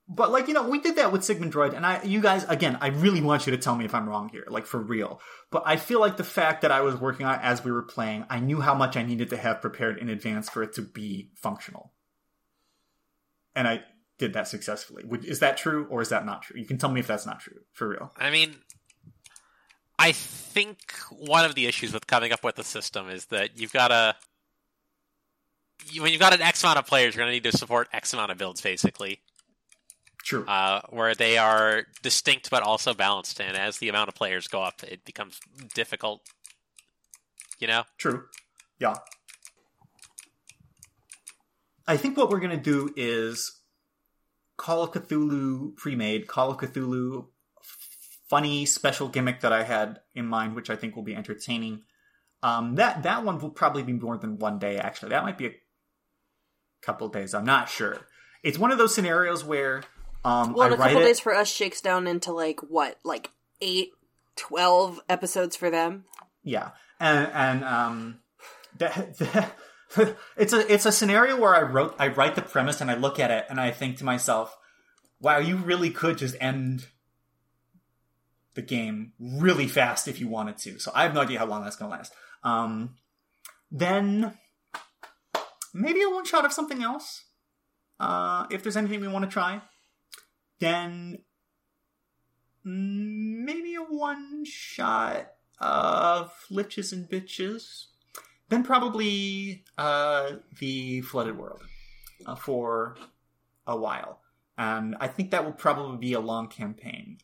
but like you know we did that with sigmund droid and i you guys again i really want you to tell me if i'm wrong here like for real. But i feel like the fact that i was working on it as we were playing i knew how much i needed to have prepared in advance for it to be functional. And i did that successfully. Is that true or is that not true? You can tell me if that's not true for real. I mean, I think one of the issues with coming up with a system is that you've got to. When you've got an X amount of players, you're going to need to support X amount of builds, basically, true uh, where they are distinct but also balanced. And as the amount of players go up, it becomes difficult. You know, True. Yeah. I think what we're going to do is Call of Cthulhu pre-made, Call of Cthulhu funny special gimmick that I had in mind, which I think will be entertaining. Um, that that one will probably be more than one day. Actually, that might be a couple days. I'm not sure. It's one of those scenarios where um, Well, I in a couple it. days for us shakes down into like what, like eight, twelve episodes for them. Yeah, and and um, that, that- it's a it's a scenario where I wrote I write the premise and I look at it and I think to myself, wow, you really could just end the game really fast if you wanted to. So I have no idea how long that's going to last. Um, then maybe a one shot of something else. Uh, if there's anything we want to try, then maybe a one shot of liches and bitches. Then probably uh, the flooded world uh, for a while, and I think that will probably be a long campaign.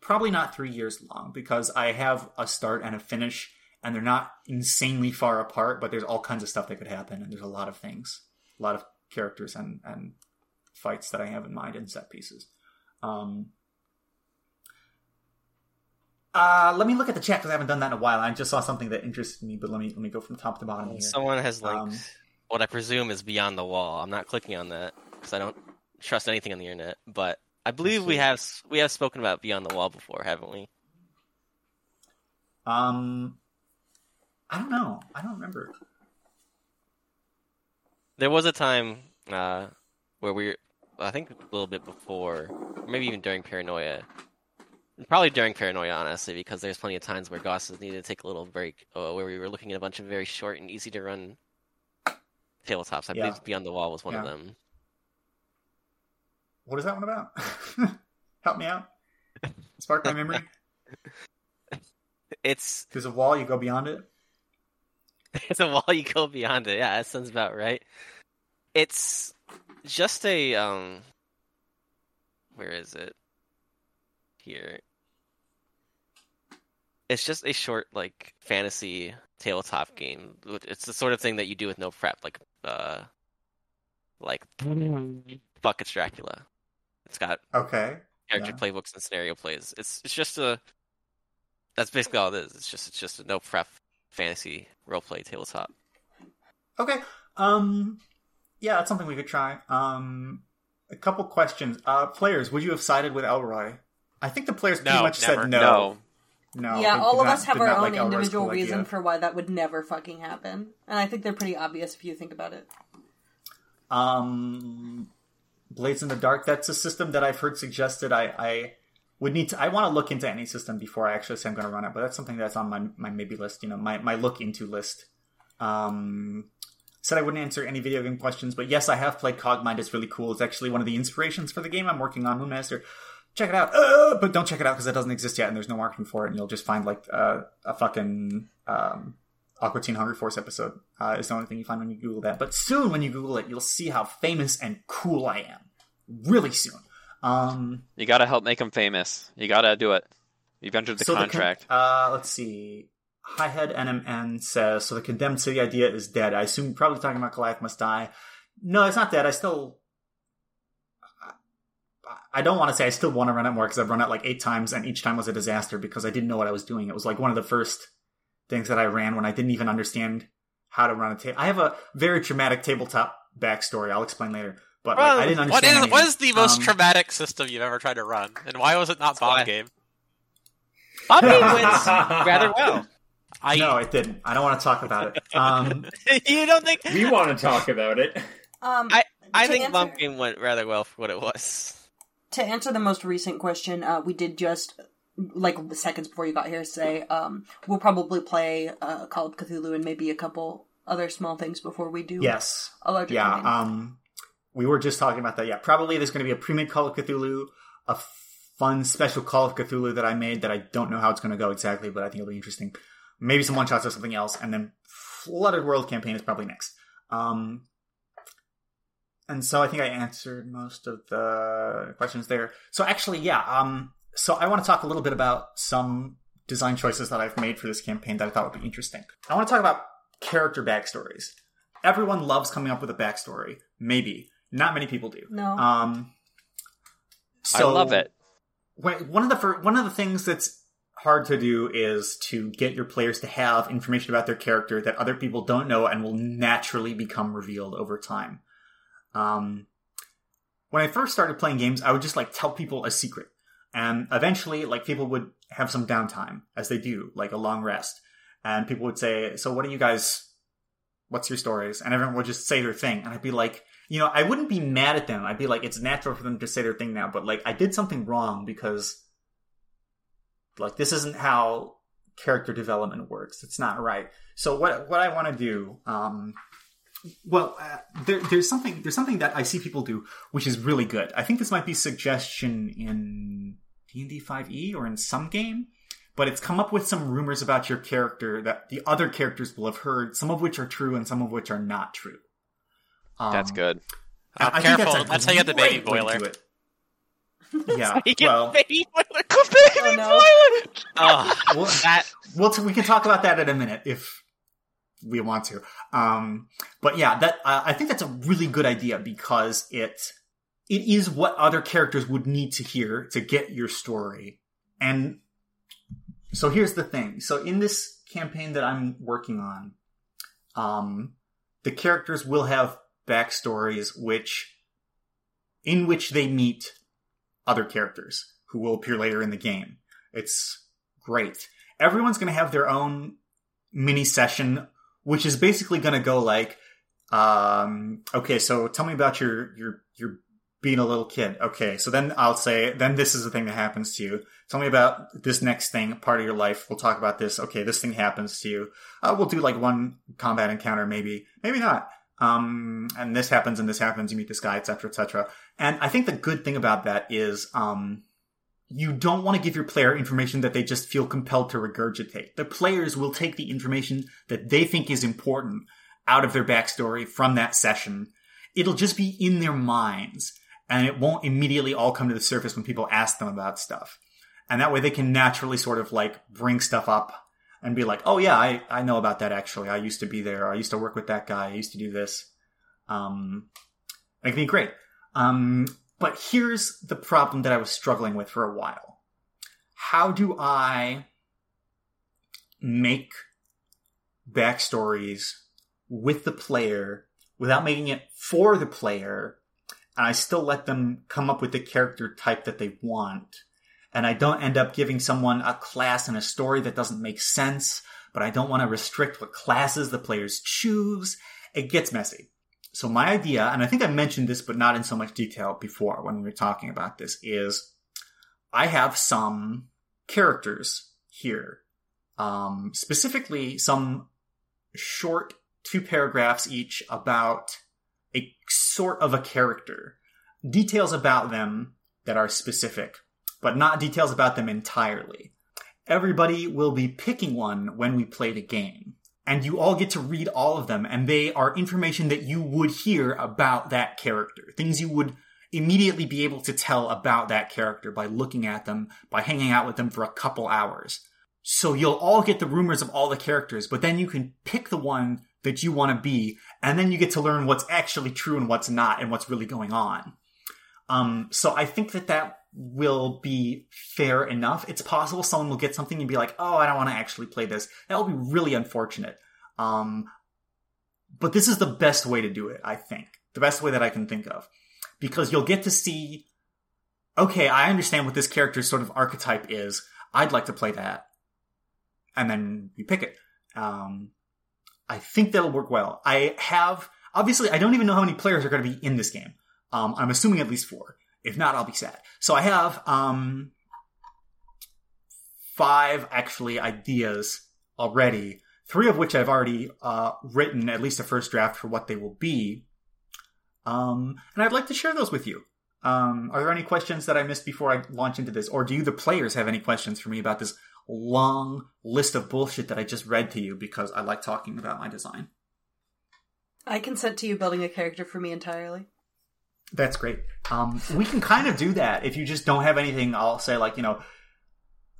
Probably not three years long because I have a start and a finish, and they're not insanely far apart. But there's all kinds of stuff that could happen, and there's a lot of things, a lot of characters and and fights that I have in mind and set pieces. Um, uh, let me look at the chat because I haven't done that in a while. I just saw something that interested me, but let me let me go from top to bottom here. Someone has like Um, what I presume is beyond the wall. I'm not clicking on that because I don't trust anything on the internet. But I believe we have we have spoken about beyond the wall before, haven't we? Um, I don't know. I don't remember. There was a time uh, where we, were, I think a little bit before, maybe even during Paranoia. Probably during Paranoia, honestly, because there's plenty of times where Gosses needed to take a little break, uh, where we were looking at a bunch of very short and easy to run tabletops. I Yeah. believe Beyond the Wall was one of them. What is that one about? Help me out. Spark my memory. It's There's a wall. You go beyond it. it's a wall you go beyond it. Yeah, that sounds about right. It's just a um. Where is it? Here. It's just a short like fantasy tabletop game. It's the sort of thing that you do with no prep, like uh, like Buckets Dracula. It's got Okay. character Yeah. playbooks and scenario plays. It's it's just a that's basically all it is. It's just it's just a no prep fantasy role play tabletop. Okay. Um. Yeah, that's something we could try. Um. A couple questions. Uh, players, would you have sided with Elroy? I think the players pretty No, much never. said no. No. No. yeah, all of not- us have our own like individual cool reason idea. for why that would never fucking happen, and I think they're pretty obvious if you think about it. Um, Blades in the Dark. That's a system that I've heard suggested. I, I would need to. I want to look into any system before I actually say I'm going to run it. But that's something that's on my my maybe list. You know, my my look into list. Um, said I wouldn't answer any video game questions, but yes, I have played Cogmind. It's really cool. It's actually one of the inspirations for the game I'm working on, Moonmaster. Check it out, uh, but don't check it out because it doesn't exist yet, and there's no marketing for it, and you'll just find like uh, a fucking um, Aqua Teen Hunger Force episode uh, is the only thing you find when you Google that. But soon, when you Google it, you'll see how famous and cool I am. Really soon. Um, You gotta help make him famous. You gotta do it. You've entered the so con- contract. uh, let's see. Highhead NMN says so. The condemned city idea is dead. I assume you're probably talking about Goliath must die. No, it's not dead. I still. I don't want to say I still want to run it more because I've run it like eight times and each time was a disaster because I didn't know what I was doing. It was like one of the first things that I ran when I didn't even understand how to run a table. I have a very traumatic tabletop backstory. I'll explain later. But like, I didn't understand. is any what of is it. the most Um, traumatic system you've ever tried to run, and why was it not why- Bomb Game? Bobby wins rather well. I No, it didn't. I don't want to talk about it. Um, you don't think? we want to talk about it. Um, I- I think answer- Bomb Game went rather well for what it was. to answer the most recent question, uh, we did just like seconds before you got here say um, we'll probably play uh, Call of Cthulhu and maybe a couple other small things before we do yes. a larger Yeah, campaign. um, we were just talking about that. Yeah, probably there's going to be a pre-made Call of Cthulhu, a fun special Call of Cthulhu that I made that I don't know how it's going to go exactly, but I think it'll be interesting. Maybe some one shots or something else, and then Flooded World campaign is probably next. Um, and so I think I answered most of the questions there. So actually, yeah. Um, so I want to talk a little bit about some design choices that I've made for this campaign that I thought would be interesting. I want to talk about character backstories. Everyone loves coming up with a backstory. Maybe not many people do. no, Um, I love it. when- one of the fir- one of the things that's hard to do is to get your players to have information about their character that other people don't know and will naturally become revealed over time. Um, when I first started playing games, I would just like tell people a secret, and eventually, like people would have some downtime as they do, like a long rest, and people would say, "So, what are you guys? What's your stories?" And everyone would just say their thing, and I'd be like, you know, I wouldn't be mad at them. I'd be like, it's natural for them to say their thing now, but like, I did something wrong because, like, this isn't how character development works. It's not right. So what what I want to do, um, well, uh, there, there's something there's something that I see people do which is really good. I think this might be suggestion in D and D five E or in some game, but it's come up with some rumors about your character that the other characters will have heard, some of which are true and some of which are not true. Um, That's good. Uh, I think careful, a that's how you get the baby great way to boiler. do it. Yeah, You well, baby boiler. oh no, Oh, well, that we'll t- we can talk about that in a minute if we want to. Um, but yeah, that uh, I think that's a really good idea because it it is what other characters would need to hear to get your story. And so here's the thing. So in this campaign that I'm working on, um, the characters will have backstories which in which they meet other characters who will appear later in the game. It's great. Everyone's going to have their own mini session, which is basically going to go like, um, okay, so tell me about your, your, your being a little kid. Okay. So then I'll say, then this is the thing that happens to you. Tell me about this next thing, part of your life. We'll talk about this. Okay. This thing happens to you. Uh, we'll do like one combat encounter, maybe, maybe not. Um, and this happens and this happens. You meet this guy, etc., etc. And I think the good thing about that is, um, you don't want to give your player information that they just feel compelled to regurgitate. The players will take the information that they think is important out of their backstory from that session. It'll just be in their minds and it won't immediately all come to the surface when people ask them about stuff. And that way they can naturally sort of like bring stuff up and be like, oh yeah, I, I know about that actually. I used to be there. I used to work with that guy. I used to do this. Um, it can be great. Um, but here's the problem that I was struggling with for a while. How do I make backstories with the player without making it for the player, and I still let them come up with the character type that they want? And I don't end up giving someone a class and a story that doesn't make sense, but I don't want to restrict what classes the players choose. It gets messy. So my idea, and I think I mentioned this, but not in so much detail before when we were talking about this, is I have some characters here, um, specifically some short two paragraphs each about a sort of a character, details about them that are specific, but not details about them entirely. Everybody will be picking one when we play the game. and you all get to read all of them, and they are information that you would hear about that character. Things you would immediately be able to tell about that character by looking at them, by hanging out with them for a couple hours. So you'll all get the rumors of all the characters, but then you can pick the one that you want to be, and then you get to learn what's actually true and what's not, and what's really going on. Um, so I think that that will be fair enough. It's possible someone will get something and be like, "Oh, I don't want to actually play this." That will be really unfortunate. Um, but this is the best way to do it. I think the best way that I can think of, because you'll get to see. Okay, I understand what this character's sort of archetype is. I'd like to play that, and then you pick it. Um, I think that'll work well. I have obviously I don't even know how many players are going to be in this game. Um, I'm assuming at least four. If not, I'll be sad. So I have um, five actually ideas already. Three of which I've already uh, written at least a first draft for what they will be. Um, and I'd like to share those with you. Um, are there any questions that I missed before I launch into this, or do you, the players, have any questions for me about this long list of bullshit that I just read to you because I like talking about my design? I consent to you building a character for me entirely. That's great. Um, we can kind of do that if you just don't have anything. I'll say like you know,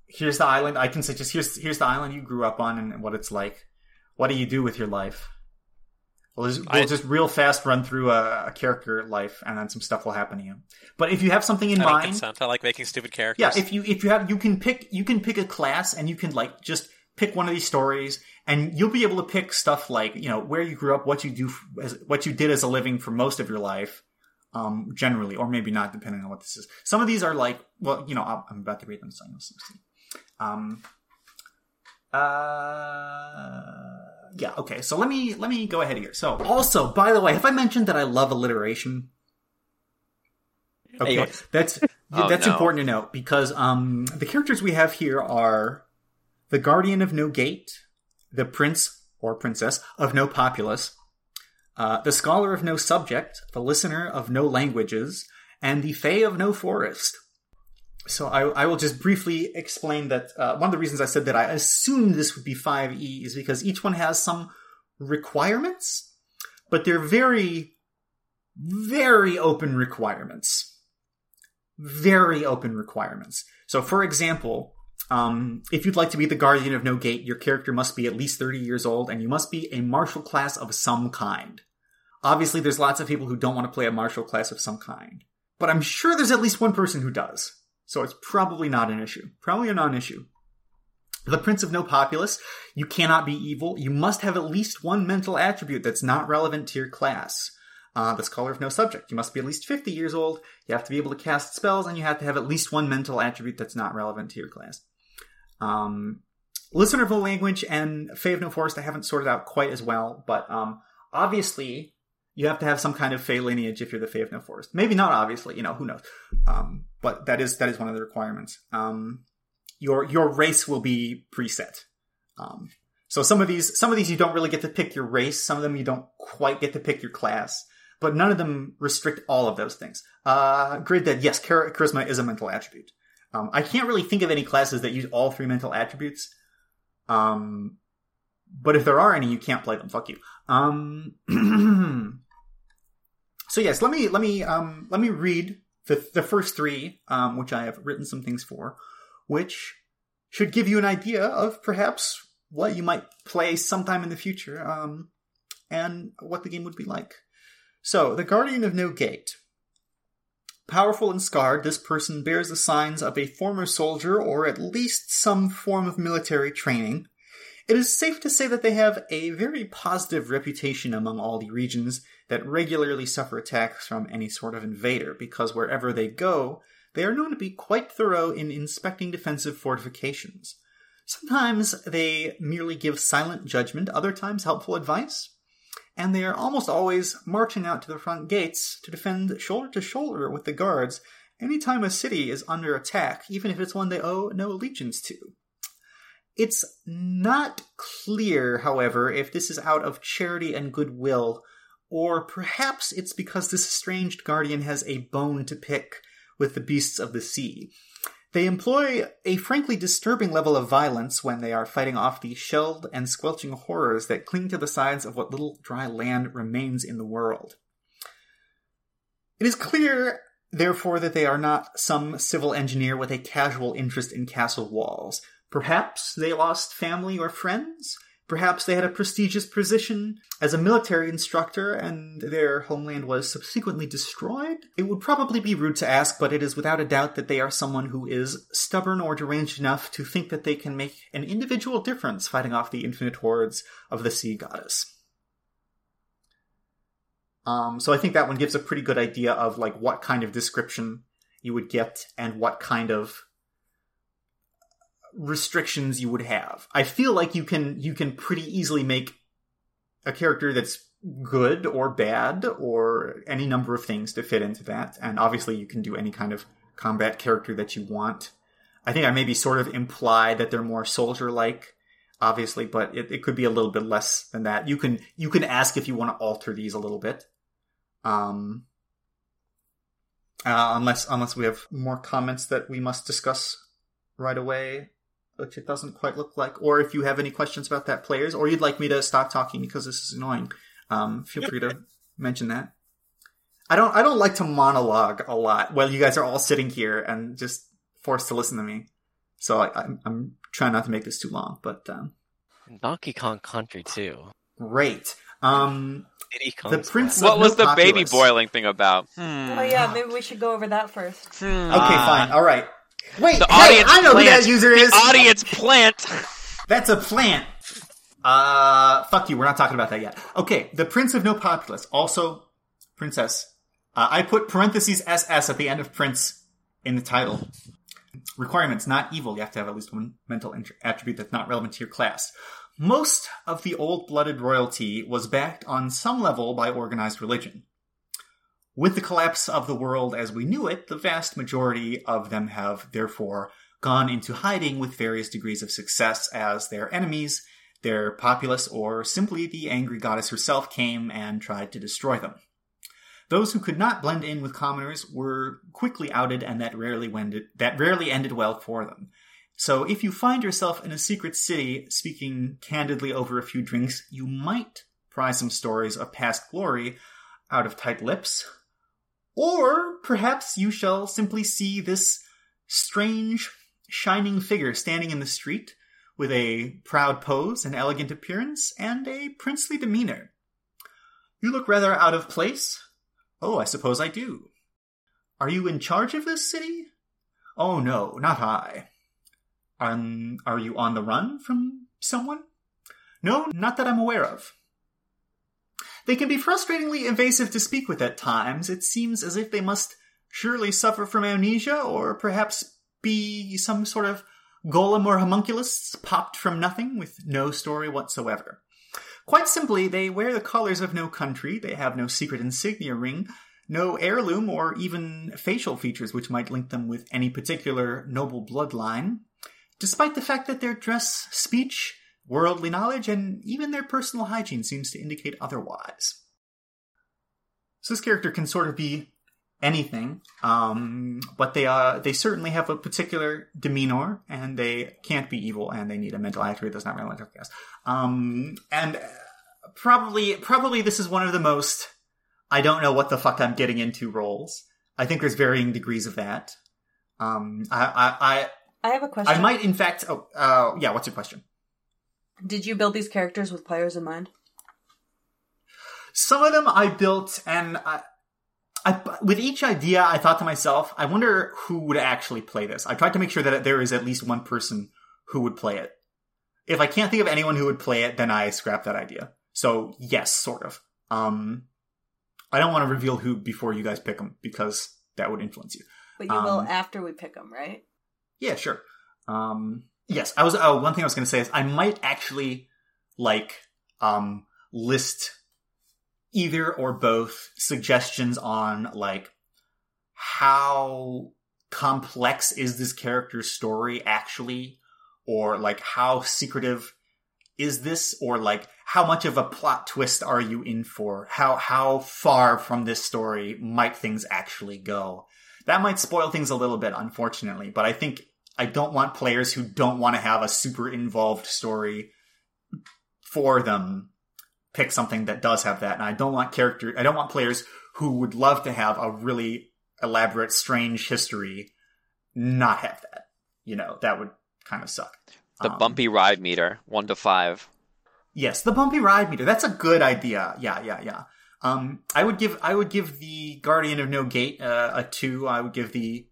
here's the island. I can say just here's here's the island you grew up on and what it's like. What do you do with your life? We'll just, we'll I- just real fast run through a, a character life, and then some stuff will happen to you. But if you have something in I mind, consent. I like making stupid characters. yeah, if you if you have you can pick you can pick a class and you can like just pick one of these stories and you'll be able to pick stuff like you know where you grew up, what you do, as, what you did as a living for most of your life, um, generally, or maybe not, depending on what this is. Some of these are like, well, you know, I'm I'm about to read them, so you'll see. Um, uh, yeah, okay. So let me let me go ahead here. So also, by the way, have I mentioned that I love alliteration? Okay, that's Oh, that's no. important to note because um, the characters we have here are the Guardian of No Gate, the Prince or Princess of No Populace, uh, the Scholar of No Subject, the Listener of No Languages, and the Fae of No Forest. So I, I will just briefly explain that uh, one of the reasons I said that I assumed this would be 5e is because each one has some requirements, but they're very, very open requirements. Very open requirements. So, for example, um, if you'd like to be the Guardian of No Gate, your character must be at least 30 years old and you must be a martial class of some kind. Obviously, there's lots of people who don't want to play a martial class of some kind. But I'm sure there's at least one person who does. So it's probably not an issue. Probably a non issue. The Prince of No Populace, you cannot be evil. You must have at least one mental attribute that's not relevant to your class. Uh, the Scholar of No Subject, you must be at least 50 years old. You have to be able to cast spells, and you have to have at least one mental attribute that's not relevant to your class. Um, Listener of No Language and Fae of No Forest, I haven't sorted out quite as well, but um, obviously you have to have some kind of Fey lineage if you're the Fae of No Forest. Maybe not obviously, you know, who knows. Um, but that is that is one of the requirements. Um, your your race will be preset. Um, so some of these some of these you don't really get to pick your race. Some of them you don't quite get to pick your class. But none of them restrict all of those things. Uh, Grid Dead, yes, char- charisma is a mental attribute. Um, I can't really think of any classes that use all three mental attributes. Um, but if there are any, you can't play them. Fuck you. Um, so yes, let me let me um, let me read the the first three, um, which I have written some things for, which should give you an idea of perhaps what you might play sometime in the future, um, and what the game would be like. So, the Guardian of No Gate. Powerful and scarred, this person bears the signs of a former soldier or at least some form of military training. It is safe to say that they have a very positive reputation among all the regions that regularly suffer attacks from any sort of invader, because wherever they go, they are known to be quite thorough in inspecting defensive fortifications. Sometimes they merely give silent judgment, other times helpful advice, and they are almost always marching out to the front gates to defend shoulder to shoulder with the guards anytime a city is under attack, even if it's one they owe no allegiance to. It's not clear, however, if this is out of charity and goodwill, or perhaps it's because this estranged guardian has a bone to pick with the beasts of the sea. They employ a frankly disturbing level of violence when they are fighting off the shelled and squelching horrors that cling to the sides of what little dry land remains in the world. It is clear, therefore, that they are not some civil engineer with a casual interest in castle walls. Perhaps they lost family or friends? Perhaps they had a prestigious position as a military instructor and their homeland was subsequently destroyed? It would probably be rude to ask, but it is without a doubt that they are someone who is stubborn or deranged enough to think that they can make an individual difference fighting off the infinite hordes of the sea goddess. Um, so I think that one gives a pretty good idea of like what kind of description you would get and what kind of restrictions you would have. I feel like you can you can pretty easily make a character that's good or bad or any number of things to fit into that. And obviously you can do any kind of combat character that you want. I think I maybe sort of implied that they're more soldier like, obviously, but it, it could be a little bit less than that. You can you can ask if you want to alter these a little bit. Um uh, unless unless we have more comments that we must discuss right away which it doesn't quite look like. Or if you have any questions about that, players, or you'd like me to stop talking because this is annoying, um, feel free to mention that. I don't. I don't like to monologue a lot while you guys are all sitting here and just forced to listen to me. So I, I'm, I'm trying not to make this too long. But um, Donkey Kong Country too. great. Um, the Prince. What was No the baby boiling thing about? Hmm. Oh yeah, maybe we should go over that first. Hmm. Okay, fine. All right. Wait, The hey, audience I know who plant. that user is. The audience plant. That's a plant. Uh, fuck you. We're not talking about that yet. Okay, the Prince of No Populace, also princess. Uh, I put parentheses SS at the end of prince in the title. Requirements, not evil. You have to have at least one mental attribute that's not relevant to your class. Most of the old-blooded royalty was backed on some level by organized religion. With the collapse of the world as we knew it, the vast majority of them have therefore gone into hiding with various degrees of success as their enemies, their populace, or simply the angry goddess herself came and tried to destroy them. Those who could not blend in with commoners were quickly outed, and that rarely ended, that rarely ended well for them. So if you find yourself in a secret city speaking candidly over a few drinks, you might pry some stories of past glory out of tight lips. Or perhaps you shall simply see this strange, shining figure standing in the street with a proud pose, an elegant appearance, and a princely demeanor. You look rather out of place. Oh, I suppose I do. Are you in charge of this city? Oh, no, not I. Um, are you on the run from someone? No, not that I'm aware of. They can be frustratingly invasive to speak with at times. It seems as if they must surely suffer from amnesia, or perhaps be some sort of golem or homunculus popped from nothing with no story whatsoever. Quite simply, they wear the colors of no country, they have no secret insignia ring, no heirloom or even facial features which might link them with any particular noble bloodline, despite the fact that their dress, speech, worldly knowledge, and even their personal hygiene seems to indicate otherwise. So this character can sort of be anything, um, but they uh, they certainly have a particular demeanor, and they can't be evil, and they need a mental attribute that's not relevant to class. Um, and probably probably this is one of the most I don't know what the fuck I'm getting into roles. I think there's varying degrees of that. Um, I I I have a question. I might in fact. Oh, uh, yeah. What's your question? Did you build these characters with players in mind? Some of them I built, and I, I, with each idea, I thought to myself, I wonder who would actually play this. I tried to make sure that there is at least one person who would play it. If I can't think of anyone who would play it, then I scrap that idea. So yes, sort of. Um, I don't want to reveal who before you guys pick them because that would influence you. But you will Um, after we pick them, right? Yeah, sure. Um, yes, I was. Oh, one thing I was going to say is I might actually like um, list either or both suggestions on like how complex is this character's story actually, or like how secretive is this, or like how much of a plot twist are you in for? How how far from this story might things actually go? That might spoil things a little bit, unfortunately, but I think I don't want players who don't want to have a super involved story for them pick something that does have that. And I don't want character I don't want players who would love to have a really elaborate, strange history not have that. You know, that would kind of suck. The Um, bumpy ride meter, one to five. Yes, the bumpy ride meter. That's a good idea. Yeah, yeah, yeah. Um, I would give I would give the Guardian of No Gate uh, a two. I would give the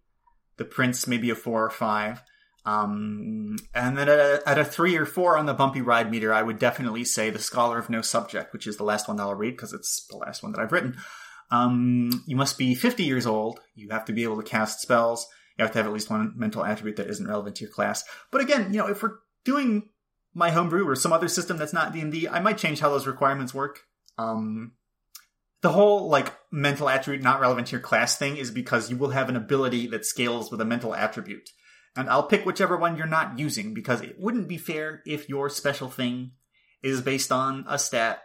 the Prince maybe a four or five. Um, and then at a, at a three or four on the bumpy ride meter, I would definitely say the Scholar of No Subject, which is the last one that I'll read because it's the last one that I've written. Um, you must be 50 years old. You have to be able to cast spells. You have to have at least one mental attribute that isn't relevant to your class. But again, you know, if we're doing my homebrew or some other system that's not D&D, I might change how those requirements work. Um, the whole like mental attribute not relevant to your class thing is because you will have an ability that scales with a mental attribute. And I'll pick whichever one you're not using because it wouldn't be fair if your special thing is based on a stat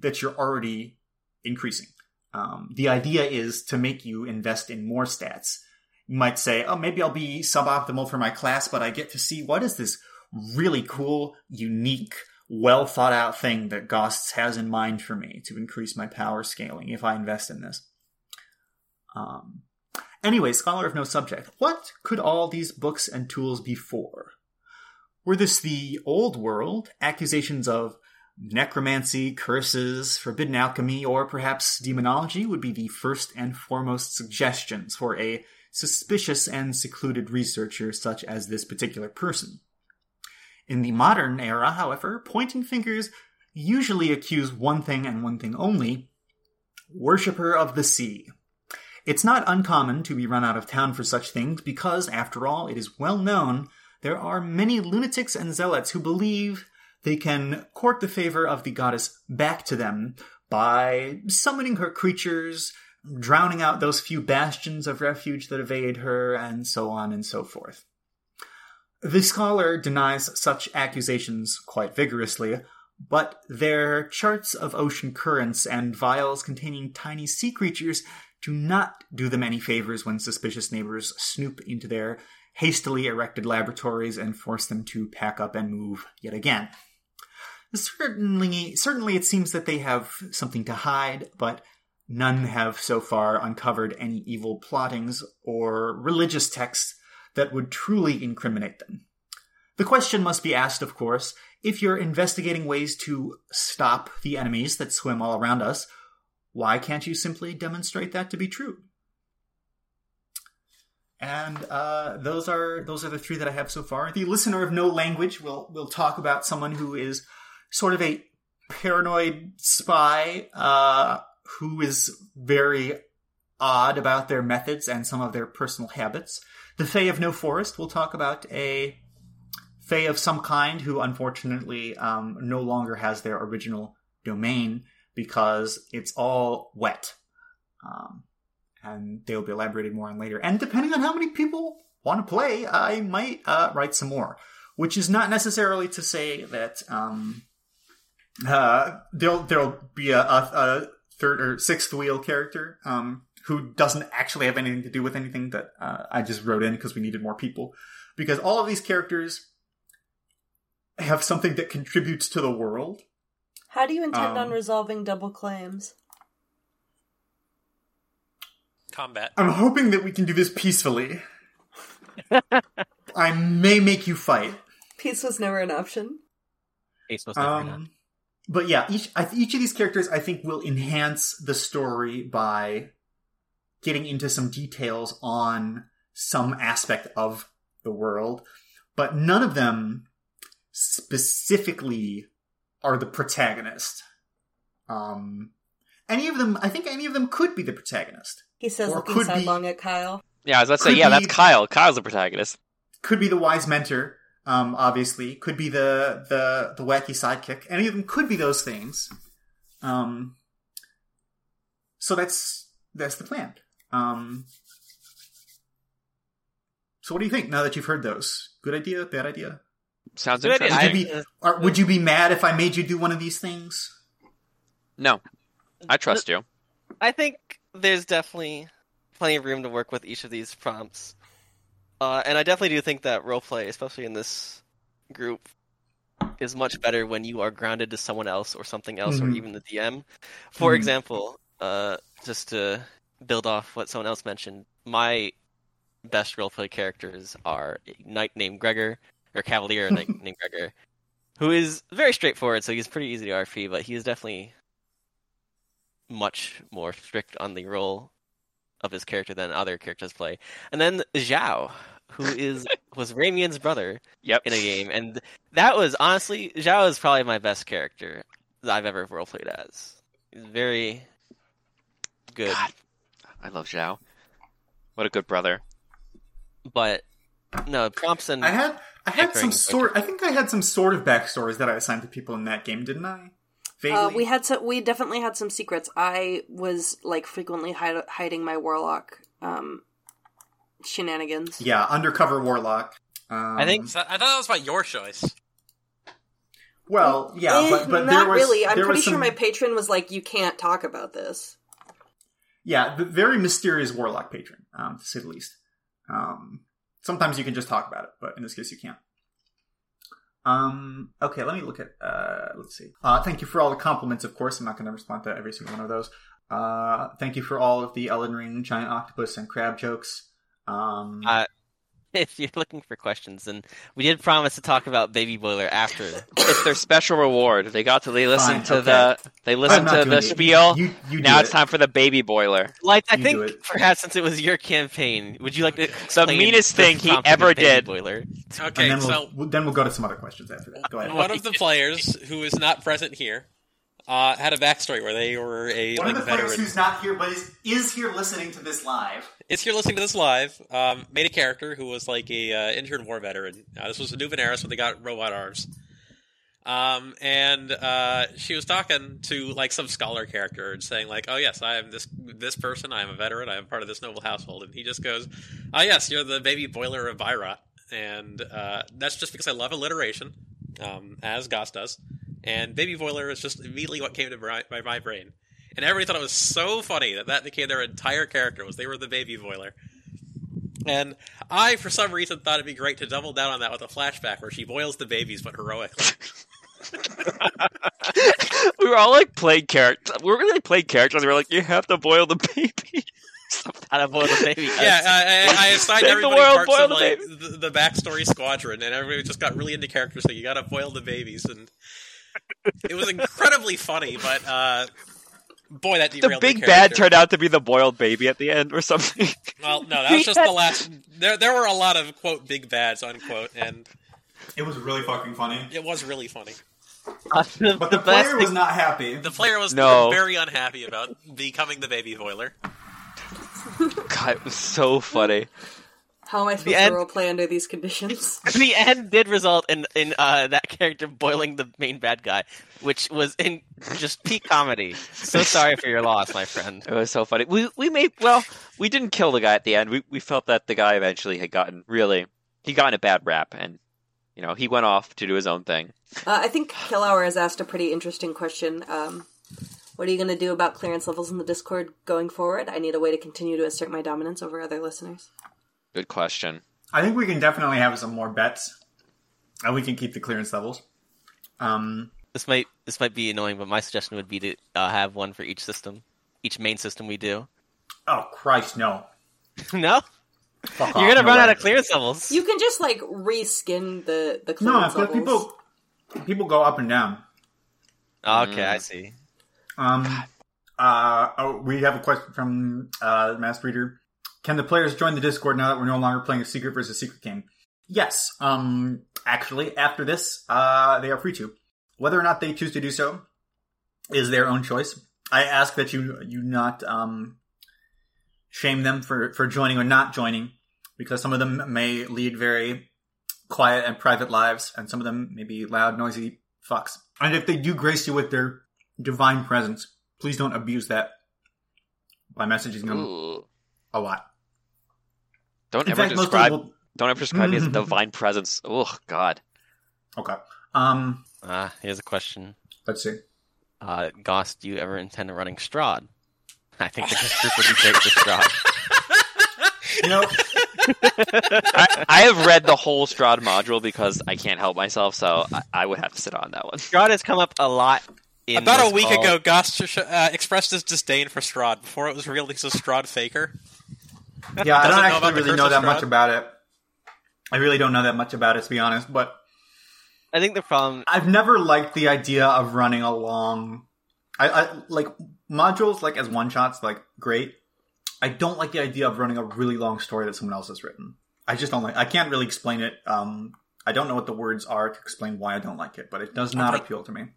that you're already increasing. Um, the idea is to make you invest in more stats. You might say, oh, maybe I'll be suboptimal for my class, but I get to see what is this really cool, unique, well thought out thing that Goss has in mind for me to increase my power scaling if I invest in this. Um, anyway, Scholar of No Subject. What could all these books and tools be for? Were this the old world, accusations of necromancy, curses, forbidden alchemy, or perhaps demonology would be the first and foremost suggestions for a suspicious and secluded researcher such as this particular person. In the modern era, however, pointing fingers usually accuse one thing and one thing only worshipper of the sea. It's not uncommon to be run out of town for such things because, after all, it is well known there are many lunatics and zealots who believe they can court the favor of the goddess back to them by summoning her creatures, drowning out those few bastions of refuge that evade her, and so on and so forth. The scholar denies such accusations quite vigorously, but their charts of ocean currents and vials containing tiny sea creatures do not do them any favors when suspicious neighbors snoop into their hastily erected laboratories and force them to pack up and move yet again. Certainly, certainly it seems that they have something to hide, but none have so far uncovered any evil plottings or religious texts that would truly incriminate them. The question must be asked, of course, if you're investigating ways to stop the enemies that swim all around us, why can't you simply demonstrate that to be true? And uh, those are those are the three that I have so far. The listener of no language will will talk about someone who is sort of a paranoid spy uh, who is very odd about their methods and some of their personal habits. The Fae of No Forest will talk about a Fae of some kind who unfortunately um, no longer has their original domain because it's all wet. Um, and they'll be elaborated more on later. And depending on how many people want to play, I might uh, write some more. Which is not necessarily to say that um, uh, there'll there'll be a, a, a third or sixth wheel character um, who doesn't actually have anything to do with anything that uh, I just wrote in because we needed more people. Because all of these characters have something that contributes to the world. How do you intend on Um, resolving double claims? Combat. I'm hoping that we can do this peacefully. I may make you fight. Peace was never an option. Ace was never enough. Um, but yeah, each each of these characters I think will enhance the story by getting into some details on some aspect of the world, but none of them specifically are the protagonist. Um, any of them, I think, any of them could be the protagonist. He says, Or looking could be- sidelong at Kyle. Yeah, I was about to say, yeah, be- that's Kyle. Kyle's the protagonist. Could be the wise mentor. Um, obviously, could be the the the wacky sidekick. Any of them could be those things. Um, so that's that's the plan. Um, so what do you think now that you've heard those? Good idea? Bad idea? Sounds Good interesting. Would you be or would you be mad if I made you do one of these things? No, I trust you. I think there's definitely plenty of room to work with each of these prompts. Uh, and I definitely do think that roleplay, especially in this group, is much better when you are grounded to someone else or something else, or Mhm. even the DM. For Mhm. example, uh, just to build off what someone else mentioned, my best roleplay characters are a knight named Gregor, or cavalier knight named Gregor, who is very straightforward, so he's pretty easy to RP, but he is definitely much more strict on the role of his character than other characters play. And then Zhao, who is was Ramian's brother Yep. in a game, and that was honestly Zhao is probably my best character that I've ever roleplayed as. He's very good, God. I love Zhao. What a good brother. but no prompts and I had I had some sort. I think I had some sort of backstories that I assigned to people in that game, didn't I? Uh, we had some, we definitely had some secrets. I was like frequently hide, hiding my warlock um, shenanigans. yeah, undercover warlock. Um, I think- So I thought that was about your choice. Well, yeah, Eh, but but not there was really. I'm pretty was sure some, my patron was like, "You can't talk about this." Yeah, the very mysterious warlock patron, um, to say the least. Um, sometimes you can just talk about it, but in this case, you can't. Um, okay, let me look at. Uh, let's see. Uh, thank you for all the compliments. Of course, I'm not going to respond to every single one of those. Uh, thank you for all of the Elden Ring, giant octopus, and crab jokes. Um, Uh, if you're looking for questions, and we did promise to talk about Baby Boiler after. It's their special reward. They got to they listen Fine, to okay. the they I'm listen to the it. spiel. You, you now it's it. time for the baby boiler. Like, I You think it. perhaps since it was your campaign, would you like to explain meanest thing he prompt of ever Baby did. Boiler? Okay, and then so we'll, then we'll go to some other questions after that. Go ahead. one of the players who is not present here uh, had a backstory where they were a One like of the players who's not here, but is, is here listening to this live. Is here listening to this live. Um, made a character who was like a uh, injured war veteran. Uh, this was a new Veneris when they got robot arms. Um, and uh, she was talking to like some scholar character and saying like, "Oh yes, I am this this person. I am a veteran. I am part of this noble household." And he just goes, "Oh yes, you're the baby boiler of Byrat." And uh, that's just because I love alliteration, um, as Goss does. And baby boiler is just immediately what came to my, my, my brain. And everybody thought it was so funny that that became their entire character was they were the baby boiler. And I, for some reason, thought it'd be great to double down on that with a flashback where she boils the babies, but heroically. we were all like playing characters. We were really playing characters. We were like, you have to boil the baby. How to boil the baby? yeah, I, I, I assigned Save the everybody world, parts of the like the, the backstory squadron, and everybody just got really into characters. So you got to boil the babies, and it was incredibly funny. But uh, boy, that the big the bad turned out to be the boiled baby at the end or something. Well, no, that was just the last. There, there were a lot of quote big bads unquote, and It was really fucking funny. it was really funny. Uh, the, But the the, best player was thing- not happy. The player was No. very unhappy about becoming the baby boiler. God, it was so funny. How am I supposed end- to roleplay under these conditions? the end did result in in uh, that character boiling the main bad guy, which was in just peak comedy. So sorry for your loss, my friend. It was so funny. We we made well, we didn't kill the guy at the end. We we felt that the guy eventually had gotten really he got in a bad rap and you know, he went off to do his own thing. Uh, I think Killhour has asked a pretty interesting question. Um, what are you going to do about clearance levels in the Discord going forward? I need a way to continue to assert my dominance over other listeners. Good question. I think we can definitely have some more bets, and we can keep the clearance levels. Um, This might this might be annoying, but my suggestion would be to uh, have one for each system, each main system we do. oh Christ, no! no, Fuck you're off, gonna no run way. out of clearance levels. You can just like reskin the the No, clearance but levels. people people go up and down. Oh, okay, Mm. I see. Um, uh, oh, we have a question from uh, Mass Reader. Can the players join the Discord now that we're no longer playing a secret versus secret game? Yes. Um, actually, after this, uh, they are free to. Whether or not they choose to do so is their own choice. I ask that you you not um, shame them for for joining or not joining, because some of them may lead very quiet and private lives, and some of them may be loud, noisy fucks. And if they do grace you with their divine presence, please don't abuse that by messaging them Ooh. a lot. Don't In ever fact, describe people. don't ever describe me as a divine presence. Oh god. Okay. Um. Uh, here's a question. Let's see. Uh, Goss, do you ever intend on running Strahd? I think that this group would be great for Strahd. You know, I, I have read the whole Strahd module because I can't help myself, so I, I would have to sit on that one. Strahd has come up a lot. In About a week call. ago, Goss uh, expressed his disdain for Strahd before it was revealed he's a Strahd faker. Yeah, I don't actually the really know of that much about it. I really don't know that much about it, to be honest. But I think the problem. I've never liked the idea of running a long. I, I like modules like as one shots, like great. I don't like the idea of running a really long story that someone else has written. I just don't like. I can't really explain it. Um, I don't know what the words are to explain why I don't like it, but it does not Okay. appeal to me.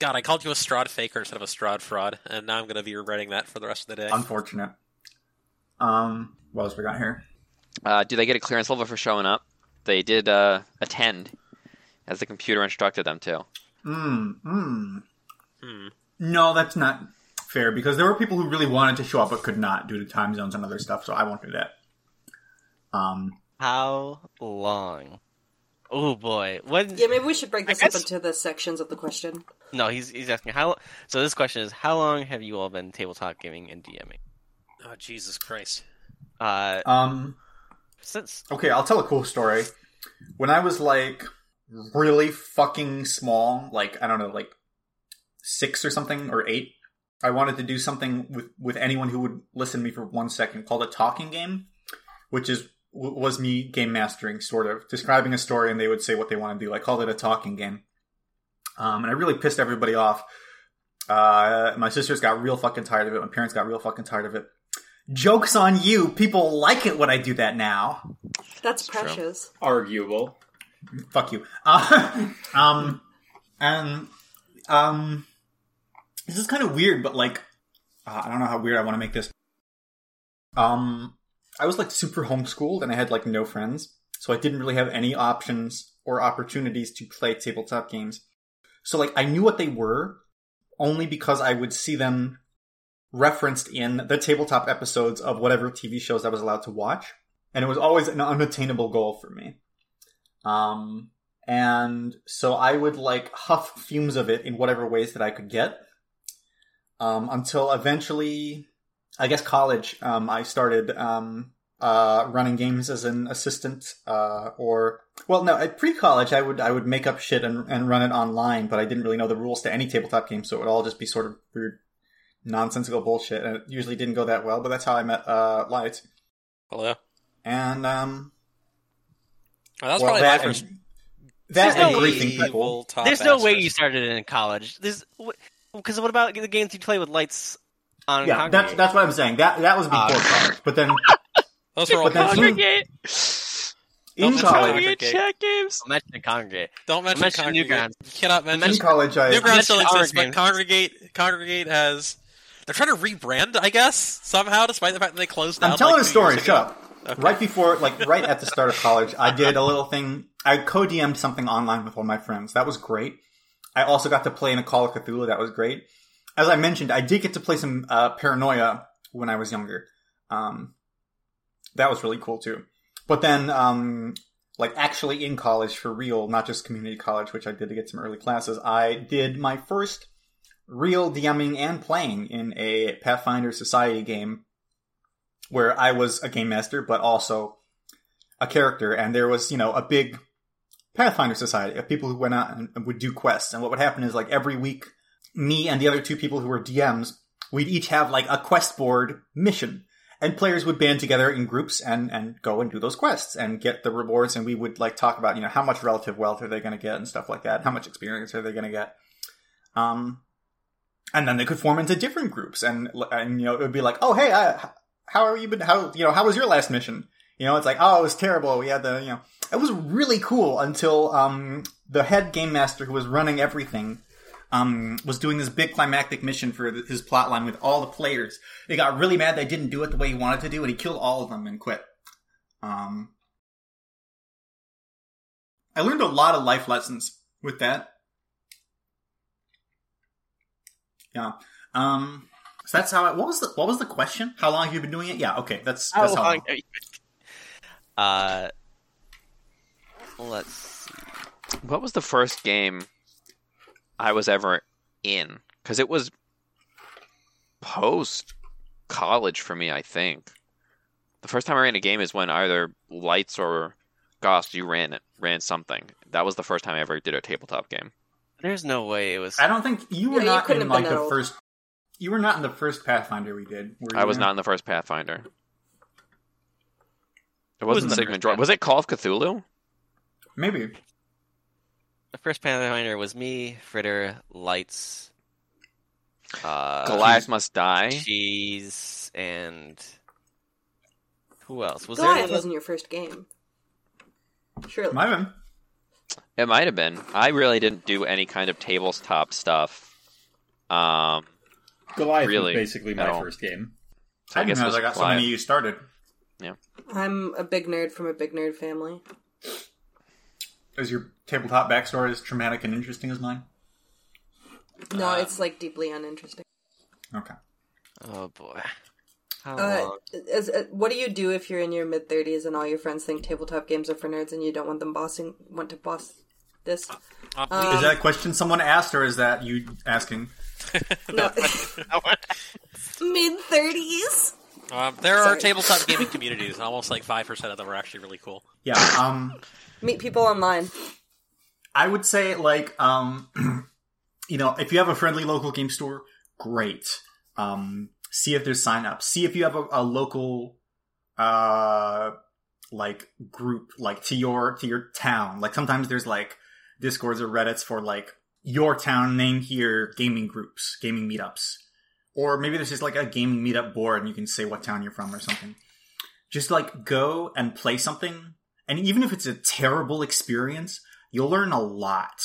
God, I called you a Strahd faker instead of a Strahd fraud, and now I'm going to be regretting that for the rest of the day. Unfortunate. Um, what else we got here? Uh, do they get a clearance level for showing up? They did uh, attend, as the computer instructed them to. Hmm. Hmm. Hmm. No, that's not fair because there were people who really wanted to show up but could not due to time zones and other stuff. So I won't do that. Um. How long? Oh boy, what? Yeah, maybe we should break I this up into the sections of the question. No, he's he's asking how. So this question is: How long have you all been tabletop gaming and DMing? Oh, Jesus Christ. Uh, Um. since Okay, I'll tell a cool story. When I was like really fucking small, like I don't know, like six or something or eight, I wanted to do something with with anyone who would listen to me for one second called a talking game, which is was me game mastering, sort of describing a story, and they would say what they want to do. I called it a talking game, um, and I really pissed everybody off. Uh, my sisters got real fucking tired of it. My parents got real fucking tired of it. Jokes on you! People like it when I do that now. That's true. precious. Arguable. Fuck you. Uh, um, and um, this is kind of weird, but like, uh, I don't know how weird I want to make this. Um, I was like super homeschooled, and I had like no friends, so I didn't really have any options or opportunities to play tabletop games. So like, I knew what they were only because I would see them referenced in the tabletop episodes of whatever TV shows I was allowed to watch, and it was always an unattainable goal for me. Um, and so I would like huff fumes of it in whatever ways that I could get. Um, until eventually, I guess college, um, I started, um, uh, running games as an assistant, uh, or, well, no, at pre-college, I would, I would make up shit and, and run it online, but I didn't really know the rules to any tabletop game, so it would all just be sort of weird, nonsensical bullshit, and it usually didn't go that well, but that's how I met, uh, Light. Hello. And, um, Well, that was well, probably that my first and, that There's and no briefing evil people. there's no way you started it in college. There's because what about the games you play with lights on? Yeah, Kongregate? that's that's what I'm saying. That that was before Ah. college, but then Those were all But then- Kongregate. in mention college, chat games. I'm mentioning Kongregate. Don't mention, mention Kongregate. Newgrounds. You cannot mention in college, I Newgrounds still exists, but. Kongregate Kongregate has they're trying to rebrand, I guess, somehow, despite the fact that they closed down. I'm telling like, a story. Shut up. Right before, like right at the start of college, I did a little thing. I co-DM'd something online with one of my friends. That was great. I also got to play in a Call of Cthulhu. That was great. As I mentioned, I did get to play some uh, Paranoia when I was younger. Um, that was really cool too. But then, um, like actually in college for real, not just community college, which I did to get some early classes, I did my first real DMing and playing in a Pathfinder Society game where I was a game master, but also a character, and there was, you know, a big Pathfinder Society of people who went out and, would do quests. And what would happen is, like, every week, me and the other two people who were DMs, we'd each have, like, a quest board mission. And players would band together in groups and, and go and do those quests and get the rewards. And we would, like, talk about, you know, how much relative wealth are they going to get and stuff like that. How much experience are they going to get? Um, and then they could form into different groups. And, and, you know, it would be like, oh, hey, I, how are you been how you know how was your last mission? You know it's like oh it was terrible. We had the you know it was really cool until um the head game master who was running everything um was doing this big climactic mission for his plot line with all the players. They got really mad they didn't do it the way he wanted to do and he killed all of them and quit. Um i learned a lot of life lessons with that yeah um so that's how. I, what was the what was the question? How long have you been doing it? Yeah, okay, that's How that's how. long long. have you been- Uh, let's see. What was the first game I was ever in? Because it was post college for me, I think. The first time I ran a game is when either Lights or Goss you ran it, ran something. That was the first time I ever did a tabletop game. There's no way it was. I don't think you were Yeah, not couldn't in like the old. first. You were not in the first Pathfinder we did. Were I was not in the first Pathfinder. It was in wasn't the Sigmund Droid. Was it Call of Cthulhu? Maybe. The first Pathfinder was me, Fritter, Lights, uh, Goliath Must Die. Cheese, and who else? Was Goliath there? wasn't your first game. Surely. Might have been. It might have been. I really didn't do any kind of tabletop stuff. Um, Goliath Really? was basically my all. first game. so I, I guess I got Goliath. so many you started. Yeah. I'm a big nerd from a big nerd family. Is your tabletop backstory as traumatic and interesting as mine? No, Uh, it's like deeply uninteresting. Okay. Oh boy. How Uh, long? is, uh, what do you do if you're in your mid thirties and all your friends think tabletop games are for nerds and you don't want them bossing want to boss this? Um, Is that a question someone asked, or is that you asking? No, mid thirties. um, there are tabletop gaming communities, and almost like five percent of them are actually really cool. Yeah. Um. Meet people online. I would say like um you know, if you have a friendly local game store, great. Um see if there's signups. See if you have a, a local uh like group like to your to your town. Like sometimes there's like discords or reddits for like your town name here gaming groups, gaming meetups. Or maybe there's just like a gaming meetup board and you can say what town you're from or something. Just like go and play something and even if it's a terrible experience, you'll learn a lot.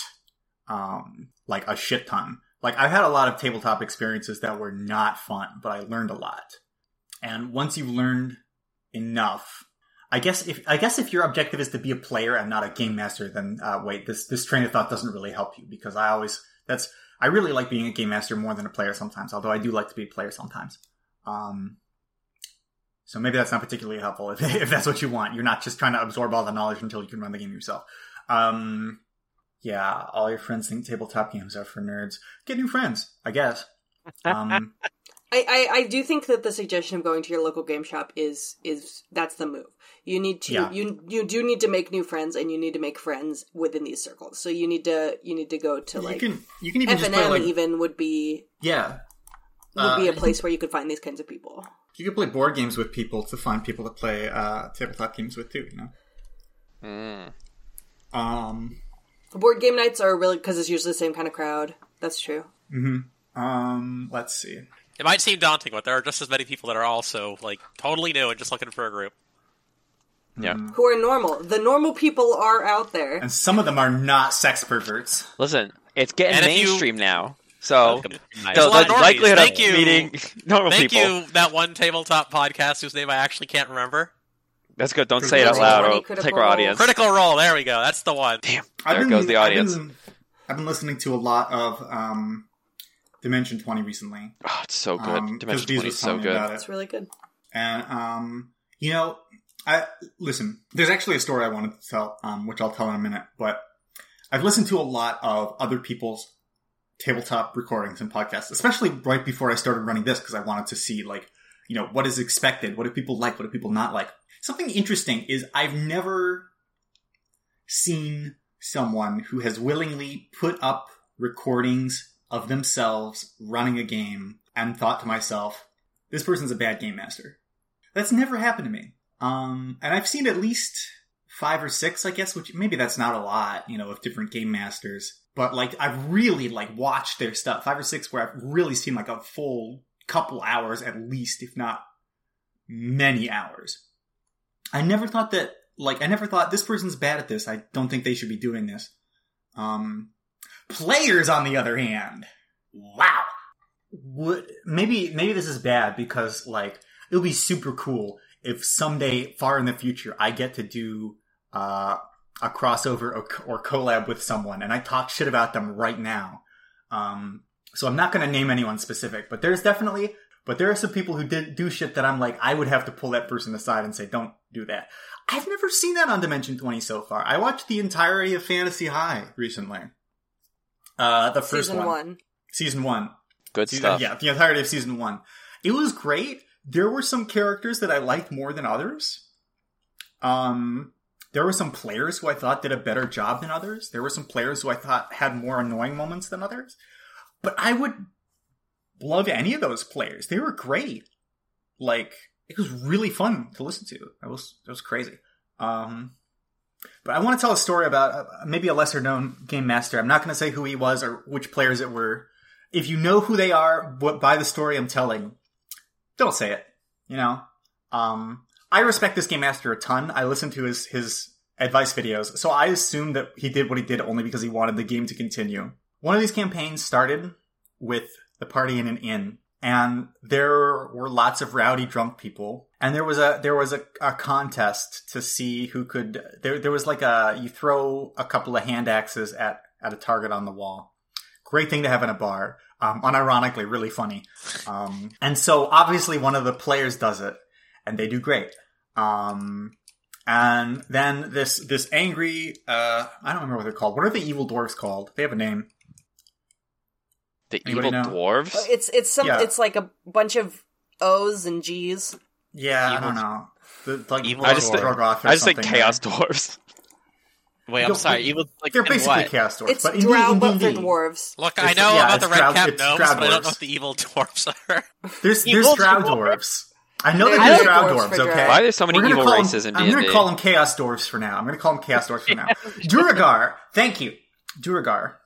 Um, like a shit ton. Like I've had a lot of tabletop experiences that were not fun, but I learned a lot. And once you've learned enough, I guess if I guess if your objective is to be a player and not a game master, then uh, wait, this this train of thought doesn't really help you because I always that's I really like being a game master more than a player sometimes. Although I do like to be a player sometimes. Um, so maybe that's not particularly helpful if, if that's what you want. You're not just trying to absorb all the knowledge until you can run the game yourself. Um, yeah, all your friends think tabletop games are for nerds. Get new friends, I guess. Um, I, I, I do think that the suggestion of going to your local game shop is is that's the move. You need to Yeah. you you do need to make new friends and you need to make friends within these circles. So you need to you need to go to like you can you can even F just and play M like even would be yeah. would Uh, be a place where you could find these kinds of people. You can play board games with people to find people to play uh, tabletop games with too. You know. Mm. Um. Board game nights are really because it's usually the same kind of crowd. That's true. Um. Let's see. It might seem daunting, but there are just as many people that are also like totally new and just looking for a group. Yeah. Who are normal? The normal people are out there. And some of them are not sex perverts. Listen, it's getting And if you- mainstream now. So the, the likelihood Thank of you. meeting normal Thank people. you, that one tabletop podcast whose name I actually can't remember. That's good. Don't say it out loud. Role. Or take our Role. audience. Critical Role. There we go. That's the one. Damn. I've There been- goes the audience. I've been, I've been listening to a lot of um, Dimension Twenty recently. Oh, it's so good. Um, 'cause Dimension Bees 20 was is so good. about it. It's really good. And um, you know, I listen. There's actually a story I wanted to tell, um, which I'll tell in a minute. But I've listened to a lot of other people's tabletop recordings and podcasts, especially right before I started running this, because I wanted to see like, you know, what is expected, what do people like, what do people not like. Something interesting is I've never seen someone who has willingly put up recordings of themselves running a game and thought to myself, this person's a bad game master. That's never happened to me. Um, and I've seen at least five or six, I guess, which maybe that's not a lot, you know, of different game masters. But like, I've really like watched their stuff, five or six where I've really seen like a full couple hours at least, if not many hours. I never thought that, like, I never thought this person's bad at this. I don't think they should be doing this. Um, players, on the other hand, wow. Would maybe maybe this is bad because like it'll be super cool if someday far in the future I get to do uh, a crossover or, or collab with someone and I talk shit about them right now. Um, so I'm not going to name anyone specific, but there's definitely but there are some people who did do shit that I'm like I would have to pull that person aside and say don't do that. I've never seen that on Dimension 20 so far. I watched the entirety of Fantasy High recently. Uh, the first Season one. one. Season one. Good Season- stuff. Yeah, the entirety of season one. It was great, there were some characters that I liked more than others. Um, there were some players who I thought did a better job than others. There were some players who I thought had more annoying moments than others. But I would love any of those players. They were great. Like it was really fun to listen to. It was it was crazy. Um, but I want to tell a story about uh, maybe a lesser known game master. I'm not going to say who he was or which players it were. If you know who they are, by the story I'm telling, don't say it. You know, um, I respect this game master a ton. I listen to his his advice videos, so I assume that he did what he did only because he wanted the game to continue. One of these campaigns started with the party in an inn, and there were lots of rowdy drunk people. And there was a there was a, a contest to see who could. There there was like a you throw a couple of hand axes at at a target on the wall. Great thing to have in a bar. Um, unironically, really funny. Um, and so obviously one of the players does it, and they do great. Um, and then this this angry uh, I don't remember what they're called. What are the evil dwarves called? They have a name. The Anybody evil know? dwarves. Oh, it's it's some Yeah. it's like a bunch of O's and G's. Yeah, I don't know. The, like Evil I just think- I just think something, chaos right? dwarves. Wait, I'm Yo, sorry. Evil like They're basically what? chaos dwarves, It's but in drow but in for dwarves. Look, I know yeah, about the red Drow- cap it's gnomes, but I don't know what the evil dwarves are. There's Evil there's drow dwarves. dwarves. I know that I there's like drow dwarves dwarves. Okay. Why are there so many We're gonna evil call 'em- races in I'm going to call them chaos dwarves for now. I'm going to call them chaos dwarves for now. Duergar, thank you, Duergar,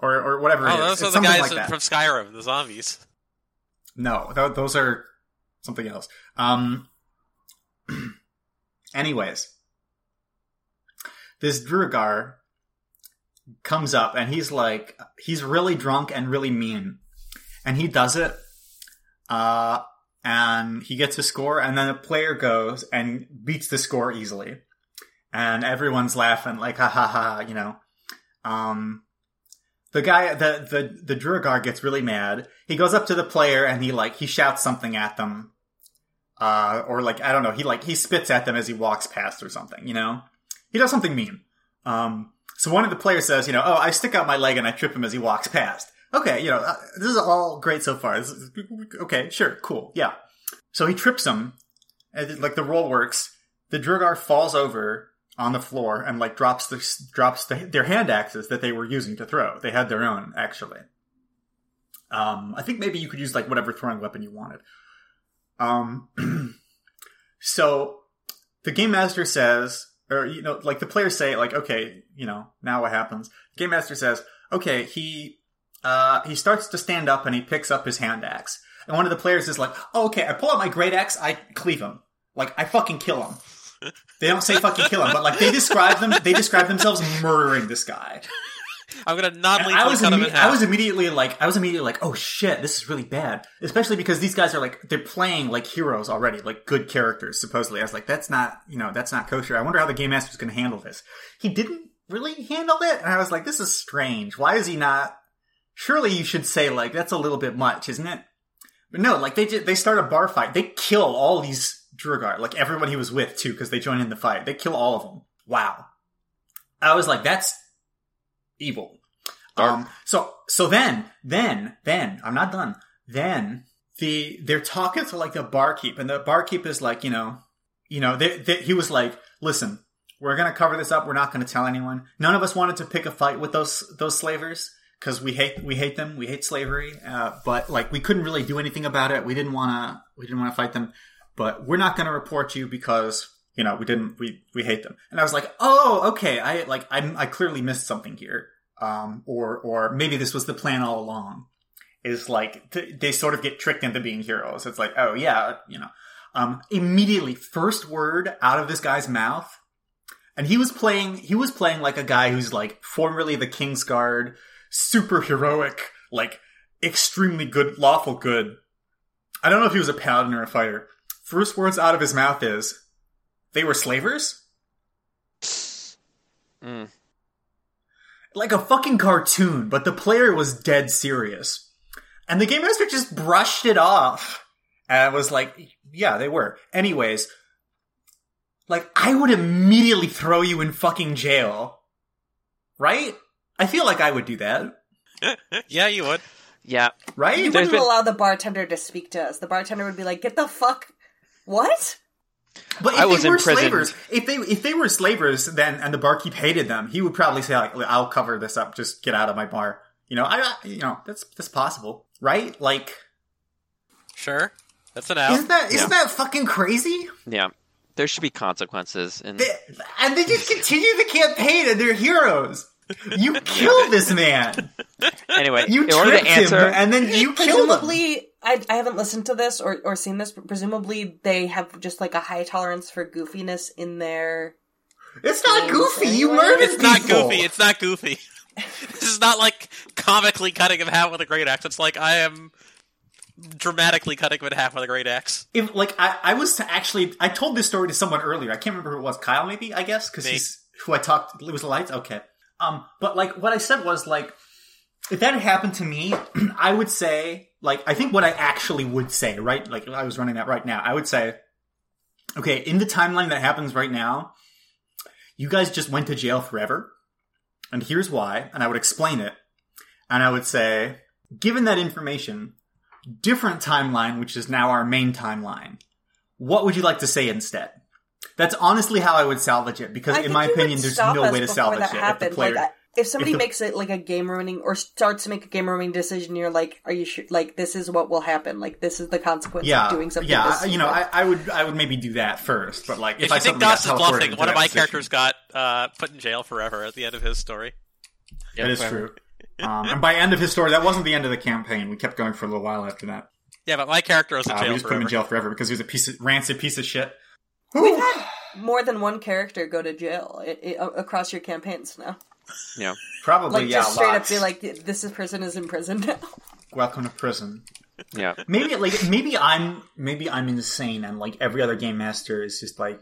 or or whatever. Oh, it is. those It's are the guys like from Skyrim, the zombies. No, th- those are something else. Um. anyways, this Duergar comes up and he's like, he's really drunk and really mean, and he does it. Uh, and he gets a score, and then a player goes and beats the score easily, and everyone's laughing like, ha ha ha, you know. Um, the guy, the the the Duergar gets really mad. He goes up to the player and he like he shouts something at them, uh, or like I don't know. He like he spits at them as he walks past or something. You know, he does something mean. Um, so one of the players says, you know, oh, I stick out my leg and I trip him as he walks past. Okay, you know, uh, this is all great so far. Is, okay, sure, cool, yeah. So he trips him, and like the roll works. The Duergar falls over on the floor and like drops the drops the, their hand axes that they were using to throw. They had their own actually. Um, I think maybe you could use like whatever throwing weapon you wanted. Um, so the game master says, or you know, like the players say, like, okay, you know, now what happens? The game master says, okay, he uh, he starts to stand up and he picks up his hand axe, and one of the players is like, oh, okay, I pull out my great axe, I cleave him, like I fucking kill him. They don't say fucking kill him, but like they describe them, they describe themselves murdering this guy. I'm gonna not. I was, cut him in imme- half. I was immediately like, I was immediately like, oh shit, this is really bad. Especially because these guys are like, they're playing like heroes already, like good characters, supposedly. I was like, that's not, you know, that's not kosher. I wonder how the game master master's going to handle this. He didn't really handle it, and I was like, this is strange. Why is he not? Surely you should say like, that's a little bit much, isn't it? But no, like they ju- they start a bar fight. They kill all these Duergar, like everyone he was with too, because they join in the fight. They kill all of them. Wow. I was like, that's evil. Um, so, so then, then, then, I'm not done. Then, the, they're talking to like the barkeep, and the barkeep is like, you know, you know, they, they, he was like, listen, we're gonna cover this up, we're not gonna tell anyone. None of us wanted to pick a fight with those, those slavers, cause we hate, we hate them, we hate slavery, uh, but like, we couldn't really do anything about it, we didn't wanna, we didn't wanna fight them, but we're not gonna report you because, you know, we didn't, we, we hate them. And I was like, oh, okay, I, like, I, I clearly missed something here um, or or maybe this was the plan all along. Is like th- they sort of get tricked into being heroes. It's like, oh yeah, you know. Um, immediately, first word out of this guy's mouth, and he was playing. He was playing like a guy who's like formerly the King's Guard, super heroic, like extremely good, lawful good. I don't know if he was a paladin or a fighter. First words out of his mouth is, "They were slavers." Mm. like a fucking cartoon, but the player was dead serious. And the game master just brushed it off. And I was like, yeah, they were. Anyways, like, I would immediately throw you in fucking jail. Right? I feel like I would do that. yeah, you would. Yeah, right? You There's wouldn't been- allow the bartender to speak to us. The bartender would be like, "Get the fuck." What? But if I was they were imprisoned. slavers, if they if they were slavers, then and the barkeep hated them, he would probably say like, "I'll cover this up. Just get out of my bar." You know, I you know that's that's possible, right? Like, Sure, that's an out. isn't that isn't Yeah. that fucking crazy? yeah. There should be consequences, and They, and they just continue the campaign, and they're heroes. You killed this man. anyway, You in order to tripped him, answer, and then you killed him. Presumably, I, I haven't listened to this or, or seen this, but presumably they have just like a high tolerance for goofiness in their. It's not Games goofy. You anyway. murdered It's not goofy. It's not goofy. this is not like comically cutting him in half with a great axe. It's like I am dramatically cutting him in half with a great axe. if like I, I was actually I told this story to someone earlier. I can't remember who it was. Kyle, maybe I guess because he's who I talked. It was the lights. Okay. Um, but like what I said was like if that had happened to me, I would say like I think what I actually would say right. Like if I was running that right now, I would say, okay, in the timeline that happens right now, you guys just went to jail forever, and here's why. And I would explain it, and I would say, given that information different timeline, which is now our main timeline. What would you like to say instead? That's honestly how I would salvage it because, I in my opinion, there's no way to salvage it. If the player, Like, if somebody the- makes it like a game ruining or starts to make a game ruining decision, you're like, "Are you sure? Like, this is what will happen. Like, this is the consequence yeah, of doing something." yeah, this I- you know. I, I would, I would maybe do that first, but like, If, if, I you think suddenly got Goss is bluffing, one of my position- characters got uh, put in jail forever at the end of his story. That is true. Um, and by end of his story, that wasn't the end of the campaign. We kept going for a little while after that. Yeah, but my character was in Uh, we jail just put him in jail forever because he was a piece of rancid piece of shit. We've had more than one character go to jail i i across your campaigns now. Yeah, Probably, Like, yeah, just straight lots. up be like, "This is person is in prison now." welcome to prison. yeah. maybe like maybe I'm maybe I'm insane and like every other game master is just like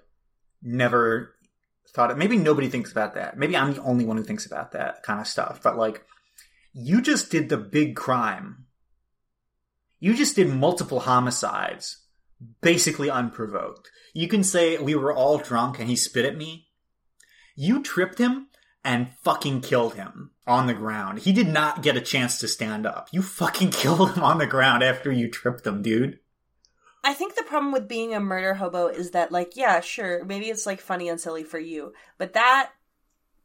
never thought it. Maybe nobody thinks about that. Maybe I'm the only one who thinks about that kind of stuff. But like, you just did the big crime. You just did multiple homicides, basically unprovoked. You can say we were all drunk and he spit at me. You tripped him and fucking killed him on the ground. He did not get a chance to stand up. You fucking killed him on the ground after you tripped him, dude. I think the problem with being a murder hobo is that, like, yeah, sure, maybe it's like funny and silly for you, but that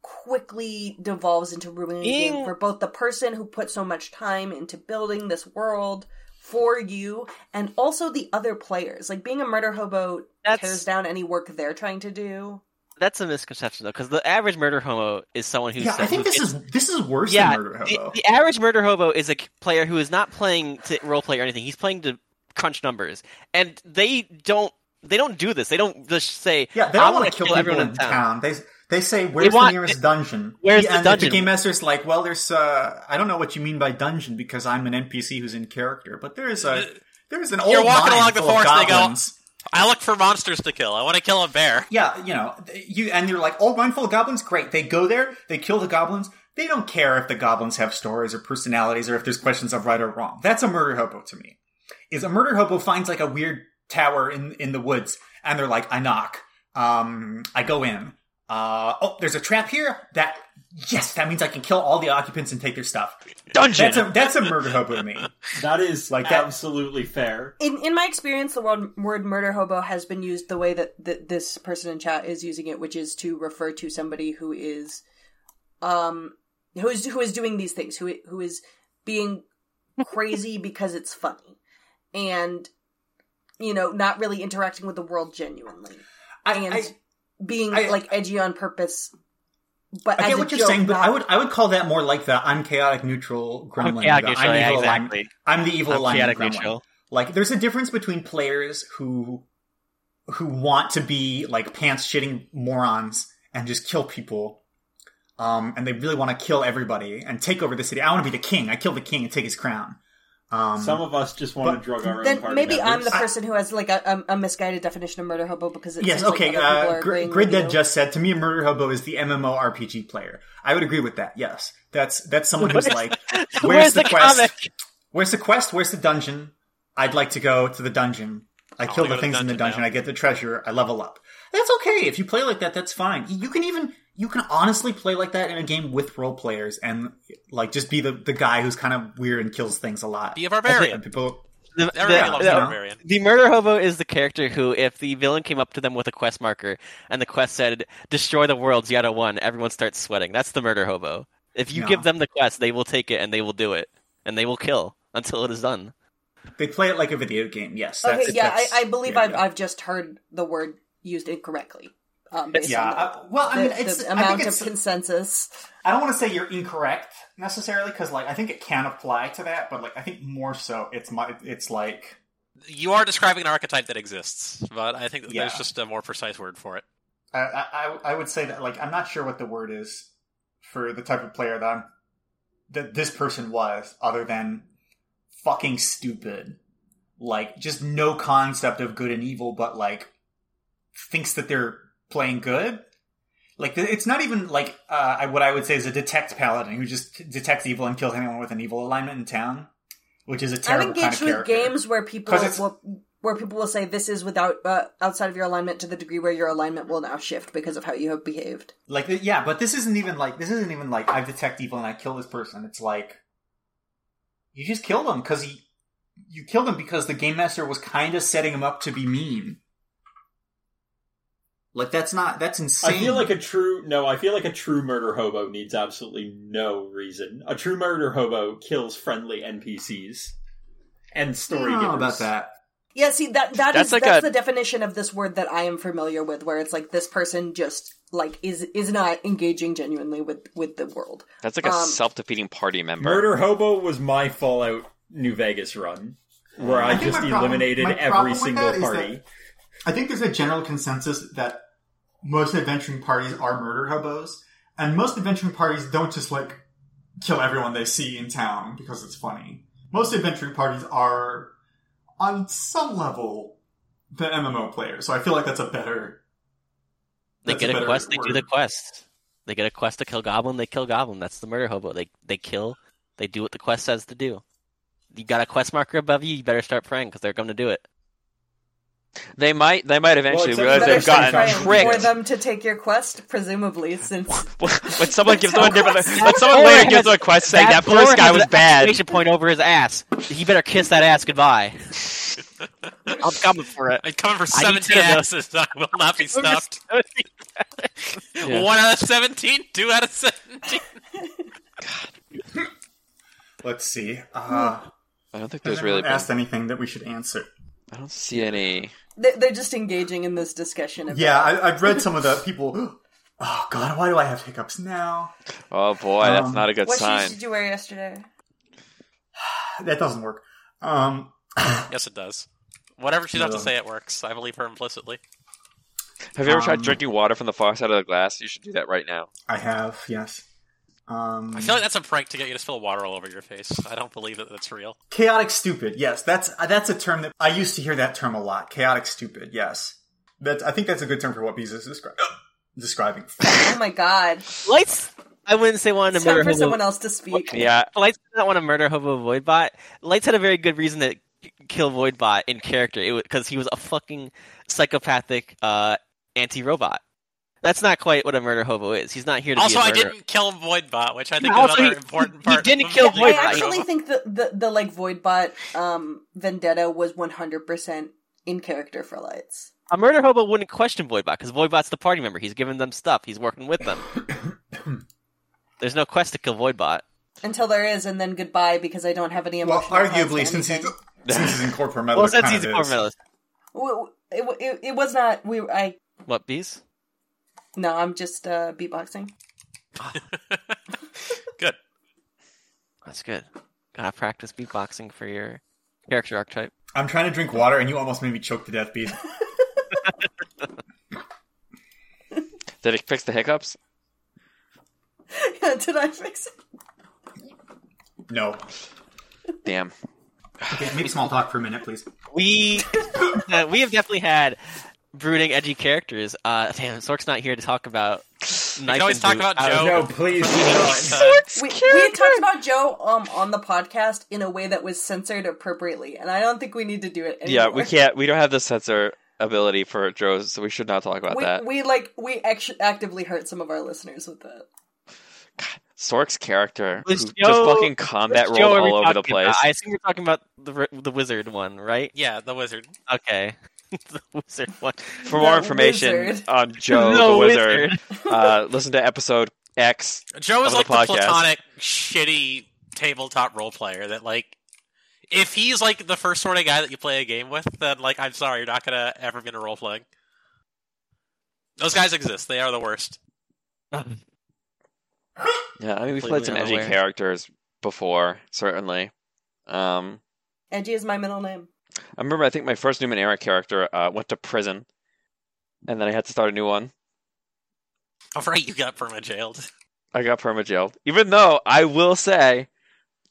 quickly devolves into ruining the game for both the person who put so much time into building this world for you and also the other players. Like, being a murder hobo That's- tears down any work they're trying to do. That's a misconception though, because the average murder hobo is someone who Yeah, I think this is this is worse yeah. than Murder The, Hobo. the average murder hobo is a player who is not playing to roleplay or anything. He's playing to crunch numbers, and they don't. They don't do this. They don't just say, yeah, they "I don't want want to to kill, everyone in in town. town." They they say where's want- the nearest dungeon? Where's Yeah, the and dungeon? The game master's like, well, there's uh, I don't know what you mean by dungeon because I'm an NPC who's in character, but there's a there's an old You're walking mine along the full of forest they go- goblins. I look for monsters to kill. I want to kill a bear. Yeah, you know, you and you're like, full of goblins. Great, they go there, they kill the goblins. They don't care if the goblins have stories or personalities or if there's questions of right or wrong. That's a murder hobo to me. Is a murder hobo finds like a weird tower in in the woods and they're like, I knock, um, I go in. Uh, oh, there's a trap here. That yes, that means I can kill all the occupants and take their stuff. Dungeon. That's a that's a murder hobo to me. That is Like that- absolutely fair. In in my experience, the word, word murder hobo has been used the way that, that this person in chat is using it, which is to refer to somebody who is, um, who is who is doing these things, who who is being crazy because it's funny, and you know, not really interacting with the world genuinely, I, and I, being I- like edgy on purpose. But I as get a what you're joke, saying, but not- I would I would call that more like the I'm chaotic neutral gremlin. chaotic the neutral, I'm yeah, evil align- exactly. I'm the evil I'm alignment chaotic gremlin. neutral. Like, there's a difference between players who who want to be like pants shitting morons and just kill people, um, and they really want to kill everybody and take over the city. I want to be the king. I kill the king and take his crown. Um, Some of us just want but to drug our own then maybe I'm members. the person who has like a, a, a misguided definition of murder hobo because it Yes, okay. Like other uh, Gr- Grid with Dead just said to me, a murder hobo is the MMO RPG player. I would agree with that. Yes, that's that's someone who's like, where's, Where's the, the quest? comic? Where's the quest? Where's the dungeon? I'd like to go to the dungeon. I kill wanna the things in the dungeon dungeon. now. I get the treasure. I level up. That's okay if you play like that. That's fine. You can even you can honestly play like that in a game with role players and like just be the, the guy who's kind of weird and kills things a lot. Be a barbarian. And people, The, the- loves the- the barbarian. the murder hobo is the character who, if the villain came up to them with a quest marker and the quest said "Destroy the world, Yada one," everyone starts sweating. That's the murder hobo. If you Yeah. give them the quest, they will take it and they will do it, and they will kill until it is done. they play it like a video game. Yes. Okay, that's- yeah, I, that's I believe the I've idea. I've just heard the word used incorrectly. Um, based Yeah. on the, uh, well, I the- mean, the it's I think amount of consensus. I don't want to say you're incorrect necessarily because like I think it can apply to that, but like I think more so it's my it's like You are describing an archetype that exists, but I think that there's just a more precise word for it. I, I I would say that like I'm not sure what the word is for the type of player that I'm that this person was, other than fucking stupid. Like just no concept of good and evil, but like thinks that they're playing good. Like it's not even like uh, what I would say is a detect paladin who just detects evil and kills anyone with an evil alignment in town, which is a terrible kind engaged of with character. games where people will, where people will say this is without uh, outside of your alignment to the degree where your alignment will now shift because of how you have behaved. Like, yeah, but this isn't even like this isn't even like I detect evil and I kill this person. It's like you just killed him because he you killed him because the game master was kind of setting him up to be mean. Like that's not that's insane. I feel like a true no. I feel like a true murder hobo needs absolutely no reason. A true murder hobo kills friendly NPCs and I story don't know givers. about that. Yeah, see that that That's is like that's a- the definition of this word that I am familiar with, where it's like this person just like is is not engaging genuinely with with the world. That's like a Um, self-defeating party member. Murder hobo was my Fallout New Vegas run, where I, I just my problem- eliminated every single that is party. I think there's a general consensus that most adventuring parties are murder hobos, and most adventuring parties don't just like kill everyone they see in town because it's funny. Most adventuring parties are, on some level, the MMO player. So I feel like that's a better. They get a better quest, they do the quest. They get a quest to kill goblin, they kill goblin. That's the murder hobo. They they kill, they do what the quest says to do. You got a quest marker above you, you better start praying because they're going to do it. They might they might eventually except realize for they've that gotten Trying for them to take your quest, presumably, since when someone gives them a different, Quest. when someone later gives them a quest saying that Thor first guy was an bad. exclamation point over his ass. He better kiss that ass goodbye. I'm coming for it. I'm coming for 17 asses. I will not be stopped. Yeah. One out of 17, two out of 17. Let's see. Uh, I don't think there's really. anyone Been, asked anything that we should answer? I don't see any. They- they're just engaging in this discussion. About, Yeah, I, I've read some of the people. Oh God, why do I have hiccups now? Oh boy, that's Um, not a good What sign. shoes did you wear yesterday? That doesn't work. Um, Yes, it does. Whatever she's have to say, it works. I believe her implicitly. Have you ever tried Um, drinking water from the far side of the glass? You should do that right now. I have yes. Um, I feel like that's a prank to get you to spill water all over your face. I don't believe that that's real. chaotic stupid. Yes, that's uh, that's a term that I used to hear that term a lot. Chaotic stupid. Yes, that I think that's a good term for what Bees is descri- describing. Oh my god! Lights. I wouldn't say wanted It's to time murder for hobo. someone else to speak. Yeah, Lights did not want to murder Hobo Voidbot. Lights had a very good reason to kill Voidbot in character. Because he was a fucking psychopathic uh, anti-robot. That's not quite what a murder hobo is. He's not here to Also, be a I murderer. didn't kill Voidbot, which I think Yeah, is also, another he- important he part. didn't of- kill I Voidbot. actually think the, the the like Voidbot um vendetta was one hundred percent in character for lights. A murder hobo wouldn't question Voidbot because Voidbot's the party member. He's giving them stuff. He's working with them. There's no quest to kill Voidbot. Until there is, and then goodbye because I don't have any well, emotional. ties to arguably, since he's since he's in Corpore Metal, Well, it since he's a of core is. medalist. It, it, it was not. We I What bees? No. I'm just uh, beatboxing. Good. That's good. Gotta practice beatboxing for your character archetype. I'm trying to drink water, and you almost made me choke to death, Bees. did it fix the hiccups? Did I fix it? No. Damn. Okay, maybe small talk for a minute, please. We uh, we have definitely had brooding, edgy characters. Uh, damn, Sork's not here to talk about. We Knife can always talk Boot. about Joe. No, please. Uh, We, we had talked about Joe um on the podcast in a way that was censored appropriately, and I don't think we need to do it anymore. Yeah, we can't. We don't have the censor ability for Joe, so we should not talk about we, that. we like we act- actively hurt some of our listeners with that. Sork's character, who Which just fucking combat Which rolled Joe are we all over the place. about? I assume we're talking about the the wizard one, right? Yeah, the wizard. Okay, the wizard one. For The more information wizard. on Joe the, wizard, uh, listen to episode X. Joe is Of the like the, podcast. platonic, shitty tabletop role player that, like, if he's like the first sort of guy that you play a game with, then like, I'm sorry, you're not gonna ever be in a role playing. Those guys exist. They are the worst. Yeah, I mean we've played some edgy characters before, certainly. Um, Edgy is my middle name. I remember I think my first Numenera character uh, went to prison, and then I had to start a new one. All right, you got perma jailed. I got perma jailed, even though I will say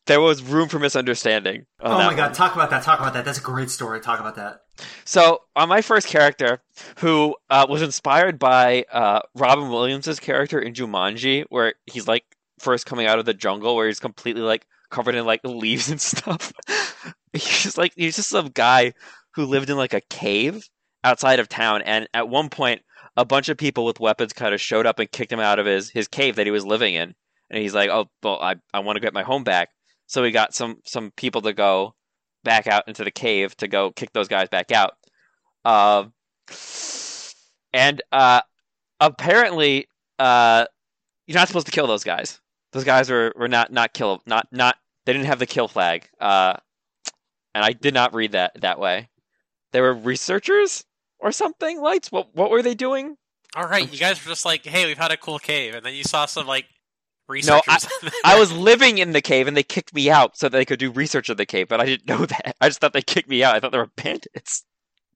there was room for misunderstanding. On Oh that my god, one. talk about that. Talk about that. That's a great story. Talk about that. So on my first character, who uh, was inspired by uh, Robin Williams' character in Jumanji, where he's like first coming out of the jungle, where he's completely like covered in like leaves and stuff. he's like he's just some guy who lived in like a cave outside of town, and at one point, a bunch of people with weapons kind of showed up and kicked him out of his his cave that he was living in, and he's like, "Oh, well, I I want to get my home back." So he got some some people to go back out into the cave to go kick those guys back out. Um, and uh, apparently, uh, you're not supposed to kill those guys. Those guys were, were not not kill not not they didn't have the kill flag. Uh, and I did not read that that way. They were researchers or something. Lights. What what were they doing? All right, you guys were just like, "Hey, we've had a cool cave," and then you saw some like researchers. No, I was living in the cave and they kicked me out so they could do research in the cave, but I didn't know that. I just thought they kicked me out. I thought they were bandits.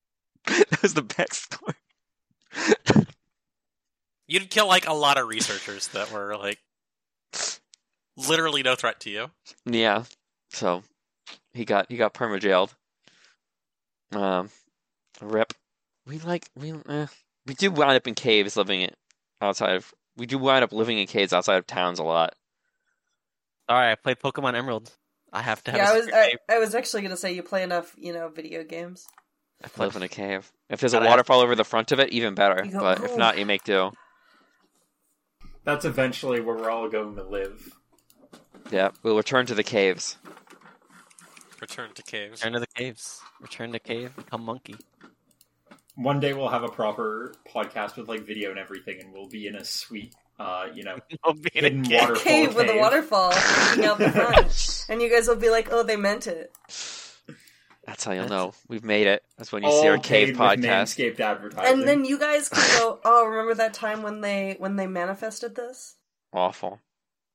that was the backstory. You'd kill like a lot of researchers that were like literally no threat to you. Yeah. So he got he got perma jailed. Um, rip. We like we eh. we do wind up in caves living it outside of. We do wind up living in caves outside of towns a lot. Sorry, I play Pokemon Emerald. I have to have. Yeah, a I was I. I was actually gonna say you play enough, you know, video games. I played- Live in a cave. If there's a Gotta have- waterfall over the front of it, even better. Go, But if "Oh." not, you make do. That's eventually where we're all going to live. Yeah, we'll return to the caves. Return to caves. Return to the caves. Return to cave. Become monkey. One day we'll have a proper podcast with like video and everything, and we'll be in a sweet, uh, you know, I'll be in a hidden cave. waterfall Cave with a waterfall sticking out the front, and you guys will be like, "Oh, they meant it." That's how you'll know we've made it. That's when you all see our cave with podcast. Manscaped advertising. And then you guys can go, "Oh, remember that time when they when they manifested this?" Awful.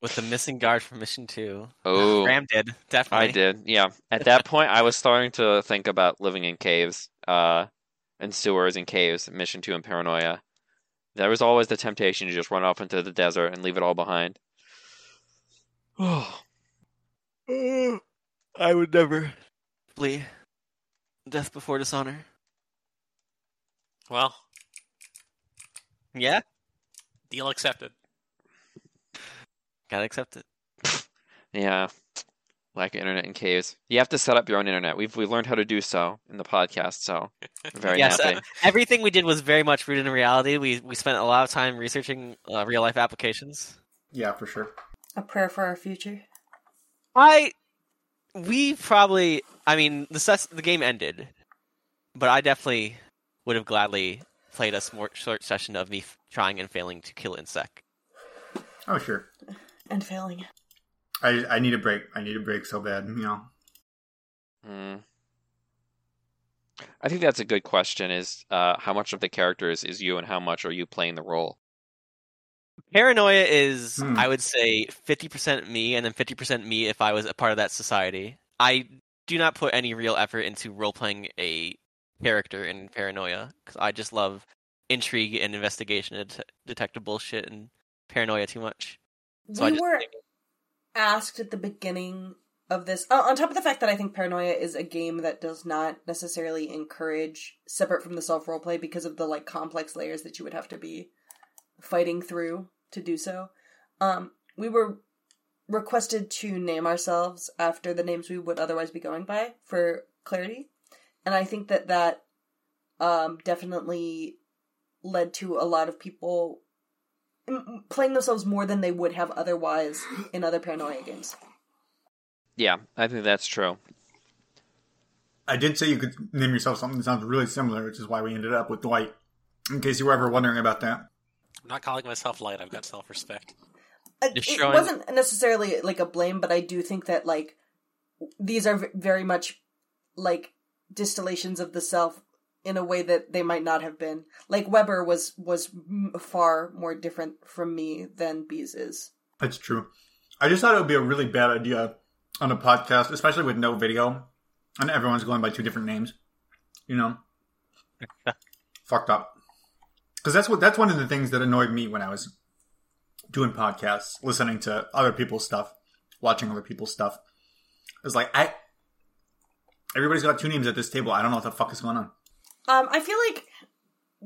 With the missing guard from Mission Two. Oh, Ram did definitely. I did. Yeah. At that point, I was starting to think about living in caves, uh, and sewers and caves. Mission Two and Paranoia. There was always the temptation to just run off into the desert and leave it all behind. Oh, I would never flee. Death before dishonor. Well, Yeah, deal accepted. Gotta accept it. yeah. Lack of internet in caves. You have to set up your own internet. We've we learned how to do so in the podcast. So very Yes, happy. uh, everything we did was very much rooted in reality. We we spent a lot of time researching uh, real life applications. Yeah, for sure. A prayer for our future. I we probably I mean the ses- the game ended, but I definitely would have gladly played a short session of me f- trying and failing to kill insect. Oh, sure. And failing. I I need a break. I need a break so bad. You know. Hmm. I think that's a good question. Is uh, how much of the characters is you, and how much are you playing the role? Paranoia is Hmm. I would say fifty percent me, and then fifty percent me if I was a part of that society. I do not put any real effort into role playing a character in Paranoia because I just love intrigue and investigation and det- detective bullshit and paranoia too much. So we were asked at the beginning of this, uh, on top of the fact that I think Paranoia is a game that does not necessarily encourage separate from the self roleplay because of the like complex layers that you would have to be fighting through to do so. Um, we were requested to name ourselves after the names we would otherwise be going by for clarity, and I think that that um, definitely led to a lot of people playing themselves more than they would have otherwise in other paranoia games. Yeah, I think that's true. I did say you could name yourself something that sounds really similar, which is why we ended up with Dwight. In case you were ever wondering about that. I'm not calling myself light. I've got self-respect. Uh, it showing- wasn't necessarily like a blame, but I do think that like these are v- very much like distillations of the self in a way that they might not have been. Like Weber was was far more different from me than Bees is. That's true. I just thought it would be a really bad idea on a podcast, especially with no video, and everyone's going by two different names. You know, fucked up. Because that's what that's one of the things that annoyed me when I was doing podcasts, listening to other people's stuff, watching other people's stuff. It was like I, everybody's got two names at this table. I don't know what the fuck is going on. Um, I feel like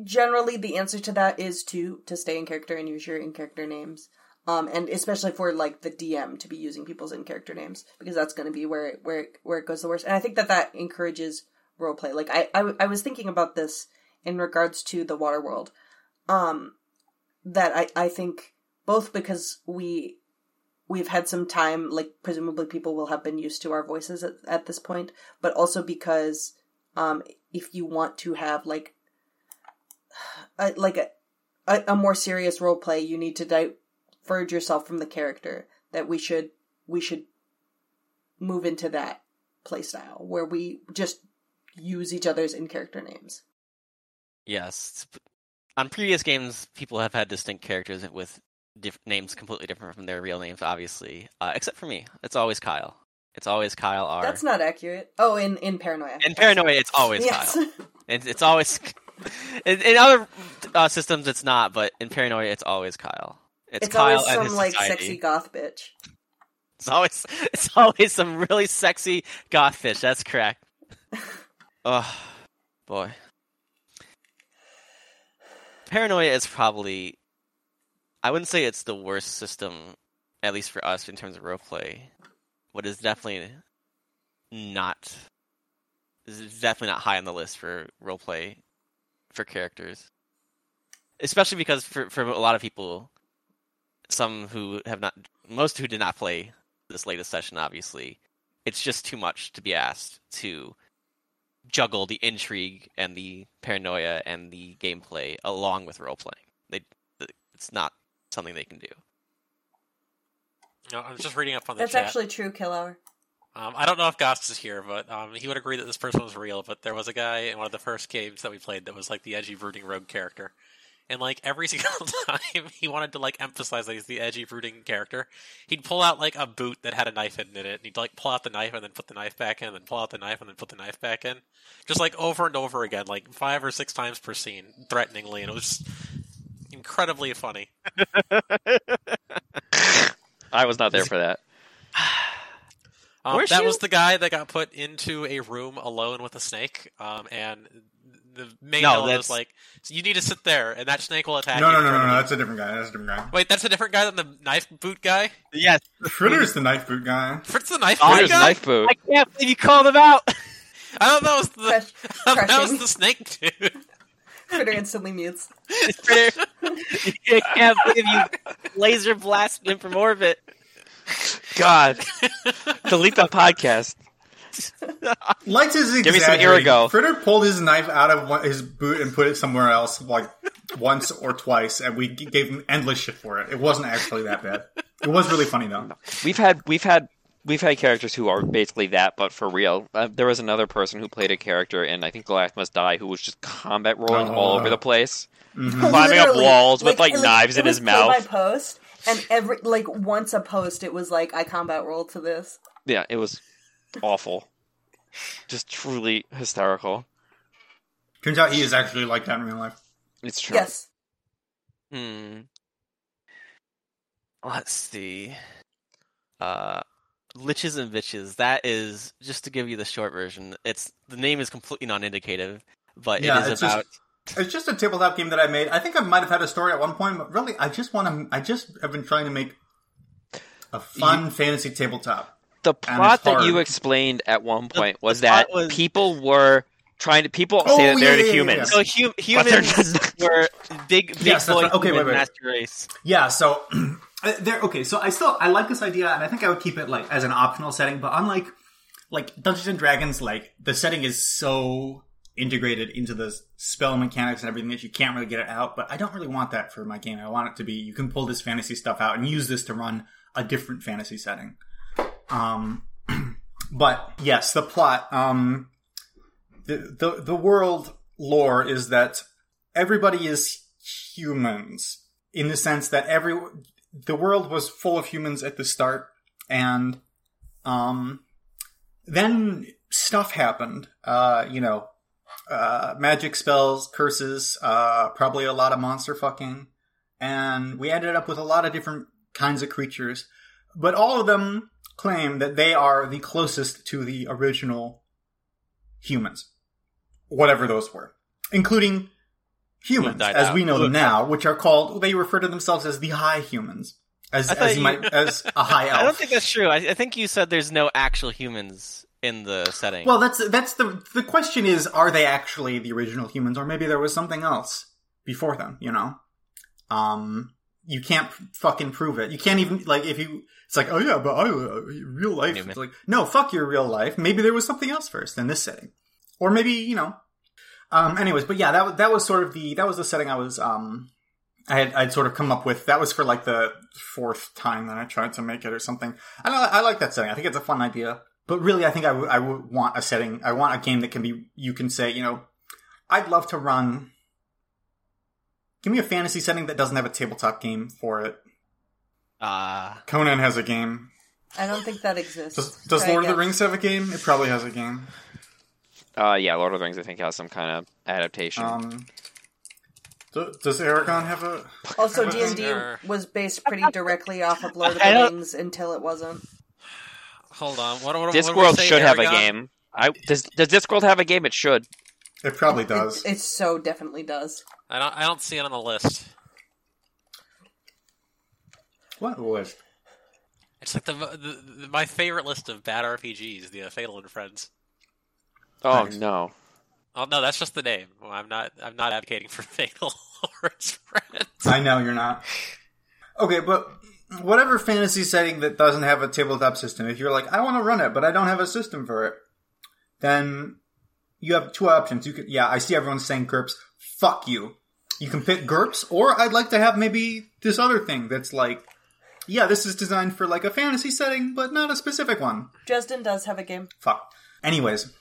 generally the answer to that is to to stay in character and use your in character names. Um, and especially for like the DM to be using people's in character names because that's going to be where it, where it, where it goes the worst. And I think that that encourages role play. Like I, I was thinking about this in regards to the water world. Um, that I I think both because we we've had some time like presumably people will have been used to our voices at, at this point but also because um if you want to have like a, like a, a a more serious role play you need to diverge yourself from the character that we should we should move into that play style where we just use each other's in character names Yes. On previous games, people have had distinct characters with diff- names completely different from their real names, obviously. Uh, except for me. It's always Kyle. It's always Kyle R. that's not accurate oh in in paranoia In Paranoia, it's always yes Kyle. It's, it's always. In, in other uh, systems, it's not, but in Paranoia, it's always Kyle. It's, it's Kyle always and some his like society. sexy goth bitch It's always it's always some really sexy goth fish. That's correct. oh boy. Paranoia is probably I wouldn't say it's the worst system, at least for us in terms of roleplay. But it's definitely not is definitely not high on the list for roleplay for characters. Especially because for for a lot of people some who have not most who did not play this latest session obviously it's just too much to be asked to juggle the intrigue and the paranoia and the gameplay along with role playing they it's not something they can do No, I'm just reading up on the that's chat. actually true kill hour Um, I don't know if Goss is here, but um, he would agree that this person was real. But there was a guy in one of the first games that we played that was like the edgy, brooding rogue character, and like every single time he wanted to like emphasize that he's the edgy, brooding character, he'd pull out like a boot that had a knife hidden in it, and he'd like pull out the knife and then put the knife back in, and then pull out the knife and then put the knife back in, just like over and over again, like five or six times per scene, threateningly, and it was just incredibly funny. I was not there for that. Um, that she- was the guy that got put into a room alone with a snake, um, and the main No, villain was like, so "You need to sit there, and that snake will attack No, you." no, no, no, no. That's a different guy. That's a different guy. Wait, that's a different guy than the knife boot guy. yes Fritter's the knife boot guy. Fritz the knife boot guy. knife boot. i can't believe you called him out I thought that was the Crush- I thought that was the snake dude. Critter instantly mutes. Fritter. I can't believe you laser blasted him from orbit God, delete the podcast. Lights is Give me some exaggerating. Irigo. Fritter pulled his knife out of one, his boot and put it somewhere else, like once or twice, and we gave him endless shit for it. It wasn't actually that bad. It was really funny though. We've had we've had we've had characters who are basically that, but for real. Uh, there was another person who played a character in I think The Last Must Die who was just combat rolling all Oh. over the place, Mhm. climbing up Literally, walls with like, knives it in his mouth. By post, and every like once a post, it was like I combat rolled to this. Yeah, it was awful. Just truly hysterical. Turns out he is actually like that in real life. It's true. Yes, Hmm. Let's see. Uh, Liches and Bitches. That is just to give you the short version. It's the name is completely non-indicative, but Yeah, it is it's just- It's just a tabletop game that I made. I think I might have had a story at one point, but really, I just want to. I just have been trying to make a fun fantasy tabletop. The plot that you explained at one point the was plot that was- people were trying to people Oh, say that they're yeah, the yeah, yeah, humans. So hum- But humans were big, big Yes, boy right. Okay, human wait, wait, wait. master race. Yeah, so uh, there. Okay, so I still I like this idea, and I think I would keep it like as an optional setting. But unlike like Dungeons and Dragons, like the setting is so integrated into the spell mechanics and everything that you can't really get it out. But I don't really want that for my game. I want it to be you can pull this fantasy stuff out and use this to run a different fantasy setting. Um, but yes, the plot. Um, the the the world lore is that everybody is humans in the sense that every the world was full of humans at the start and um then stuff happened. Uh you know uh magic spells curses uh probably a lot of monster fucking and we ended up with a lot of different kinds of creatures. But all of them claim that they are the closest to the original humans whatever those were including humans as out. we know them now which are called they refer to themselves as the high humans as, as you- might as a high elf I don't think that's true. I, I think you said there's no actual humans in the setting. Well, that's that's the the question is: Are they actually the original humans, or maybe there was something else before them? You know, um, you can't fucking prove it. You can't even like if you. It's like, oh yeah, but I uh, real life. Newman. It's like, no, fuck your real life. Maybe there was something else first in this setting, or maybe you know. Um. Anyways, but yeah, that was that was sort of the that was the setting I was um. I had I'd sort of come up with that was for like the fourth time that I tried to make it or something. I I like that setting. I think it's a fun idea. But really, I think I would want a setting. I want a game that can be. You can say, you know, I'd love to run. Give me a fantasy setting that doesn't have a tabletop game for it. Ah, Conan has a game. I don't think that exists. Does, does Lord of the. Rings have a game? It probably has a game. Uh, yeah, Lord of the Rings. I think has some kind of adaptation. Um, do, does Aragon have a? Also, D and D was based pretty directly off of Lord of the Rings until it wasn't. Hold on. What, what, what Discworld did we say, should have a game. I does does Discworld have a game? It should. It probably does. It, it so definitely does. I don't. I don't see it on the list. what list? It's like the, the, the my favorite list of bad RPGs, the uh, Fatal and Friends. Oh Nice. no. Oh no, that's just the name. Well, I'm not. I'm not advocating for Fatal or its friends. I know you're not. Okay, but whatever fantasy setting that doesn't have a tabletop system, if you're like, I want to run it, but I don't have a system for it, then you have two options. You could, yeah, I see everyone saying GURPS. Fuck you. You can pick GURPS, or I'd like to have maybe this other thing that's like, yeah, this is designed for like a fantasy setting, but not a specific one. Justin does have a game. Fuck. Anyways,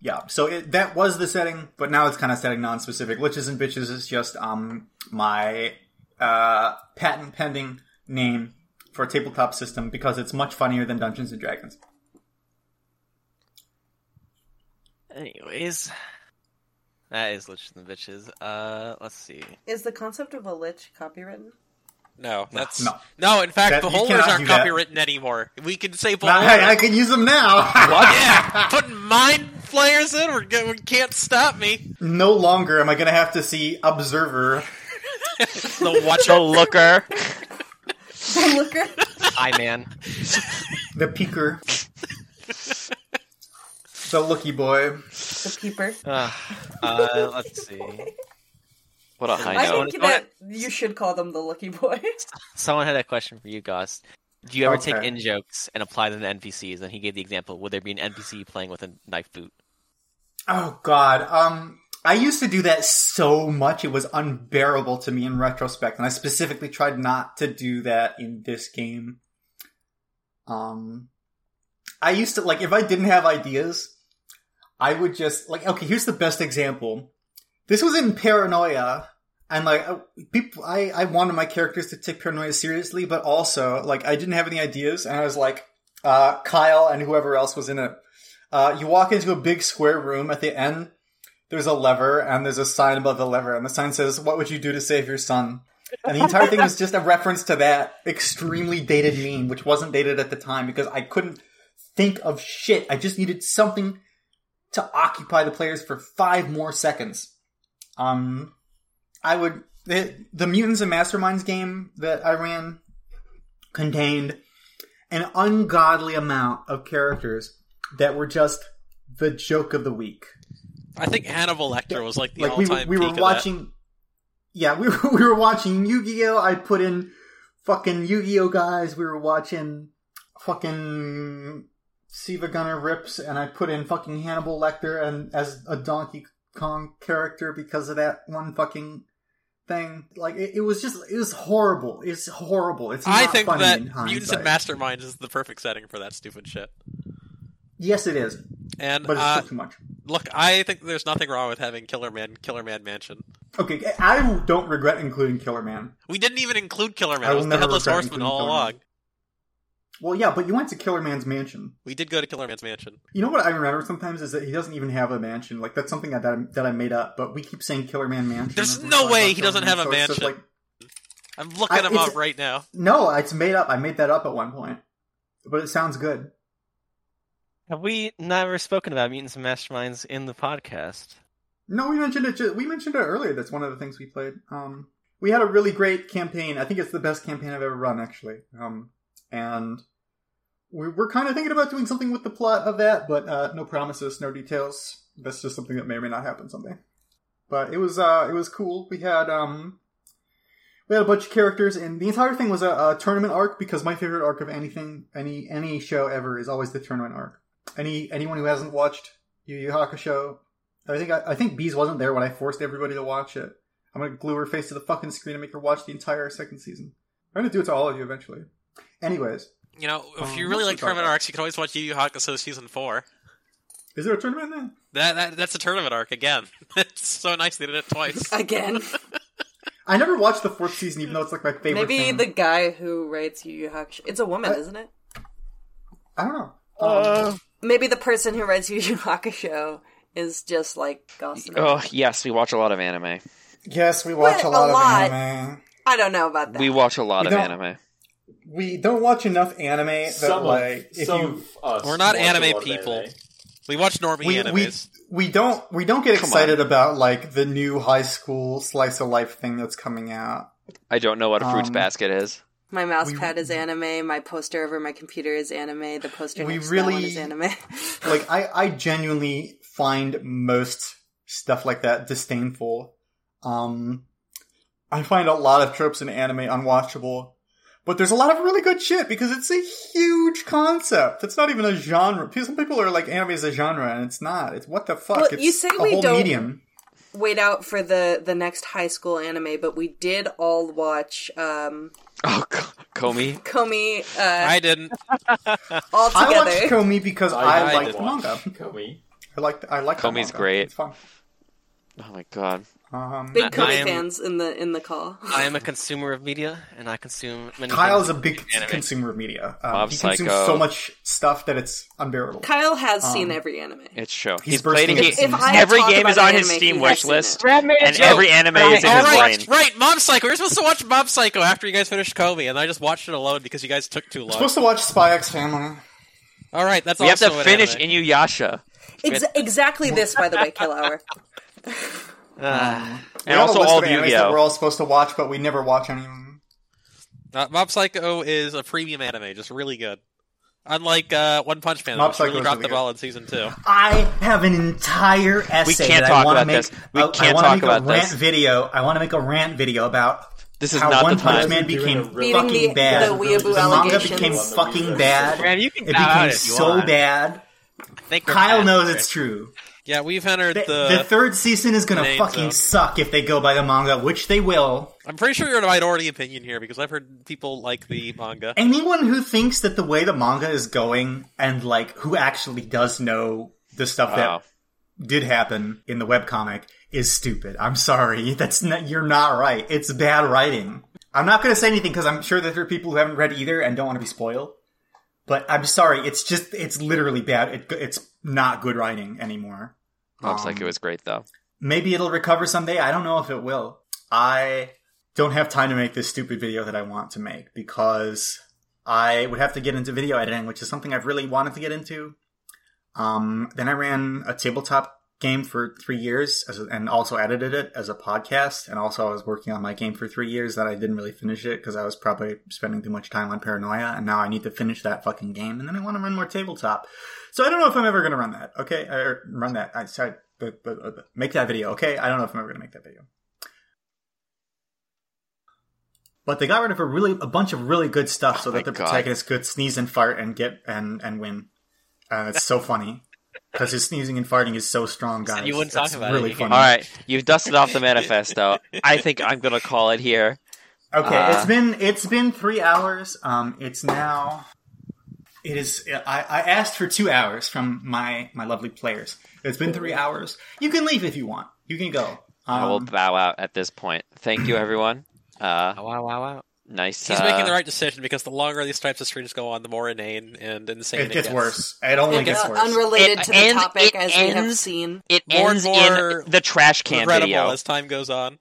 yeah. So it, that was the setting, but now it's kind of setting non-specific. Liches and bitches is just um my uh patent pending name for a tabletop system because it's much funnier than Dungeons and Dragons. anyways, that is Lich and the Bitches. Uh, let's see. Is the concept of a lich copywritten? No, that's no. no. in fact, That- the holders aren't do that. copywritten anymore. We can say Now, beholder. I, I can use them now. yeah, putting mind flayers in. We're, go- we can't stop me. no longer am I going to have to see Observer. The watcher. The looker. The looker. I man. The Peeker. the Looky Boy. the peeper. Uh, uh, let's see. What a high I note. think that you should call them the Lucky Boy. Someone had a question for you, Goss. Do you ever take in jokes and apply them to NPCs? And he gave the example: Would there be an NPC playing with a knife boot? Oh God. Um, I used to do that so much it was unbearable to me in retrospect, and I specifically tried not to do that in this game. Um, I used to like if I didn't have ideas, I would just like okay. Here's the best example. This was in Paranoia, and like uh, people, I I wanted my characters to take Paranoia seriously, but also like I didn't have any ideas, and I was like, uh, Kyle and whoever else was in it. Uh, you walk into a big square room at the end. There's a lever and there's a sign above the lever, and the sign says, "What would you do to save your son?" And the entire thing is just a reference to that extremely dated meme, which wasn't dated at the time because I couldn't think of shit. I just needed something to occupy the players for five more seconds. Um, I would the, the Mutants and Masterminds game that I ran contained an ungodly amount of characters that were just the joke of the week. I think Hannibal Lecter was like the like we, all-time we were of that. watching yeah we were, we were watching yu-gi-oh i put in fucking yu-gi-oh guys we were watching fucking SiIvaGunner rips and i put in fucking hannibal lecter and as a donkey kong character because of that one fucking thing like it, it was just it was horrible it's horrible it's I not think funny that Mutants and Masterminds is the perfect setting for that stupid shit. yes it is And but it's uh, too much look, I think there's nothing wrong with having Killer Man, Killer Man Mansion. okay i don't regret including killer man We didn't even include Killer Man. I It will was the never Headless regret Horseman all along. Man. Well yeah but you went to killer man's mansion We did go to Killer Man's mansion. You know what I remember sometimes is that he doesn't even have a mansion. Like that's something that I, that I made up, but we keep saying Killer Man Mansion. There's no way he doesn't have a so mansion. like- I'm looking I- him up right now. no, it's made up. I made that up at one point, but it sounds good. Have we never spoken about mutants and masterminds in the podcast? No, we mentioned it. Ju- we mentioned it earlier. That's one of the things we played. Um, we had a really great campaign. I think it's the best campaign I've ever run, actually. Um, and we were kind of thinking about doing something with the plot of that, but uh, no promises, no details. That's just something that may or may not happen someday. But it was uh, it was cool. We had um, we had a bunch of characters, and the entire thing was a, a tournament arc because my favorite arc of anything, any any show ever, is always the tournament arc. Any anyone who hasn't watched Yu Yu Hakusho, I think I, I think Bees wasn't there when I forced everybody to watch it. I'm gonna glue her face to the fucking screen and make her watch the entire second season. I'm gonna do it to all of you eventually. Anyways, You know, if Um, you really like the tournament arcs, you can always watch Yu Yu Hakusho season four. is there a tournament then? That, that that's a tournament arc again. it's so nice they did it twice. Again. I never watched the fourth season, even though it's like my favorite. Maybe thing. the guy who writes Yu Yu Hakusho. It's a woman, Uh, isn't it? I don't know. Um, Maybe the person who writes Yu Yu Hakusho is just like gossiping. Oh yes, we watch a lot of anime. yes, we watch But a lot a of lot. anime. I don't know about that. We watch a lot We of don't- anime. We don't watch enough anime that Some like of, if some you of us We're not anime people. anime. We watch normie we, we animes. we don't we don't get Come excited about like the new high school slice of life thing that's coming out. I don't know what a fruits Um, basket is. my mouse we- pad is anime. My poster over my computer is anime. The poster We next to that one really- is anime. like I, I genuinely find most stuff like that disdainful. Um, I find a lot of tropes in anime unwatchable, but there's a lot of really good shit because it's a huge concept. It's not even a genre. Some people are like anime is a genre, and it's not. It's what the fuck. Well, it's you say a we whole don't- medium. Wait out for the the next high school anime, but we did all watch um Oh, Ko- Komi. Komi uh, I didn't. all I together. watched Komi because I, I, I like did the manga. Komi. I like I like the Komi's manga. great. It's fun. Oh my god. Um, Big I- Komi I am- fans in the in the call. I am a consumer of media, and I consume many. Kyle is a big anime. consumer of media. Um, Mob he consumes Psycho. so much stuff that it's unbearable. Kyle has Um, seen every anime. It's show. He's He's, played a bursting If every game is on anime, his Steam wish list, it. Brad made a and joke. every anime is in All his right, brain. right. Mob Psycho. We're supposed to watch Mob Psycho after you guys finished Komi, and I just watched it alone because you guys took too long. supposed to watch Spy X Family. All right, that's We have to finish anime. Inuyasha, Ex- exactly this, by the way, Kill Hour. Ah. We and have also a list all of of that Yu-Gi-Oh. we're all supposed to watch, but we never watch any of them. Uh, Mob Psycho is a premium anime, just really good. Unlike uh, One Punch Man, Mob which Psycho really is dropped really the ball in season two. I have an entire essay can't that talk I want to about make. this. We I, can't I wanna talk make about a rant this. video. I want to make a rant video about This is how not One the Punch time. Man became Beating fucking the- bad. the weeaboo the manga allegations. became fucking bad. Graham, you can It bow out became if you so want. bad. I think Kyle knows it's true. Yeah, we've entered The, the. the third season is gonna fucking of- suck if they go by the manga, which they will. I'm pretty sure you're in a minority opinion here because I've heard people like the manga. anyone who thinks that the way the manga is going and like who actually does know the stuff Wow. that ah. did happen in the webcomic is stupid. I'm sorry. That's not, you're not right. It's bad writing. I'm not going to say anything because I'm sure that there are people who haven't read either and don't want to be spoiled. But I'm sorry. It's just, it's literally bad. It, it's not good writing anymore. Looks Um, it was great though. Maybe it'll recover someday. I don't know if it will. I don't have time to make this stupid video that I want to make because I would have to get into video editing, which is something I've really wanted to get into. Um, then I ran a tabletop game for three years as a, and also edited it as a podcast. And also I was working on my game for three years that I didn't really finish it because I was probably spending too much time on paranoia. And now I need to finish that fucking game. And then I want to run more tabletop. So I don't know if I'm ever going to run that. Okay. Or run that. I, sorry, the, the, the make that video. Okay, I don't know if I'm ever gonna make that video. But they got rid of a really a bunch of really good stuff so Oh that the God. protagonist could sneeze and fart and get and and win. Uh, it's so funny because his sneezing and farting is so strong, Said guys. you wouldn't talk about it. really You funny. All right, you've dusted off the manifesto. I think I'm gonna call it here. Okay, Uh, it's been it's been three hours. Um, it's now. It is. I, I asked for two hours from my my lovely players. It's been three hours. You can leave if you want. You can go. I will Um, bow out at this point. Thank you, everyone. Uh, Wow, wow, wow, wow. nice. He's uh, making the right decision because the longer these types of streams go on, the more inane and insane it it, gets worse. It only Uh, gets worse. unrelated It to the ends- topic, it as we have seen. It More and ends more in the trash can video. as time goes on.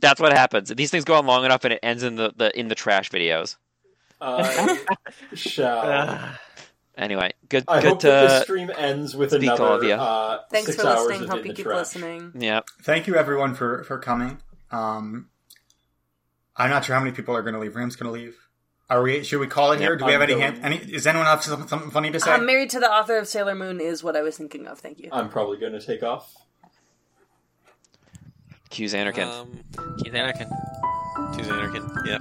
That's what happens. These things go on long enough, and it ends in the, the in the trash videos. I shall. Anyway, good I good hope that this to stream ends with speak all of another you. uh, Thanks six for hours listening. of Hope you keep trash. listening. yeah. Thank you everyone for for coming. Um, I'm not sure how many people are going to leave. Ram's going to leave. Are we? Should we call it here? Yep, Do we have I'm any, going. hint, any? Is anyone else something, something funny to say? I'm married to the author of Sailor Moon is what I was thinking of. Thank you. I'm probably going to take off. Q's Anakin. Um, Keith Anakin. choose Anakin. Yeah.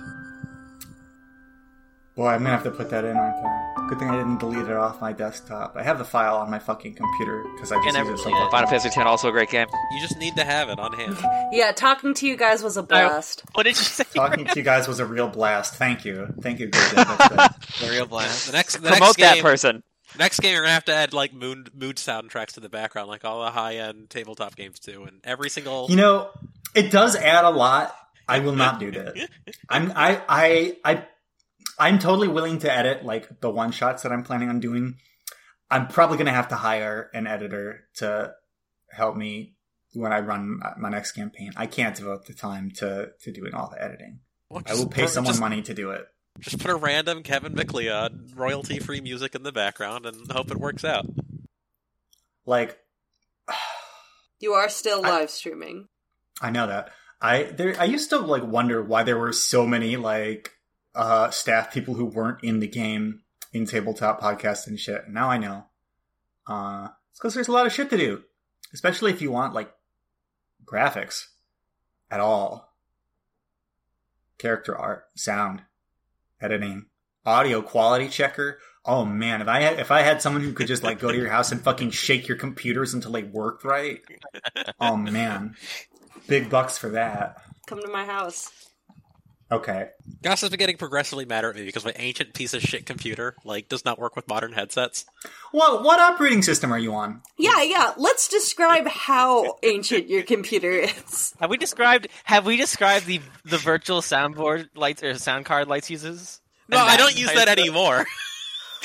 Boy, I'm gonna have to put that in, aren't I? Good thing I didn't delete it off my desktop. I have the file on my fucking computer because I just never use it so it. much. Final Fantasy X, also a great game. You just need to have it on hand. Yeah, talking to you guys was a blast. What did you say? Talking to you guys was a real blast. Thank you. Thank you, good. The real blast. The next, the Promote next that person. next game, you're gonna have to add like mood mood soundtracks to the background, like all the high end tabletop games do, and every single. You know, it does add a lot. I will not do that. I'm I I I I'm totally willing to edit like the one shots that I'm planning on doing. I'm probably gonna have to hire an editor to help me when I run my next campaign. I can't devote the time to to doing all the editing. Well, I will pay put- someone just, money to do it. Just put a random Kevin MacLeod royalty free music in the background and hope it works out. Like You are still I- live streaming. I know that. I there I used to like wonder why there were so many like uh staff people who weren't in the game in tabletop podcasts and shit. Now I know. Uh it's because there's a lot of shit to do. Especially if you want like graphics at all. Character art, sound, editing, audio quality checker. Oh man, if I had if I had someone who could just like go to your house and fucking shake your computers until they worked right. Oh man. Big bucks for that. Come to my house. Okay. Goss has been getting progressively madder at me because my ancient piece of shit computer like does not work with modern headsets. What what operating system are you on? Yeah, yeah. Let's describe how ancient your computer is. Have we described? Have we described the the virtual soundboard lights or sound card lights uses? No, I don't use that anymore.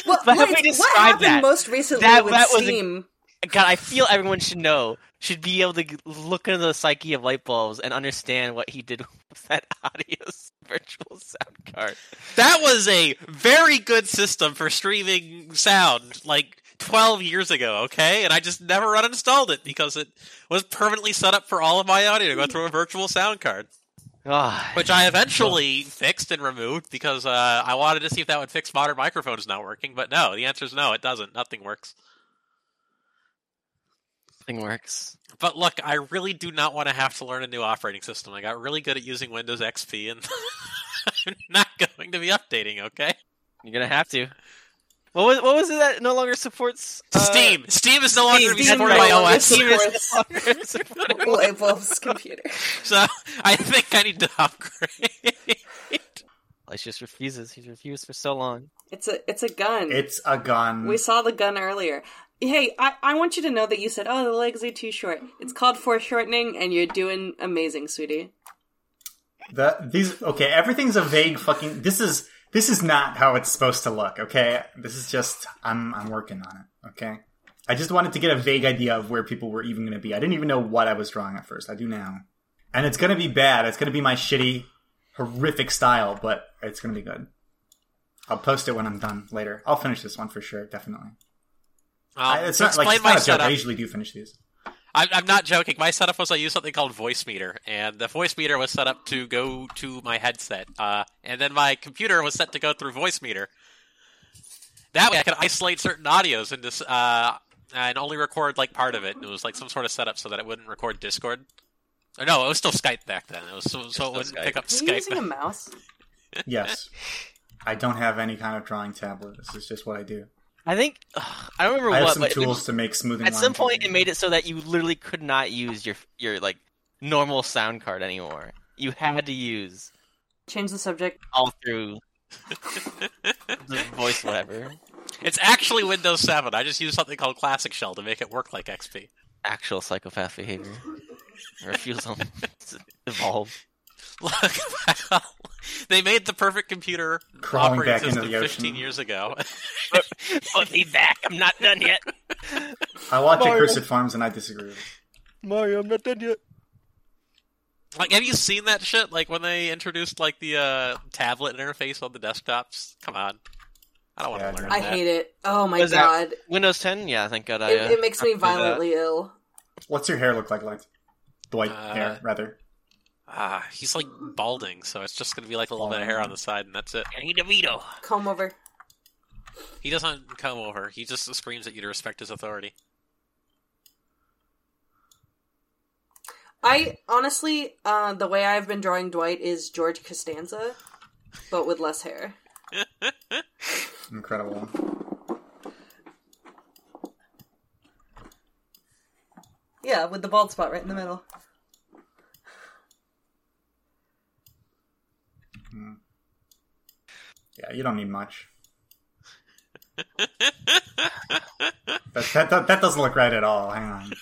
What, But have what- we what happened that? most recently That- with that was a- Steam? God, I feel everyone should know, should be able to look into the psyche of light bulbs and understand what he did with that audio virtual sound card. That was a very good system for streaming sound like 12 years ago, okay? And I just never uninstalled it because it was permanently set up for all of my audio to go through a virtual sound card, Ah, which I eventually fixed and removed because uh, I wanted to see if that would fix modern microphones not working. But no, the answer is no, it doesn't. Nothing works. Thing works. But look, I really do not want to have to learn a new operating system. I got really good at using Windows XP, and I'm not going to be updating. Okay, You're gonna have to. What was what was it that no longer supports uh, Steam. Steam is no longer Steam going Steam supported by OS. Steam is no longer supporting Light bulb's computer. So I think I need to upgrade. He just refuses. He's refused for so long. It's a it's a gun. It's a gun. we saw the gun earlier. Hey, I, I want you to know that you said, "Oh, the legs are too short." It's called foreshortening, and you're doing amazing, sweetie. The these okay, everything's a vague fucking this is this is not how it's supposed to look, okay? This is just I'm I'm working on it, okay? I just wanted to get a vague idea of where people were even gonna be. I didn't even know what I was drawing at first. I do now. And it's gonna be bad. It's gonna be my shitty, horrific style, but it's gonna be good. I'll post it when I'm done later. I'll finish this one for sure, definitely. I, Um, it's to not like it's my not a joke. I usually do finish these. I'm, I'm not joking. My setup was I used something called Voicemeeter, and the Voicemeeter was set up to go to my headset, uh, and then my computer was set to go through Voicemeeter. That way, I could isolate certain audios into uh, and only record like part of it. It was like some sort of setup so that it wouldn't record Discord. Or no, it was still Skype back then. It was so, so it wouldn't Skype. pick up Are you using a mouse? Yes. I don't have any kind of drawing tablet. This is just what I do. I think ugh, I don't remember I have what, some but tools to make smoothing. at some point easier. it made it so that you literally could not use your your like normal sound card anymore. You had to use Change the subject. all through the voice whatever. It's actually Windows 7. I just used something called Classic Shell to make it work like XP. Actual psychopath behavior. Refusal to evolve. Look, well, they made the perfect computer Crawling operating back into system the 15 ocean. years ago. Put me back. I'm not done yet. I watch Mario. Accursed Farms and I disagree. Mario, I'm not done yet. like, have you seen that shit? Like when they introduced like the uh, tablet interface on the desktops? Come on, I don't want Yeah, to learn I that. I hate it. Oh my Was that- god. Windows 10? Yeah, thank God I. It, uh, it makes me violently ill. What's your hair look like, like Dwight Uh, hair, rather? Ah, he's like balding, so it's just gonna be like a little bit of hair on the side, and that's it. Danny DeVito. Comb over. He doesn't come over. He just screams at you to respect his authority. I honestly, uh, the way I've been drawing Dwight is George Costanza, but with less hair. Incredible. Yeah, with the bald spot right in the middle. Mm. Yeah, you don't need much. that, that, that, that doesn't look right at all. Hang on.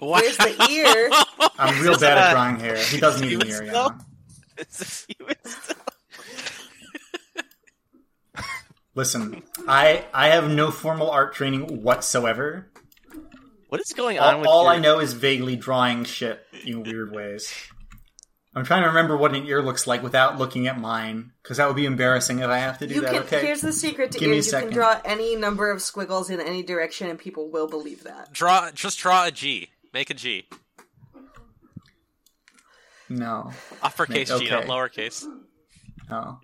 Wow. Where's the ear? I'm real bad at drawing hair. He does need an ear, yeah. It's a few- Listen, I I have no formal art training whatsoever. what is going on All, with all your... I know is vaguely drawing shit in weird ways. I'm trying to remember what an ear looks like without looking at mine, because that would be embarrassing if I have to do You that. can. okay. Here's the secret to Give me a ears: you can draw any number of squiggles in any direction, and people will believe that. Draw, just draw a G. Make a G. No, Uppercase Make- G, not lowercase. no.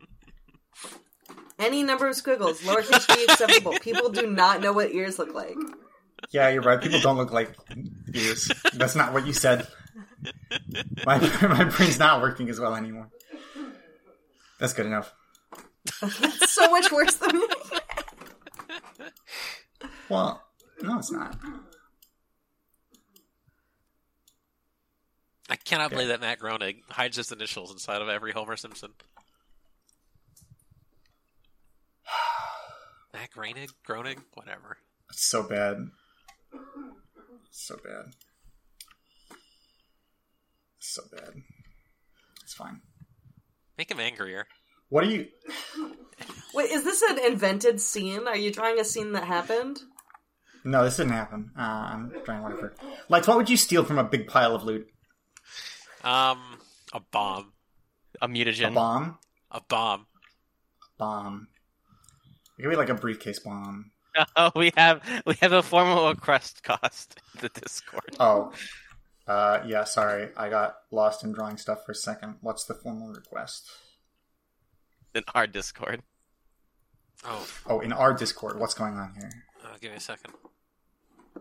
Any number of squiggles, lowercase g acceptable. People do not know what ears look like. Yeah, you're right. People don't look like ears. That's not what you said. My my brain's not working as well anymore. That's good enough. So much worse than me. Well, no, it's not. I cannot believe that Matt Groening hides his initials inside of every Homer Simpson. Matt Groening? Groening? Whatever. It's so bad. So bad. So bad. It's fine. Make him angrier. What are you? Wait, is this an invented scene? Are you drawing a scene that happened? No, this didn't happen. Uh, I'm trying whatever. Like, what would you steal from a big pile of loot? Um, a bomb. a mutagen, A bomb? A bomb. A bomb. It could be like a briefcase bomb. Oh, we have we have a formal request cost in the Discord. Oh. Uh, yeah, sorry. I got lost in drawing stuff for a second. What's the formal request? in our Discord. Oh, Oh, in our Discord. What's going on here? uh, give me a second.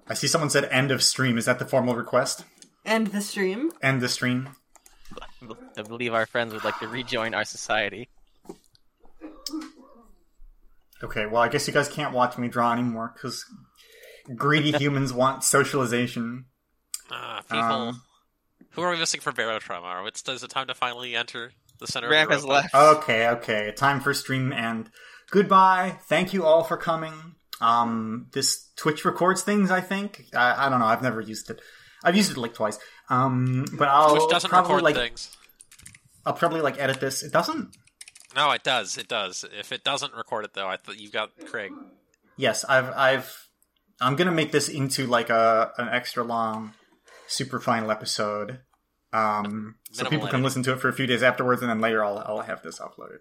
I see someone said end of stream. Is that the formal request? End the stream. End the stream? I believe our friends would like to rejoin our society. Okay, well, I guess you guys can't watch me draw anymore because greedy humans want socialization. Uh, people. Um, Who are we missing for Barotrauma? It's, is it time to finally enter the center Ramp of has left. Okay, okay. Time for stream end. Goodbye. Thank you all for coming. Um, this Twitch records things. I think. I, I don't know. I've never used it. I've used it like twice. Um, but I'll Which doesn't probably record like things. I'll probably like edit this. It doesn't. No, it does. It does. If it doesn't record it, though, I thought you've got Craig. Yes, I've I've I'm gonna make this into like a an extra long, super final episode. Um, so Minimal people can editing. listen to it for a few days afterwards, and then later I'll I'll have this uploaded.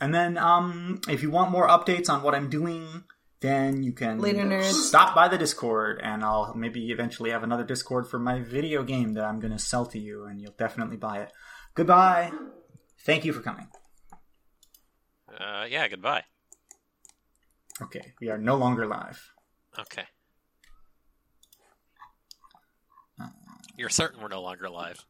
And then um, if you want more updates on what I'm doing, then you can Later, nerds. stop by the Discord, and I'll maybe eventually have another Discord for my video game that I'm gonna sell to you, and you'll definitely buy it. Goodbye. Thank you for coming. Uh, yeah, goodbye. Okay, we are no longer live. Okay. You're certain we're no longer alive.